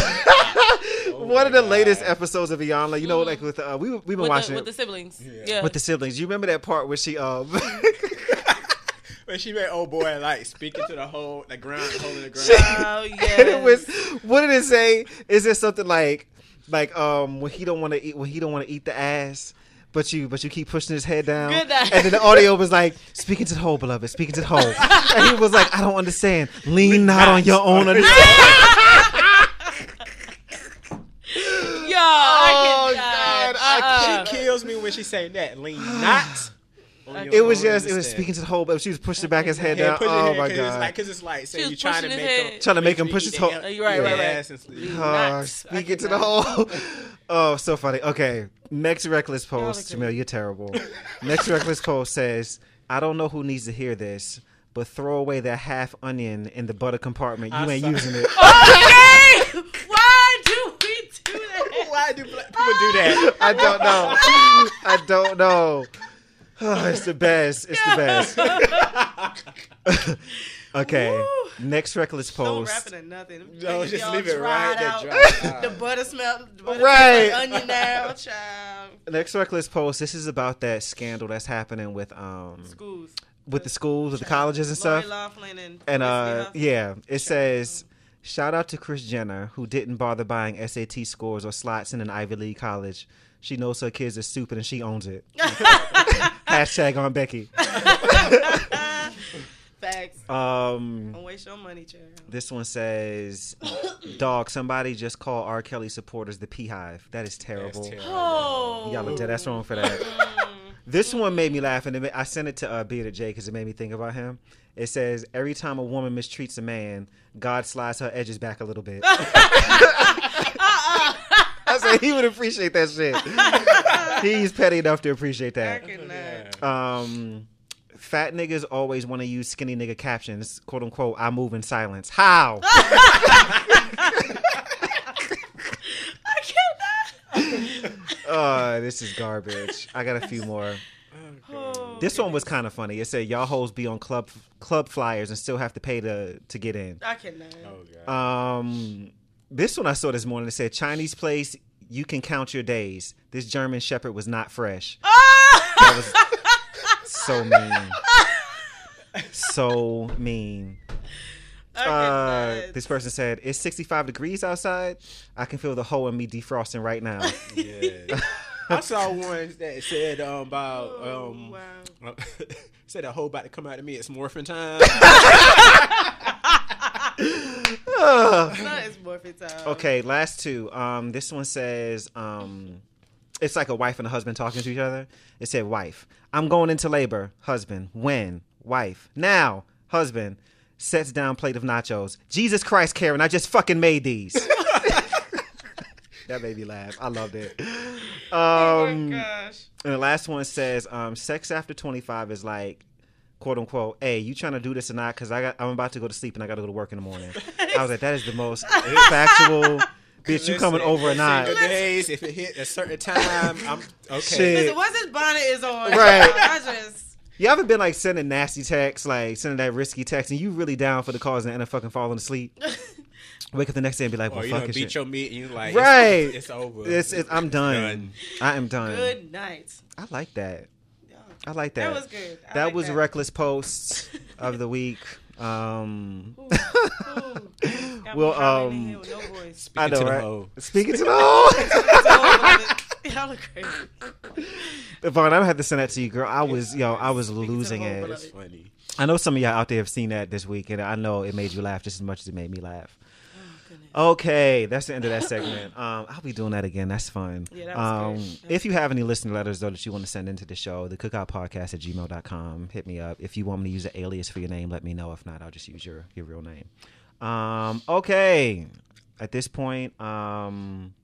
Oh one of my the latest episodes of Iyanla. You know, like with uh, we we've been With watching the, it with the siblings. Yeah. Yeah. with the siblings. You remember that part where she um When she made old boy like speaking to the whole the ground, holding the ground. Oh, yes. it was what did it say? Is it something like like um when he don't want to eat when he don't want to eat the ass? But you, but you keep pushing his head down, Good night. and then the audio was like, "Speaking to the whole beloved, speaking to the whole," and he was like, "I don't understand. Lean not on your own understanding." Yo, Oh, I cannot. God, I Uh-uh. She kills me when she saying that. Lean not. On It was own just, it was speaking to the whole, but she was pushing back his head down. push Oh my my 'cause It's god! like, cause it's like, say you was trying to make his him. Trying to make him push his eat whole- Uh, you're right, your right, right. ass and sleep. Oh, speaking to the whole. Oh, so funny. Okay, next reckless post, Y'all are Jamil, you're terrible. next reckless post says, "I don't know who needs to hear this, but throw away that half onion in the butter compartment. You I ain't saw- using it." Okay. Why do we do that? Why do black people do that? I don't know. I don't know. Oh, it's the best. It's the best. okay. Woo. Next reckless Don't post. wrap it in nothing. No, just leave it right there, out. out. The butter smell. The butter Right. Like onion now, child. Next reckless post. This is about that scandal that's happening with um Schools. with the schools, with the colleges and Lori stuff. Loughlin and And uh, yeah, it says, "Shout out to Kris Jenner who didn't bother buying SAT scores or slots in an Ivy League college. She knows her kids are stupid and she owns it." Hashtag on Becky. Facts. Um, Don't waste your money, child. this one says, "Dog, somebody just call R. Kelly supporters the BeyHive. That is terrible. That's terrible. Oh. Y'all are dead. That's wrong for that." This one made me laugh, and it I sent it to uh, Bearded J because it made me think about him. It says, "Every time a woman mistreats a man, God slides her edges back a little bit." I said he would appreciate that shit. He's petty enough to appreciate that. Um, fat niggas always want to use skinny nigga captions, quote unquote. I move in silence. How? I cannot. uh, this is garbage. I got a few more. Oh, This one was kind of funny. It said y'all hoes be on club club flyers and still have to pay to to get in. I cannot. Oh god. Um, this one I saw this morning. It said Chinese place. You can count your days. This German Shepherd was not fresh. That was so mean. So mean. I Uh, this person said, "It's 65 degrees outside. I can feel the hole in me defrosting right now." Yeah. I saw one that said um, about Oh, um, wow. said a hoe about to come out of me. It's morphin time. That is morphin time. Okay, last two. Um, this one says, um, it's like a wife and a husband talking to each other. It said, "Wife, I'm going into labor." Husband, when? Wife, now. Husband sets down plate of nachos. Jesus Christ, Karen, I just fucking made these. that made me laugh. I loved it. Oh Um, my gosh. and the last one says, um, "Sex after 25 is like." "Quote unquote." Hey, you trying to do this or not? Because I got, I'm about to go to sleep and I got to go to work in the morning. I was like, that is the most factual. Bitch, you coming over or not? days, if it hit a certain time, I'm okay. Shit. Listen, once his bonnet is on, Right. I just You ever been like sending nasty texts, like sending that risky text, and you really down for the cause and end up fucking falling asleep? Wake up the next day and be like, well, or you fuck know, it, beat shit. your meat and you like, Right. It's, it's over. It's, it's, I'm done. Done. I am done. good night. I like that. Yeah. I like that. That was good. I that like was that. reckless posts of the week. Um, Ooh, ooh. Well, um, no. Speaking I know, to the hoe. Speaking to the hoe. Y'all look crazy. Vaughn, I'm gonna have to send that to you, girl. I was, yo, I was losing it. It's funny. I know some of y'all out there have seen that this week, and I know it made you laugh just as much as it made me laugh. Okay, that's the end of that segment. Um, I'll be doing that again. That's fun. Yeah, that was um, good. If you have any listener letters, though, that you want to send into the show, the cookoutpodcast at gmail.com, hit me up. If you want me to use an alias for your name, let me know. If not, I'll just use your, your real name. Um, okay. At this point, um,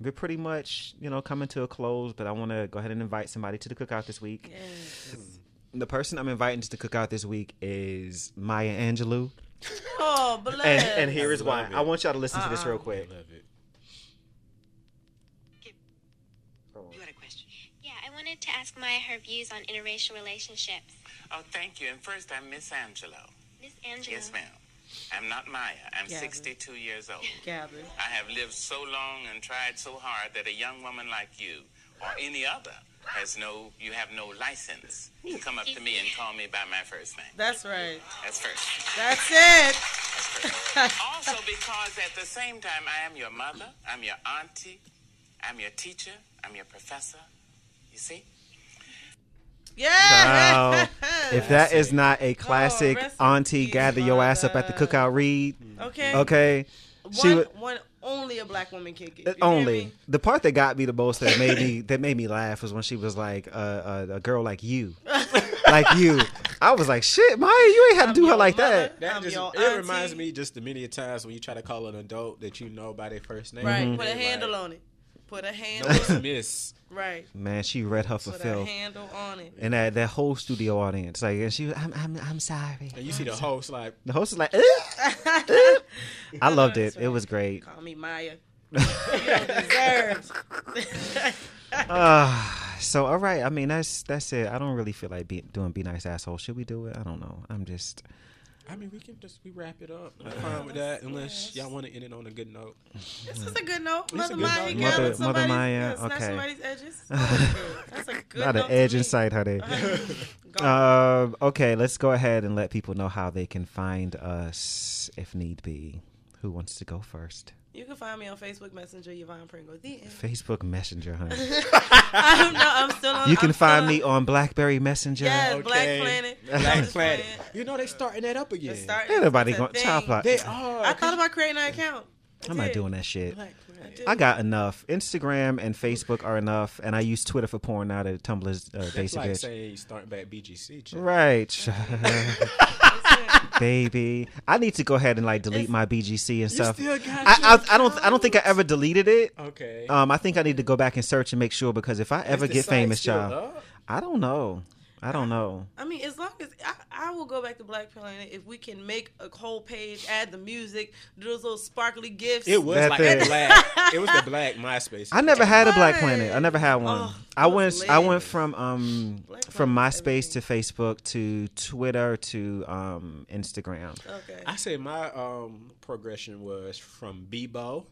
we're pretty much, you know, coming to a close, but I want to go ahead and invite somebody to the cookout this week. Yes. The person I'm inviting to the cookout this week is Maya Angelou. Oh, bless. And, and here is I why. it. I want y'all to listen to this Uh-uh. real quick. I Love it. You had a question. Yeah, I wanted to ask Maya her views on interracial relationships. Oh, thank you. And first, I'm Miss Angelou. Miss Angelou. Yes, ma'am. I'm not Maya. I'm Gavin. 62 years old. Gavin. I have lived so long and tried so hard that a young woman like you or any other has no, you have no license to hmm. come up to me and call me by my first name. That's right. That's first. That's it. That's also, because at the same time, I am your mother, I'm your auntie, I'm your teacher, I'm your professor. You see? Yeah. Wow. If that is not a oh, classic Oh, auntie gather your ass up at the mother. cookout read, okay. okay? She One, one only a black woman can get. You hear only me? the part that got me the most that made me that made me laugh was when she was like uh, uh, a girl like you, like you. I was like, shit, Maya, you ain't had to I'm do her like mother. that. That I'm just, your it reminds me just the many times when you try to call an adult that you know by their first name. Right. Mm-hmm. Put a handle like, on it. Put a No, handle. it's miss. Right. Man, she read her for Put a handle on it. and that that whole studio audience, like, and she, was, I'm, I'm, I'm sorry. And you see the host like, The host is like, "Eh." I loved it. It was great. Call me Maya. you don't deserve. Uh, so all right. I mean, that's that's it. I don't really feel like be, doing be nice asshole. Should we do it? I don't know. I'm just I mean, we can just we wrap it up. I'm fine with that, unless y'all want to end it on a good note. this is a good note. a Mother good Maya, note. you Mother- got Mother somebody's, Maya, yeah, snatch okay. somebody's edges. That's a good not an note to edge me. in sight, honey. Go. Um, okay, let's go ahead and let people know how they can find us if need be. Who wants to go first? You can find me on Facebook Messenger, Yvonne Pringle. The end. Facebook Messenger, honey. I'm, no, I'm still on. You can I'm find me on BlackBerry Messenger. Yes, Black Planet. Black Planet. You know they starting that up again. Starting- Ain't nobody going thing. child plot. They are. I thought about creating an account. I I'm not doing that shit. Black I got enough. Instagram and Facebook are enough, and I use Twitter for porn now that Tumblr's uh, That's basic like bitch. saying starting back BGC. chick. Right, baby. I need to go ahead and like delete It's- my BGC and stuff. I, I, I don't. I don't think I ever deleted it. Okay. Um, I think I need to go back and search and make sure because if I ever get famous, child, up? I don't know. I don't know. I mean, as long as I, I will go back to Black Planet if we can make a whole page, add the music, do those little sparkly gifts. It was That like thing. a black. It was the black MySpace. I never had a Black Planet. I never had one. Oh, I went. was I went from um Black from MySpace to Facebook to Twitter to um Instagram. Okay. I say my um progression was from Bebo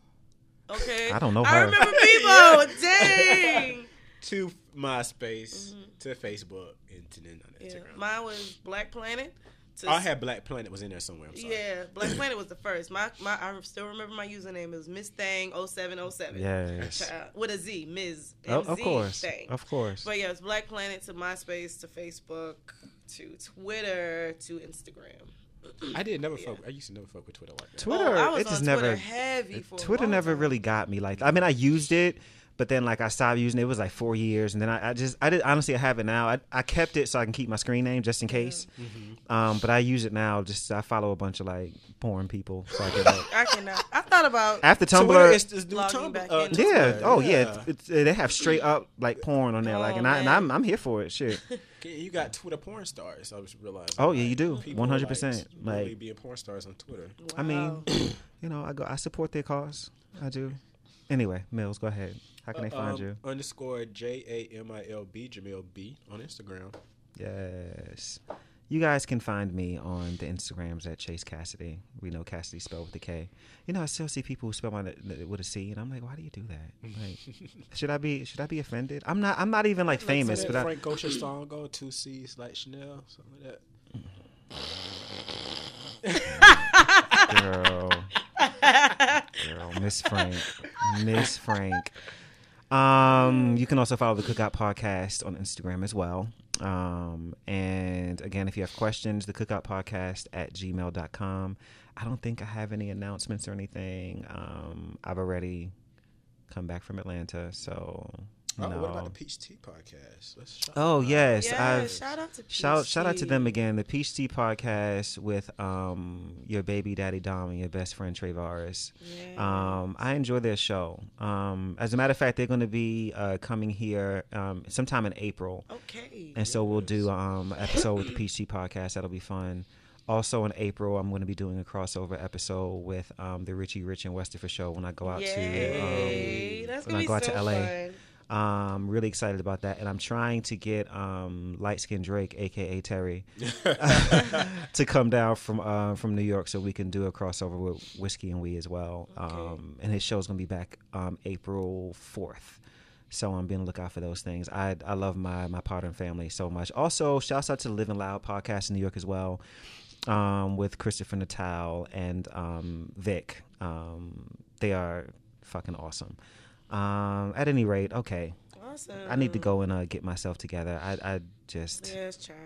Okay. I don't know I remember Bebo. Dang. To MySpace mm-hmm. to Facebook and to then on Yeah, Instagram. mine was Black Planet to I had Black Planet was in there somewhere. I'm sorry. yeah, Black Planet was the first. My my I still remember my username. It was Miss Thang 0707. Yes. Child, uh, with a Z, Ms. Oh, of course. Thang. Of course. But yeah, it's Black Planet to MySpace to Facebook to Twitter to Instagram. I did never fuck. I used to never fuck with Twitter like that. Twitter, oh, I was it just on never. Twitter heavy for a Twitter long never time. really got me like. I mean, I used it, but then like I stopped using it. It was like four years, and then I, I just I did honestly I have it now. I, I kept it so I can keep my screen name just in case. Um, but I use it now. Just I follow a bunch of like porn people. So I can, like, I cannot. I thought about after Tumblr, is this new Tumblr. back uh, in. yeah. Tumblr, Oh yeah, it's, uh, they have straight up like porn on there. like, Oh, and I and I'm I'm here for it. Shit. You got Twitter porn stars. I was realizing. Oh, yeah, like, you do. 100%. Like, really Like- being porn stars on Twitter. I mean, you know, I go I support their cause. I do. Anyway, Mills, go ahead. How can they find Um, you? Underscore J A M I L B Jamil B on Instagram. Yes. You guys can find me on the Instagrams at Chase Kassidy. We know Kassidy spelled with a K. You know, I still see people who spell my with a C, and I'm like, why do you do that? Like, should I be should I be offended? I'm not. I'm not even like famous, That but Frank Gosha song go two C's like Chanel something like that. girl, girl, Miss Frank, Miss Frank. Um, you can also follow the Cookout Podcast on Instagram as well. Um, and again, if you have questions, the Cookout Podcast at gmail.com. I don't think I have any announcements or anything. Um, I've already come back from Atlanta, so Oh, no. what about the Peach Tea podcast? Let's shout Oh out. yes, yeah, I've shout out to Peach shout shout out to them again. The Peach Tea podcast with um your baby daddy Dom and your best friend Travaris. Yeah. Um, I enjoy their show. Um, as a matter of fact, they're going to be uh, coming here um, sometime in April, okay. and so we'll do um an episode with the Peach Tea podcast. That'll be fun. Also in April, I'm going to be doing a crossover episode with um, the Richie Rich and Westerford show when I go out Yay. to um, That's when gonna I go out so to LA. fun. Um, really excited about that, and I'm trying to get um, light skin Drake, aka Terry, to come down from uh, from New York so we can do a crossover with whiskey and we as well. Um, and his show's gonna be back um, April fourth. So I'm being on the lookout for those things. I I love my my partner and family so much. Also, shouts out to the Living Loud podcast in New York as well, um, with Christopher Natal and um, Vic. Um, they are fucking awesome. Um, at any rate, okay, Awesome. I need to go and uh, get myself together. I, I just Yes, child.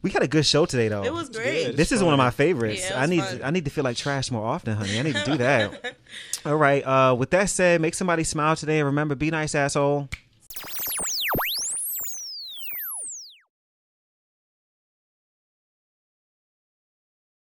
we had a good show today though. It was great. good. This is one of my favorites. Yeah, I need fun. I need to feel like trash more often, honey. I need to do that. All right. Uh, with that said, make somebody smile today, and remember, be nice, asshole.